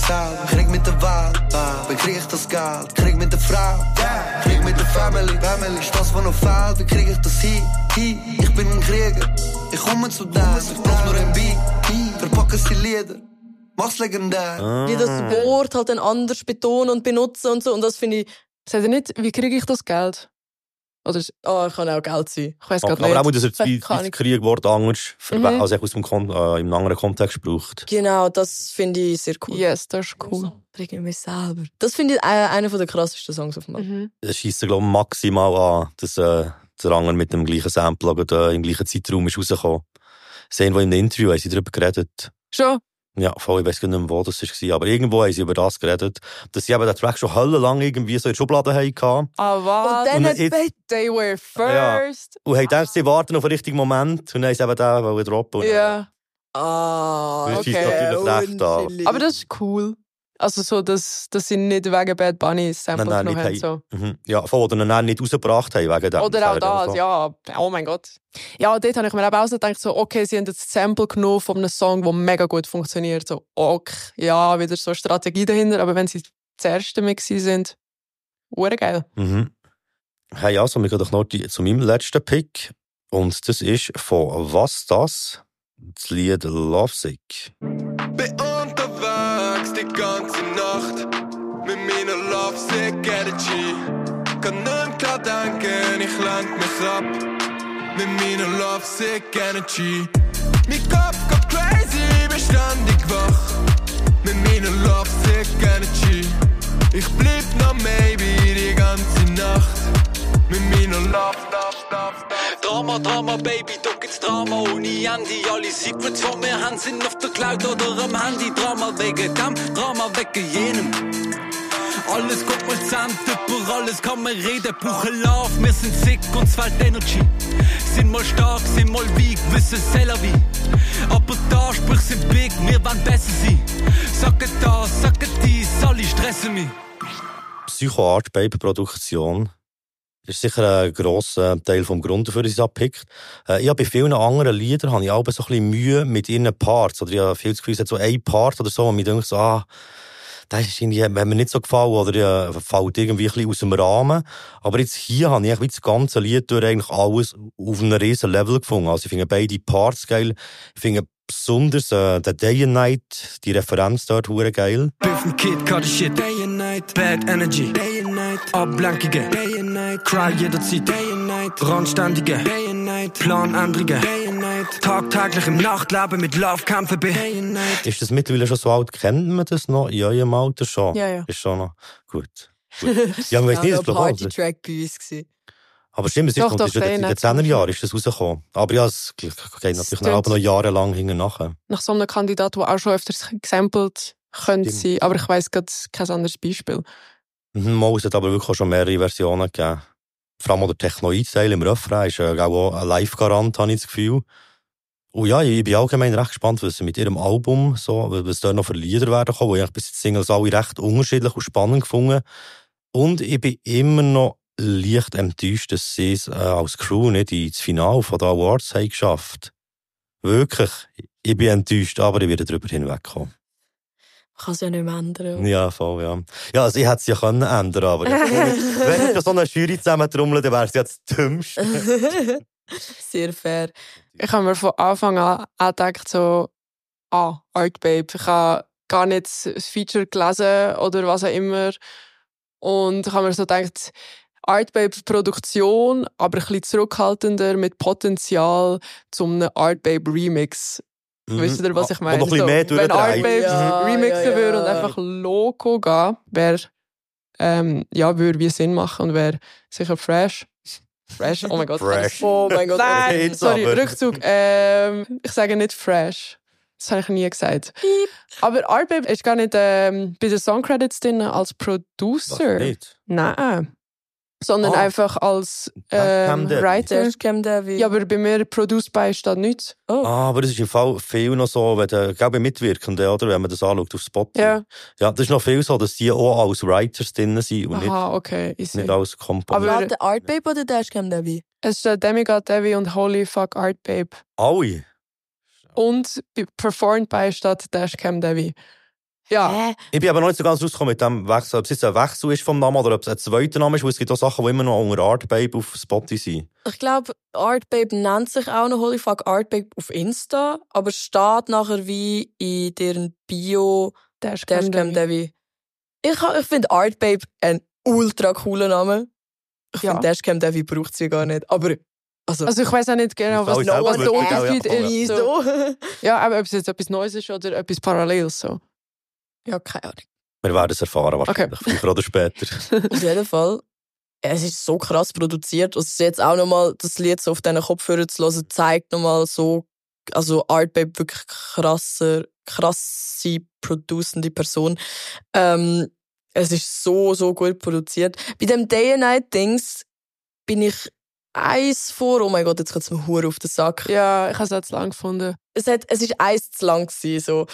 S12: Krieg mit der Welt, wie krieg ich das Geld? Krieg mit der Frau, Krieg mit der Family, Family, ist das, was noch fehlt, wie krieg ich das hin? hin? Ich bin ein Krieger, ich komme zu dir, ich brauch nur ein Beat, verpacken sie Lieder, mach's legendär.
S1: Ah.
S3: wie das Wort halt dann anders betonen und benutzen und so. Und das finde ich,
S2: Sagt er nicht, wie kriege ich das Geld? Oder
S3: oh, kann auch Geld sein.
S2: ich weiß
S1: Aber,
S2: gerade nicht.
S1: aber auch, dass er das,
S2: Keine
S1: das. Kriegwort anders,
S2: Mhm.
S1: also aus dem Kon äh, im anderen Kontext braucht.
S3: Genau, das finde ich sehr cool.
S2: Yes, das ist cool.
S3: Bring mich selber. Das finde ich äh, einer der krassesten Songs auf dem Album.
S2: Mhm.
S1: Es schießt, glaube ich, maximal an, dass äh, der andere mit dem gleichen Sample oder, äh, im gleichen Zeitraum ist rausgekommen. Haben irgendwo in einem Interview haben sie darüber geredet.
S2: Schon?
S1: Ja, voll, ich weiß gar nicht mehr, wo das war. Aber irgendwo haben sie über das geredet, dass sie eben den Track schon höllenlang irgendwie so in der Schublade hatten.
S2: Ah, was?
S3: Und dann Bad
S2: They were first.
S1: Und haben gedacht, sie warten auf den richtigen Moment und dann haben sie eben den droppen.
S2: Ja.
S3: Ah,
S1: Das ist
S2: okay.
S1: natürlich recht.
S2: Aber das ist cool. Also so, dass, dass sie nicht wegen Bad Bunny das Sample
S1: Nein, nein,
S2: genommen haben. So.
S1: Mhm. Ja, voll, oder dann nicht rausgebracht haben wegen dem.
S2: Oder auch
S1: Das wäre
S2: ja. Oh mein Gott. Ja, dort habe ich mir eben auch so gedacht, so, okay, sie haben das Sample genommen von einem Song, der mega gut funktioniert. So, okay, ja, wieder so eine Strategie dahinter. Aber wenn sie das erste Mal gewesen sind, hure geil.
S1: Mhm. Hey, also, wir gehen doch noch die, zu meinem letzten Pick. Und das ist von Was das? Das Lied Lovesick.
S8: Bin Energy. Kann nicht klar denken, ich lenk mich ab mit meiner Lovesick Energy. Mein Kopf geht crazy, bin ständig wach mit meiner Lovesick Energy. Ich blieb noch maybe die ganze Nacht mit meiner Love, Love, Love, Love.
S7: Drama, Drama, Baby, da gibt's Drama ohne Handy. Alle Secrets von mir haben sind auf der Cloud oder am Handy. Drama wegen dem, Drama wegen jenem. Alles kommt mal zusammen, über alles kann man reden. Buchen Love, wir sind sick und fehlt Energy. Sind mal stark, sind mal weak, wissen selber wie. Aber da sprich sind big, wir wollen besser sein. Sagen das, sagen dies, alle stressen mich.
S1: Psycho Art Baby Produktion. ist sicher ein grosser Teil vom Grund dafür, dass ich es abpickt. Äh, ich habe bei vielen anderen Liedern habe ich auch so ein bisschen Mühe mit ihren Parts. Oder ich habe viel das Gefühl, so ein Part oder so, und mir denke so, ah, das ist irgendwie, hat mir nicht so gefallen, oder ja, fällt irgendwie ein aus dem Rahmen. Aber jetzt hier habe ich das ganze Lied durch eigentlich alles auf einem riesen Level gefunden. Also ich finde beide Parts geil. Ich finde besonders äh, der Day and Night, die Referenz dort, hure geil.
S15: Biffen Kid, Karte Shit, Day and Night, Bad Energy, Day and Night, Ablenkige, Day and Night, Cry jederzeit, Day and Night, Randständige, Day and Night, Planänderungen, Day and Night, tagtäglich im Nachtleben mit Love kämpfen bin, Day and Night.
S1: Ist das mittlerweile schon so alt? Kennt man das noch? Ja, im Alter schon.
S2: Ja, ja.
S1: Ist schon noch gut. [laughs] gut. Ja, man weiß nicht, das
S3: ein
S1: glaube ich.
S3: Party-Track bei uns. gewesen.
S1: Aber stimmt, es ist,
S2: Doch, doch,
S1: ist ja in den
S2: Bayonet
S1: 10er Jahren ist das rausgekommen. Aber ja, es geht natürlich noch, aber noch jahrelang hinten nachher.
S2: Nach so einem Kandidat, der auch schon öfters gesampelt könnte sein. Aber ich weiss gerade kein anderes Beispiel.
S1: Mhm, es hat aber wirklich auch schon mehrere Versionen gegeben. Vor allem der Technoid-Teil im Refrain ist äh, auch ein Live-Garant, habe ich das Gefühl. Und ja, ich bin allgemein recht gespannt, was sie mit ihrem Album so, was da noch für Lieder werden kommen, weil ich bis jetzt Singles alle recht unterschiedlich und spannend gefunden. Und ich bin immer noch leicht enttäuscht, dass sie es äh, als Crew nicht ins Finale von den Awards haben geschafft. Wirklich. Ich bin enttäuscht, aber ich werde darüber hinwegkommen.
S3: Kann es ja nicht mehr ändern.
S1: Ja, voll, ja. Ja, also ich hätte es ja können ändern aber [laughs] wenn ich so eine Jury zusammentrommle, dann wäre es ja das Dümmste. [laughs]
S3: Sehr fair.
S2: Ich habe mir von Anfang an auch gedacht, so, ah, Art Babe. Ich habe gar nicht das Feature gelesen oder was auch immer. Und ich habe mir so gedacht, Art Babe Produktion, aber ein bisschen zurückhaltender mit Potenzial zum Art Babe Remix.
S1: Mhm.
S2: Wisst ihr, was ich
S1: Wo
S2: meine?
S1: noch ein bisschen mehr
S2: Wenn Art
S1: durchdreht.
S2: Babe
S3: Ja,
S2: remixen
S3: ja, ja.
S2: würde und einfach Loco gehen, wäre, ähm, ja, würde wie Sinn machen und wäre sicher fresh. Fresh, oh mein Gott.
S1: Fresh.
S3: Oh mein Gott.
S2: Nein, sorry. Rückzug. Ähm, ich sage nicht fresh. Das habe ich nie gesagt. Aber Art Babe ist gar nicht ähm, bei den Songcredits drin als
S1: Was
S2: Producer.
S1: nicht?
S2: Nein. Sondern
S1: Ah.
S2: einfach als
S1: Cam
S2: ähm. Writer.
S3: David.
S2: Ja, aber bei mir Produced by steht nichts.
S3: Oh.
S1: Ah, aber das ist im Fall viel noch so, wenn der, glaube ich, Mitwirkende, oder? Wenn man das anschaut auf Spotify.
S2: Ja.
S1: Ja, das ist noch viel so, dass die auch als Writers drin sind und nicht,
S2: Aha, okay. Ich
S1: nicht als Komponisten.
S2: Aber-
S3: Warte, Art Babe oder Dashcam David?
S2: Es steht Demigod Devi und Holy Fuck Art Babe.
S1: Alle.
S2: Und bei- performed by steht Dashcam Devi. Ja.
S3: Hä?
S1: Ich bin aber noch nicht so ganz rausgekommen mit dem Wechsel, ob es jetzt ein Wechsel ist vom Namen oder ob es ein zweiter Name ist, weil es gibt auch Sachen, die immer noch unter Art Babe auf Spotify sind.
S3: Ich glaube, Art Babe nennt sich auch noch Holy Fuck Art Babe auf Insta, aber steht nachher wie in deren Bio
S2: Dashcam Devi.
S3: Ich, ich finde Art Babe ein ultra cooler Name. Ich
S2: Ja.
S3: finde Dashcam Devi braucht sie gar nicht. Aber, also,
S2: Also ich weiß auch nicht genau, was, der Unterschied
S1: ja,
S2: ist. So. [laughs] Ja, aber ob es jetzt etwas Neues ist oder etwas Paralleles. So.
S3: Ja, keine Ahnung.
S1: Wir werden es erfahren, wahrscheinlich, früher oder später. [laughs]
S3: Auf jeden Fall. Es ist so krass produziert. Also jetzt auch nochmal das Lied so auf diesen Kopfhörern zu hören, zeigt nochmal so, also Art Babe wirklich krasser, krasse producende Person. Ähm, es ist so, so gut produziert. Bei dem Day and Night Dings bin ich eins vor, oh mein Gott, jetzt geht's mir hure auf den Sack.
S2: Ja, ich habe es jetzt lang gefunden.
S3: Es, hat, es ist eins zu lang gewesen, so.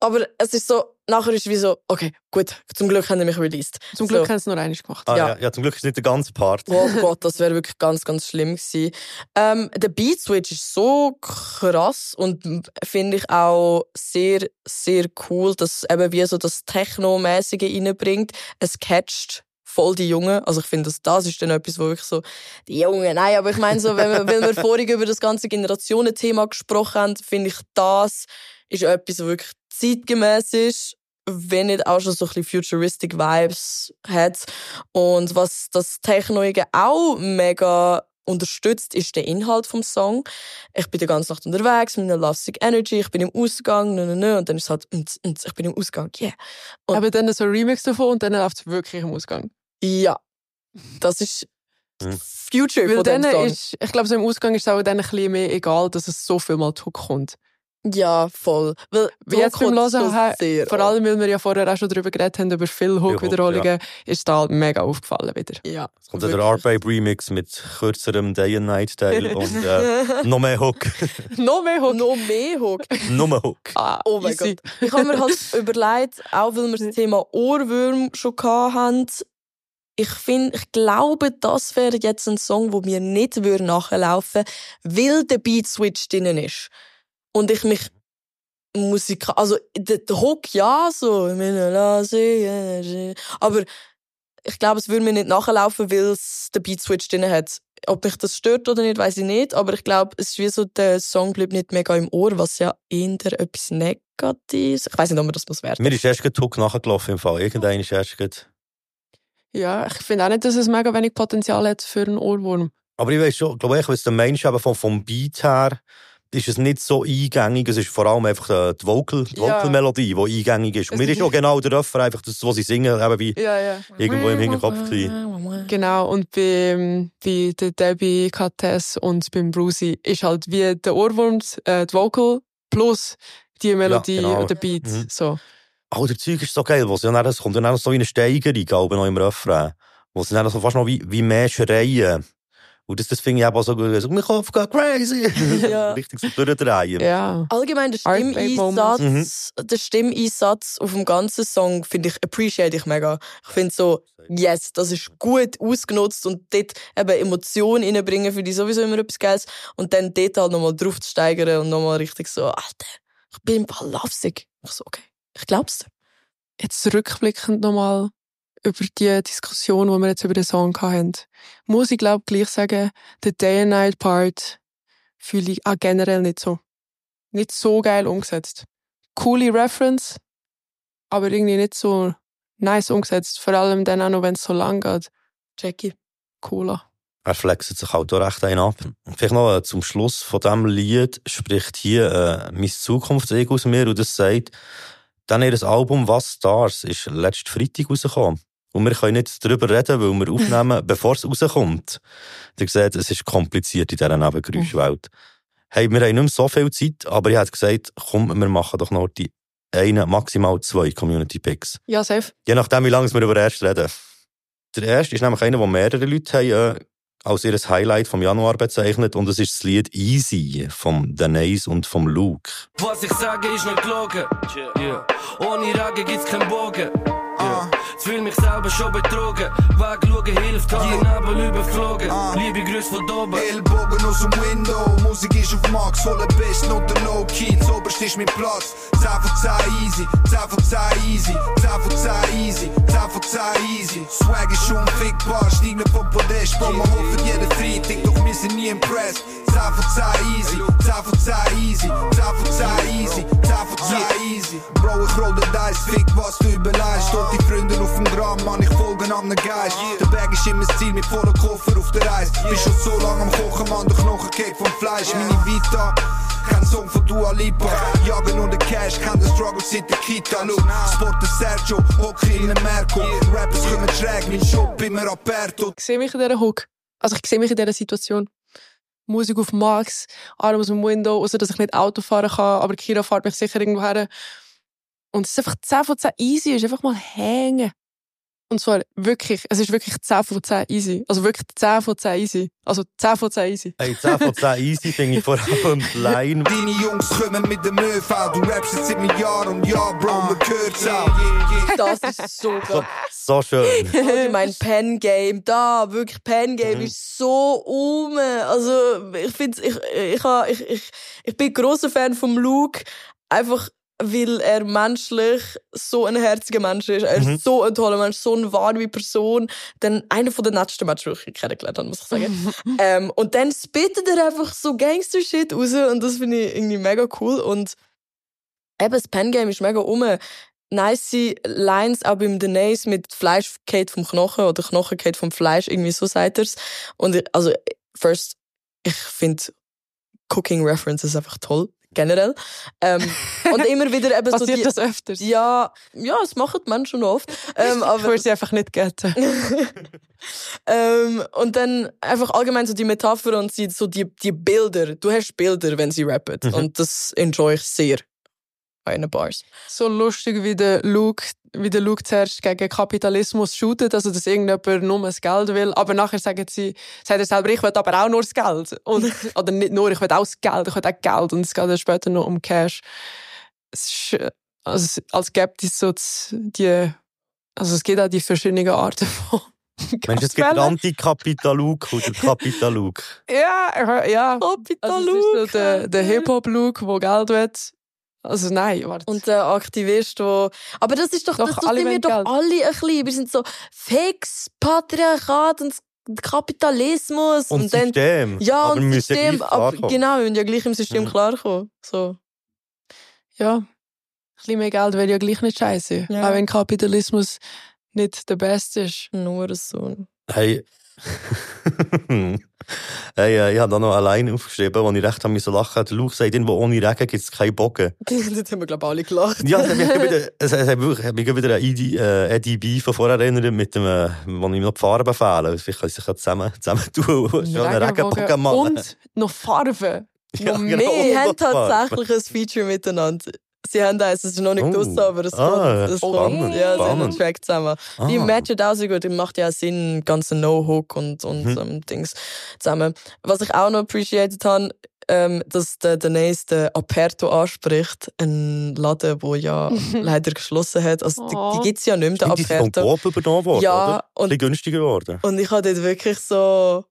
S3: Aber es ist so, nachher ist wie so, okay, gut, zum Glück haben sie mich released.
S2: Zum Glück
S3: so.
S2: haben sie nur eines gemacht.
S1: Ah,
S3: Ja.
S1: ja. Ja, zum Glück ist es nicht der ganze Part.
S3: Oh Gott, das wäre wirklich ganz, ganz schlimm gewesen. Ähm, der Beat Switch ist so krass und finde ich auch sehr, sehr cool, dass eben wie so das Techno-mäßige reinbringt. Es catcht voll die Jungen. Also ich finde, das, das ist dann etwas, wo wirklich so, die Jungen, nein, aber ich meine so, wenn wir, wenn wir vorhin über das ganze Generationenthema gesprochen haben, finde ich, das ist etwas, was wirklich zeitgemäß ist, wenn nicht auch schon so ein bisschen futuristic Vibes hat. Und was das Technoige auch mega unterstützt, ist der Inhalt vom Song. Ich bin die ganze Nacht unterwegs mit einer Lovesick Energy, ich bin im Ausgang, nö, nö, nö, und dann ist es halt, «Ns, ns», ich bin im Ausgang, yeah. Und-
S2: Aber dann so ein Remix davon und dann läuft es wirklich im Ausgang.
S3: Ja, das ist
S1: Hm.
S3: Future
S2: Weil
S3: von dem
S2: dann
S3: Song.
S2: ist, ich glaube, so im Ausgang ist es auch dann ein bisschen mehr egal, dass es so viel mal zurückkommt.
S3: Ja, voll. Weil
S2: Wie jetzt beim Hören, her-
S3: sehr
S2: vor allem, weil wir ja vorher auch schon darüber geredet haben, über viele
S1: Hook,
S2: Hook-Wiederholungen, ist da halt mega aufgefallen wieder.
S3: Ja.
S1: Es kommt dann der Art Babe Remix mit kürzerem Day and Night Teil [laughs] und äh, [laughs] noch mehr Hook.
S2: Noch mehr Hook. [laughs]
S3: Noch mehr Hook.
S1: Nur Hook.
S2: Ah,
S3: Oh mein
S2: easy.
S3: Gott. Ich habe mir halt überlegt, auch weil wir das Thema Ohrwürm schon hatten, ich finde, ich glaube, das wäre jetzt ein Song, wo mir nicht würde nachlaufen, weil der Beat Switch drinnen ist. Und ich mich Musik, also der, der Hook ja so, aber ich glaube, es würde mir nicht nachlaufen, weil es den Beat Switch drin hat. Ob mich das stört oder nicht, weiß ich nicht. Aber ich glaube, es ist wie so, der Song bleibt nicht mega im Ohr, was ja eher etwas Negatives. Ich weiß nicht, ob man das muss werden.
S1: Mir ist erst gerade Hook nachgelaufen im Fall. Irgendein ist erst gerade...
S2: Ja, ich finde auch nicht, dass es mega wenig Potenzial hat für einen Ohrwurm.
S1: Aber ich weiß schon, glaube ich, was der Mensch eben vom, vom Beat her ist es nicht so eingängig. Es ist vor allem einfach äh, die Vocal, die
S2: Ja.
S1: Vocal-Melodie, die eingängig ist. Und mir ist auch genau der Refrain, einfach das, was sie singen, eben wie
S2: Ja, ja.
S1: irgendwo im Hinterkopf.
S2: Genau, und bei, bei der Debbie, Kates und beim Brucey ist halt wie der Ohrwurm, äh, die Vocal plus die Melodie
S1: genau.
S2: und der Beat.
S1: Mhm.
S2: So.
S1: Oh, der Zeug ist so geil, wo sie dann, es kommt dann auch so wie eine Steigerung, glaube noch im Refrain. Wo sie dann so fast noch wie, wie mehr schreien. Und das, das finde ich eben auch so gut. So, mein Kopf geht crazy. [laughs]
S3: Ja.
S1: Richtig so durchdrehen.
S2: Ja.
S3: Allgemein der Stimmeinsatz,
S1: Moments.
S3: der Stimmeinsatz auf dem ganzen Song finde ich appreciate ich mega. Ich finde so, yes, das ist gut ausgenutzt und dort eben Emotionen reinbringen finde ich sowieso immer etwas Geiles und dann dort halt nochmal drauf zu steigern und nochmal richtig so, Alter, ich bin im Fall lovesick. Ich so, okay, ich glaub's dir.
S2: Jetzt rückblickend nochmal über die Diskussion, die wir jetzt über den Song hatten, muss ich glaube gleich sagen, der Day and Night Part fühle ich auch generell nicht so. Nicht so geil umgesetzt. Coole Reference, aber irgendwie nicht so nice umgesetzt. Vor allem dann auch noch, wenn es so lang geht.
S3: Jackie.
S2: Cooler.
S1: Er flext sich halt auch recht ein ab. Vielleicht noch äh, zum Schluss von diesem Lied spricht hier äh, mein Zukunftsego aus mir und das sagt, dann ihr Album «Was Stars» ist letzten Freitag rausgekommen. Und wir können nicht darüber reden, weil wir aufnehmen, [laughs] bevor es rauskommt. Ihr seht, es ist kompliziert in dieser Nebengeräuschwelt. Hey, wir haben nicht mehr so viel Zeit, aber ich hätte gesagt, komm, wir machen doch noch die eine, maximal zwei Community Picks.
S2: Ja, safe.
S1: Je nachdem, wie lange wir über den ersten reden. Der erste ist nämlich einer, den mehrere Leute haben, äh, als ihr Highlight vom Januar bezeichnet und es ist das Lied Easy vom Denise und vom Luke.
S7: Was ich sage, ist nicht gelogen. Yeah. Ohne Rage gibt's keinen Bogen. Yeah. Fühl mich selber schon betrogen. Wegschauen hilft, hab den Nebel überflogen. Liebe Grüße von oben.
S16: Ellbogen aus dem Window, Musik ist auf Max, voller Besten und der Low Key, zoberst ist mein Platz. 10 von 10 easy, 10 von 10 easy, 10 von 10 easy, 10 von 10 easy. Swag ist unfickbar, steig nicht vom Podest, Bro, man hofft jeden Freitag, doch wir sind nie impressed. 10 von 10 easy, 10 von 10 easy, 10 von 10 easy, 10 von 10 easy. Bro, ich roll den Dice, fick was du überleist. Dort die Freunde auf dem Gramm, Mann, ich folge an den Geist. Der Bag ist immer das Ziel mit voller Koffer auf der Reise. Bist schon so lange am Kochen, Mann, der Knochen geht vom Fleisch. Meine Vita, kein Song von Dua Lipa. Jagen nur den Cash, kein den Struggle seit der Kita. Look, Sport der Sergio, Hockey in der Merco. Rappers kommen schräg, mein Shop immer aperto.
S2: Ich sehe mich in dieser Hook. Also ich sehe mich in dieser Situation. Musik auf Max, Arm aus dem Window, außer dass ich nicht Auto fahren kann, aber Kira fährt mich sicher irgendwo her. Und es ist einfach 10 von 10 easy, ist einfach mal hängen. Und zwar wirklich, es ist wirklich 10 von 10 easy. Also wirklich 10 von 10 easy. Also 10 von 10 easy.
S1: Hey, 10 von 10 easy finde ich vor allem die Line. [laughs]
S16: Deine Jungs kommen mit dem ÖV, du rappst jetzt seit mir Jahr und Jahr, Bro, man hört's auch. [laughs]
S3: Das ist so geil.
S1: So schön. [laughs]
S3: Allgemein Pen Game, da, wirklich Pen Game
S1: Mhm.
S3: ist so um. Also, ich finde, ich, ich, ha- ich, ich, ich bin großer Fan vom Luke, einfach weil er menschlich so ein herziger Mensch ist. Er ist
S1: Mhm.
S3: so ein toller Mensch, so eine warme Person. Dann einer von den nettesten Menschen, die ich kennengelernt habe, muss ich sagen. [laughs] ähm, und dann spittet er einfach so Gangster-Shit raus und das finde ich irgendwie mega cool. Und eben, das Pen-Game ist mega um. Nice Lines auch beim Denise mit Fleisch geht vom Knochen oder Knochen geht vom Fleisch, irgendwie so sagt er's. Und ich, also, first, ich finde Cooking References einfach toll, generell. Ähm, und [laughs] immer wieder eben so
S2: Passiert
S3: die,
S2: das öfters?
S3: Ja, ja, es machen Menschen oft. Ähm,
S2: ich [laughs]
S3: aber,
S2: würde sie einfach nicht gelten. [laughs]
S3: ähm, und dann einfach allgemein so die Metapher und die, so die, die Bilder. Du hast Bilder, wenn sie rappen.
S2: Mhm.
S3: Und das enjoy ich sehr. Bei den Bars.
S2: so lustig, wie der Luke, wie der Luke zuerst gegen Kapitalismus shootet, also dass irgendjemand nur das Geld will. Aber nachher sagen sie, sagt er selber, ich will aber auch nur das Geld. Und, [laughs] oder nicht nur, ich will auch das Geld, ich will auch Geld. Und es geht dann später noch um Cash. Es ist, also, als gibt es so die, also es gibt auch die verschiedenen Arten von [laughs]
S1: Mensch, es gibt den Anti-Kapitaluk oder Kapitaluk.
S2: Ja, ja. Also es ist so der, der Hip-Hop-Look, der Geld will. Also nein, warte.
S3: Und der Aktivist, der. Aber das ist doch,
S2: Doch,
S3: das, sind wir doch
S2: Geld.
S3: alle ein bisschen. Wir sind so fix, Patriarchat und Kapitalismus.
S1: Und System.
S3: Ja,
S1: Aber
S3: und
S1: ja
S3: System.
S1: gleich
S3: aber, genau, wir müssen ja gleich im System
S1: Mhm.
S3: klarkommen. So.
S2: Ja, ein bisschen mehr Geld wäre ja gleich nicht scheiße.
S3: Ja.
S2: Auch wenn Kapitalismus nicht der Beste ist.
S3: Nur so.
S1: Hey. [laughs] Hey, äh, ich habe da noch allein aufgeschrieben, wo ich recht habe müssen lachen. Der Luch sagt, irgendwo ohne Regen gibt es keinen Bogen. [laughs]
S3: das haben wir, glaube ich, alle gelacht.
S1: Ja, es hat mich wieder, es hat mich wieder an Eddie, äh, Eddie B von vorher erinnert, mit dem, äh, wo ich noch die Farben fehlen. Vielleicht können sie sich ja zusammen, zusammen tun [laughs] schon einen Regenbogen machen.
S2: Und noch Farben. [laughs]
S1: Ja, genau.
S2: mehr.
S3: Sie haben tatsächlich ein Feature miteinander. Sie haben eins, es ist noch nicht
S1: Oh.
S3: draussen, aber es
S1: Ah,
S3: kommt. Es
S1: spannend,
S3: kommt. Ja, sie haben. Track zusammen. Die
S1: Ah.
S3: matchen auch sehr gut. Die macht ja auch Sinn, ganze No-Hook und, und
S1: Mhm.
S3: ähm, Dings zusammen. Was ich auch noch appreciated habe, ähm, dass der Denise den Aperto anspricht. Ein Laden, der ja [laughs] leider geschlossen hat. Also, die,
S2: Oh.
S3: die gibt es ja nicht mehr,
S1: Stimmt, die
S3: den
S1: sind vom
S3: Aperto.
S1: Coop übernommen worden,
S3: Ja,
S1: oder?
S3: und-
S1: Ein günstiger geworden.
S3: Und ich hatte dort wirklich so,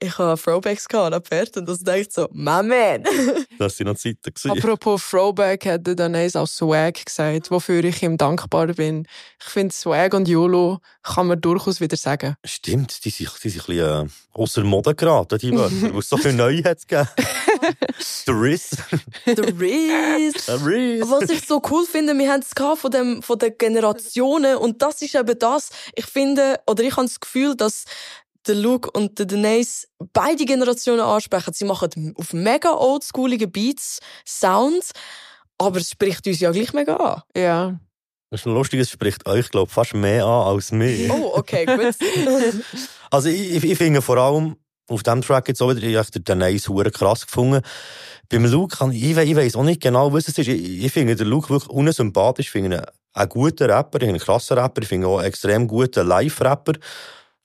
S3: ich habe Throwbacks gehabt, Aperto. Und das denkt so, my man. [laughs]
S1: Das sind noch Zeiten gewesen.
S2: Apropos Throwback hat der Danese auch Swag gesagt, wofür ich ihm dankbar bin. Ich finde, Swag und YOLO kann man durchaus wieder sagen.
S1: Stimmt, die sind, die sind ein bisschen äh, außer Mode geraten, die Wörter, weil es so viel neu hat gegeben. Der Riss. [laughs]
S3: The Riz.
S1: Der Riss.
S3: Was ich so cool finde, wir haben es von, dem, von den Generationen und das ist eben das. Ich finde, oder ich habe das Gefühl, dass der Luke und der Denise beide Generationen ansprechen. Sie machen auf mega oldschoolige Beats Sounds, aber es spricht uns ja gleich mega an.
S2: Ja.
S1: Das ist ein lustiges, spricht euch, glaube fast mehr an als mich. [laughs]
S3: Oh, okay, gut. [laughs]
S1: Also ich, ich, ich finde vor allem auf diesem Track jetzt auch wieder, ich habe den Nice hure krass gefunden. Beim Luke kann ich, ich, we- ich weiss auch nicht genau, was es ist. Ich, ich finde den Luke wirklich unsympathisch. Ich finde ihn ein guter Rapper, ich finde ihn ein krasser Rapper, ich finde ihn auch einen extrem guten Live-Rapper.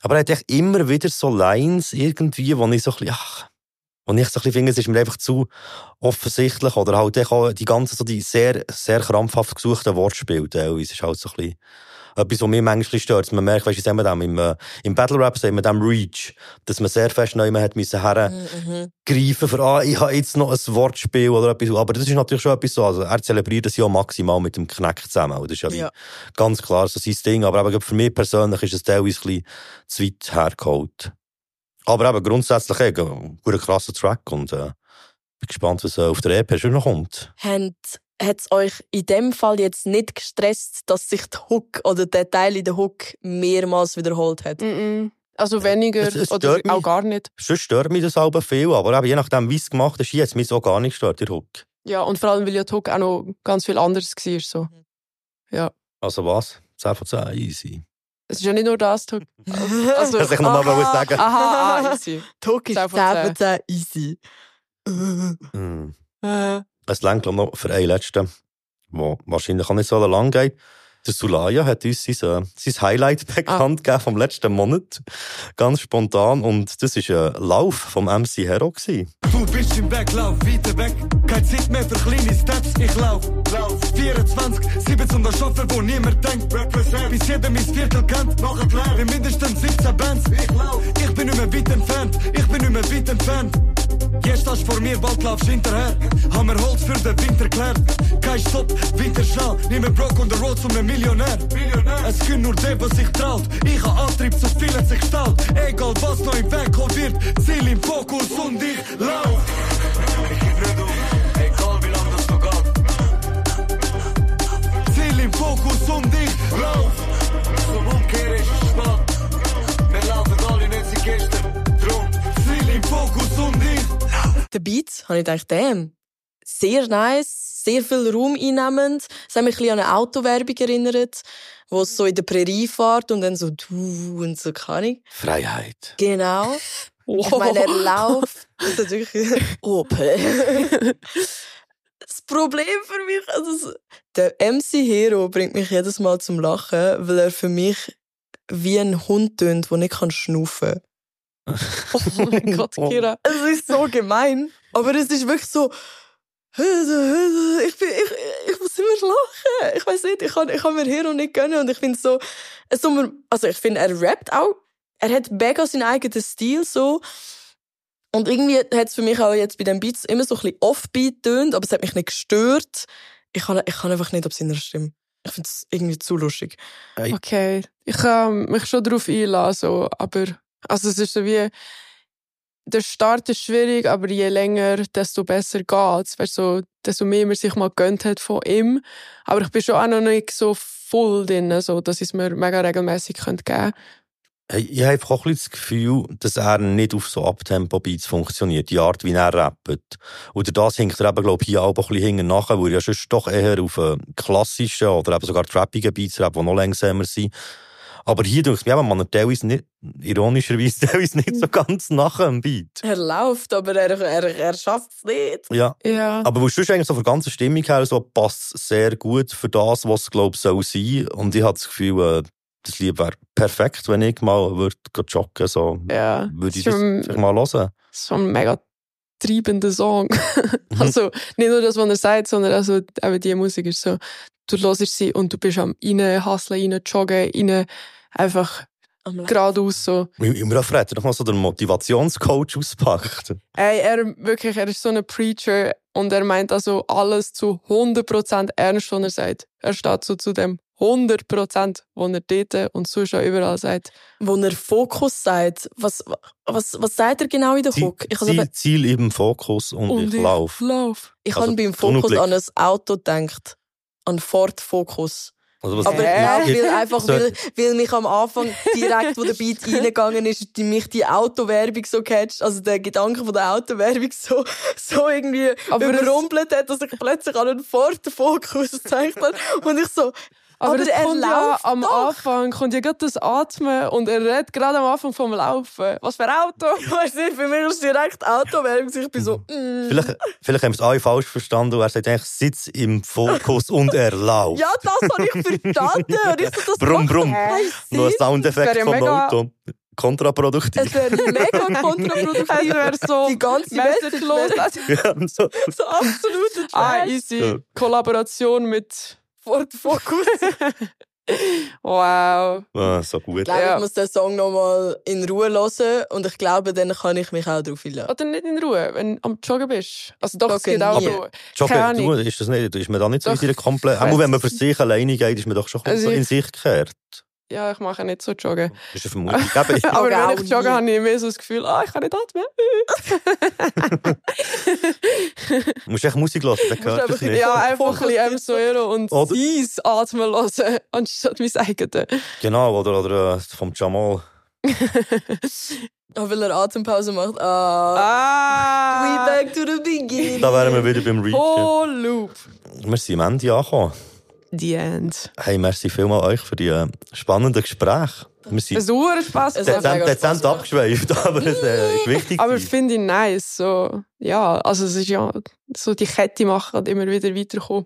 S1: Aber er hat echt immer wieder so Lines irgendwie, wo ich so ein bisschen, ach, und ich so ein bisschen finde, es ist mir einfach zu offensichtlich oder halt auch die ganzen, so die sehr, sehr krampfhaft gesuchten Wortspiele teilweise. ist halt so ein bisschen etwas, was mich manchmal stört. Man merkt, weißt du, sagen wir dem, im, äh, im Battle Rap sagen wir dem Reach, dass man sehr fest neu hat müssen
S3: Mhm.
S1: hergreifen für, ah, ich habe jetzt noch ein Wortspiel oder etwas. Aber das ist natürlich schon etwas so, also er zelebriert das ja maximal mit dem Kneck zusammen. Das ist ja,
S3: Ja.
S1: ganz klar so sein Ding. Aber eben für mich persönlich ist es teilweise ein bisschen zu weit hergeholt. Aber eben grundsätzlich eh, ein guter krasser Track und äh, bin gespannt, was äh, auf der EP schon noch kommt.
S3: Hat es euch in dem Fall jetzt nicht gestresst, dass sich der Hook oder der Teil in der Hook mehrmals wiederholt hat?
S2: Mm-mm. Also weniger
S1: Es- es
S2: oder
S1: stört
S2: auch
S1: mich.
S2: gar nicht.
S1: Sonst stört mich das aber viel, aber eben, je nachdem, wie es gemacht ist, hat es mich so gar nicht gestört, der Hook.
S2: Ja, und vor allem, weil ja die Hook auch noch ganz viel anderes war. So. Ja.
S1: Also was? 10 von 10, easy.
S2: Es ist ja nicht nur das, Hook. [laughs] Also,
S1: Das ich noch mal wollte sagen.
S2: Aha, ah, easy.
S3: Die Hook ist
S2: 10
S3: 10
S2: von
S3: von 10 easy.
S1: Mm. [laughs]
S2: Äh,
S1: Es längt noch für einen letzten, der wahrscheinlich auch nicht so lang geht. Der Sulaya hat uns sein, äh, sein Highlight [laughs] bekannt gegeben vom letzten Monat. Ganz spontan. Und das war ein Lauf vom MC Hero. Gewesen.
S17: Du bist im Weglauf, weiter weg. Keine Zeit mehr für kleine Steps, ich lauf. lauf. 24, 7 zum Schaffen, wo niemand denkt. Represent. Bis jeder mein Viertel kennt. Mach erklärt. Wie mindestens 17 Bands. Ich lauf. Ich bin nicht mehr weit entfernt. Ich bin nicht mehr weit entfernt. Jetzt stehst du vor mir, bald laufst hinterher. Haben wir Holz für den Winter klärt. Kein Stopp, weiter schnell. Nimm mir Broke on the road zum einem Millionär. Millionär. Es gibt nur der, was sich traut. Ich hab Antrieb, so viel hat sich gestaut. Egal was noch im Weg geholt wird. Ziel im Fokus und ich lauf. Ich geb nicht auf, egal wie lang das noch geht. Ziel im Fokus und ich lauf. Zum Umkehren ist es spät. Wir laufen alle nicht seit gestern. Drum, Ziel im Fokus und ich
S3: Der Beat, habe ich gedacht, damn, sehr nice, sehr viel Raum einnehmend. Es hat mich ein bisschen an eine Autowerbung erinnert, wo es so in der Prärie fährt und dann so du und so, keine Ahnung.
S1: Freiheit.
S3: Genau. [laughs] Ich meine, er läuft. Das ist natürlich [laughs] Opel. Das Problem für mich, also der MC Hero bringt mich jedes Mal zum Lachen, weil er für mich wie ein Hund tönt, der nicht kann schnaufen [laughs]
S2: oh mein Gott, Kira.
S3: Es ist so gemein, aber es ist wirklich so. Ich, bin, ich, ich muss immer lachen. Ich weiß nicht, ich kann, ich kann mir Hero nicht gönnen und ich finde so, es so also ich finde, er rappt auch, er hat mega seinen eigenen Stil so. Und irgendwie hat es für mich auch jetzt bei den Beats immer so ein bisschen Offbeat tönt, aber es hat mich nicht gestört. Ich kann, ich kann einfach nicht auf seiner Stimme. Ich finde es irgendwie zu lustig.
S2: Okay, ich kann mich schon darauf einlassen, so, aber also es ist so wie der Start ist schwierig, aber je länger, desto besser geht's. Weißt so, desto mehr man sich mal gönnt hat von ihm. Aber ich bin schon auch noch nicht so voll drin, so, dass ich es mir mega regelmäßig geben könnte.
S1: Ich habe auch ein bisschen das Gefühl, dass er nicht auf so Abtempo-Beats funktioniert, die Art, wie er rappt. Durch das hinkt er eben, glaube ich, hier auch ein bisschen hinten nachher, weil er sonst doch eher auf äh, klassischen oder eben sogar trappigen Beats rappt, die noch langsamer sind. Aber hier denke ich mir man hat teilweise nicht, ironischerweise [laughs] teilweise nicht so ganz nachher am Beat.
S3: Er läuft, aber er, er, er schafft es nicht.
S1: Ja.
S2: Ja.
S1: Aber wo sonst eigentlich so von der ganzen Stimmung her so passt sehr gut für das, was es, glaube ich, soll sein. Und ich habe das Gefühl, äh, das Lied wäre perfekt, wenn ich mal würde joggen, so.
S2: Ja.
S1: Würde ich
S2: Das
S1: das
S2: ist
S1: mal hören.
S2: so ein mega treibender Song. [laughs] Also nicht nur das, was er sagt, sondern also eben die Musik ist so, du hörst sie und du bist am rein hustlen, rein joggen, rein einfach geradeaus so.
S1: Im Refrain hat er noch mal so den Motivationscoach auspackt.
S2: Ey, er wirklich, er ist so ein Preacher und er meint also alles zu 100% ernst, was er sagt. Er steht so zu dem 100%, was er dort und sonst auch überall sagt.
S3: Wo er Fokus sagt, was, was, was sagt er genau in der Hook? Ich,
S1: Ziel,
S3: eben-
S1: Ziel im Fokus und, ich laufe.
S2: lauf.
S3: ich
S1: Also,
S3: habe beim. Fokus an ein Auto gedacht. An Ford Focus.
S1: Also was-
S3: Aber nein, weil einfach,
S1: So-
S3: weil, weil mich am Anfang direkt, wo der Beat [laughs] reingegangen ist, die, mich die Autowerbung so catcht, also der Gedanke von der Autowerbung so, so irgendwie
S2: Aber
S3: überrumpelt hat, dass ich plötzlich an einen Ford Focus [laughs] gezeigt habe. Und ich so,
S2: Aber,
S3: aber,
S2: es
S3: er
S2: kommt ja
S3: läuft
S2: am
S3: doch.
S2: Anfang, kommt ja gerade das Atmen und er redet gerade am Anfang vom Laufen. Was für ein Auto? [laughs]
S3: Weißt du, für mich ist es direkt Autowerbung. Ich bin so, mm.
S1: Vielleicht, vielleicht haben wir es alle falsch verstanden und er sagt eigentlich, sitz im Fokus und er läuft.
S3: Ja, das habe ich [laughs] verstanden. Und ich so, das
S1: brumm, brumm. Noch ein. Soundeffekt
S2: ja
S1: vom
S2: mega-
S1: Auto. Kontraproduktiv.
S3: Es wäre mega [laughs] kontraproduktiv.
S2: Es wäre so
S3: die ganze. Message
S1: ja, so.
S3: so absolute
S2: ah, easy.
S1: Ja.
S2: Kollaboration mit
S3: Ford Focus. [laughs]
S2: Wow.
S1: Ah, so gut.
S3: Ich glaube,
S2: Ja.
S3: ich muss den Song nochmal in Ruhe hören und ich glaube, dann kann ich mich auch darauf einlassen.
S2: Oder nicht in Ruhe, wenn du am Joggen bist. Also doch, es
S3: Joggen
S2: geht auch
S3: nie.
S2: so. Keine
S1: Joggen,
S2: Ahnung.
S1: du, ist das nicht, ist man da nicht so in
S2: Doch.
S1: seiner komplett, auch wenn man für sich alleine geht, ist man doch schon
S2: Also
S1: so in
S2: ich-
S1: sich gekehrt.
S2: Ja, ich mache nicht so Joggen.
S1: Das ist eine Vermutung.
S2: Aber
S3: Jogge
S2: wenn
S3: auch
S2: ich jogge, habe ich mehr so das Gefühl, ah, ich kann nicht atmen.
S1: Du [laughs] musst echt Musik hören, dann hört es nicht.
S2: Ja, [laughs] einfach ein bisschen Emsoero und
S1: Oder-
S2: Eis atmen hören, [laughs] anstatt mein eigenes.
S1: Genau, oder, oder äh, vom Jamal.
S3: Auch weil er Atempause macht. Ah. We
S2: Ah!
S3: back to the beginning.
S1: Da wären wir wieder beim Reach.
S2: Oh, Loop.
S1: Wir sind am Ende angekommen.
S2: The End.
S1: Hey, merci vielmals euch für die äh, spannenden Gespräche. Wir sind
S2: Es hat Spaß
S3: Es
S1: dezent, dezent abgeschweift, [laughs] aber es äh, ist wichtig.
S2: Aber finde ich nice. So, ja, also es ist ja so die Kette machen und immer wieder weiterkommen.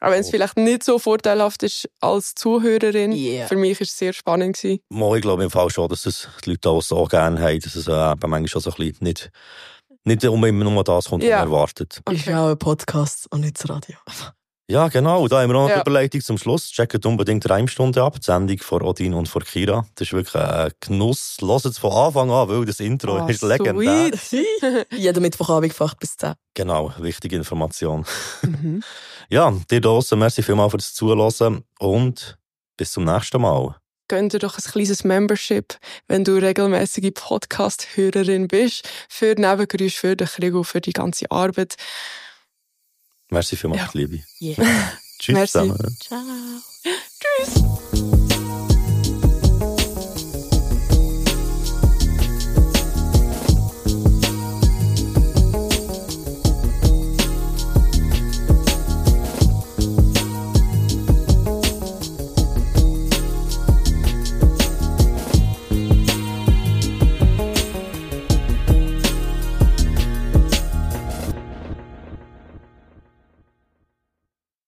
S2: Auch wenn es
S1: Oh.
S2: vielleicht nicht so vorteilhaft ist als Zuhörerin.
S3: Yeah.
S2: Für mich war es sehr spannend. Gewesen.
S1: Mal, ich glaube im Fall schon, dass es die Leute auch so gerne haben, dass es äh, eben manchmal so ein bisschen nicht, nicht um immer nur das kommt, was
S2: Ja.
S1: man erwartet.
S3: Ist ja auch ein Podcast und nicht das Radio.
S1: Ja, genau. Da haben wir noch
S2: Ja.
S1: die Überleitung zum Schluss. Checkt unbedingt Reimstunde ab. Die Sendung von Odin und von Kira. Das ist wirklich ein Genuss. Hört es von Anfang an, weil das Intro
S2: Ah,
S1: ist legendär. [laughs]
S3: Jeden Mittwochabend gefacht bis 10.
S1: Genau, wichtige Information.
S2: Mhm. [laughs]
S1: Ja, dir draussen, merci vielmals fürs Zuhören und bis zum nächsten Mal.
S2: Gönn dir doch ein kleines Membership, wenn du regelmäßige Podcast-Hörerin bist, für Nebengeräusche, für den Krieg und für die ganze Arbeit.
S1: Merci vielmals, Liebe.
S3: Yeah.
S1: Tschüss
S2: Merci.
S1: zusammen.
S3: Ciao.
S2: Tschüss!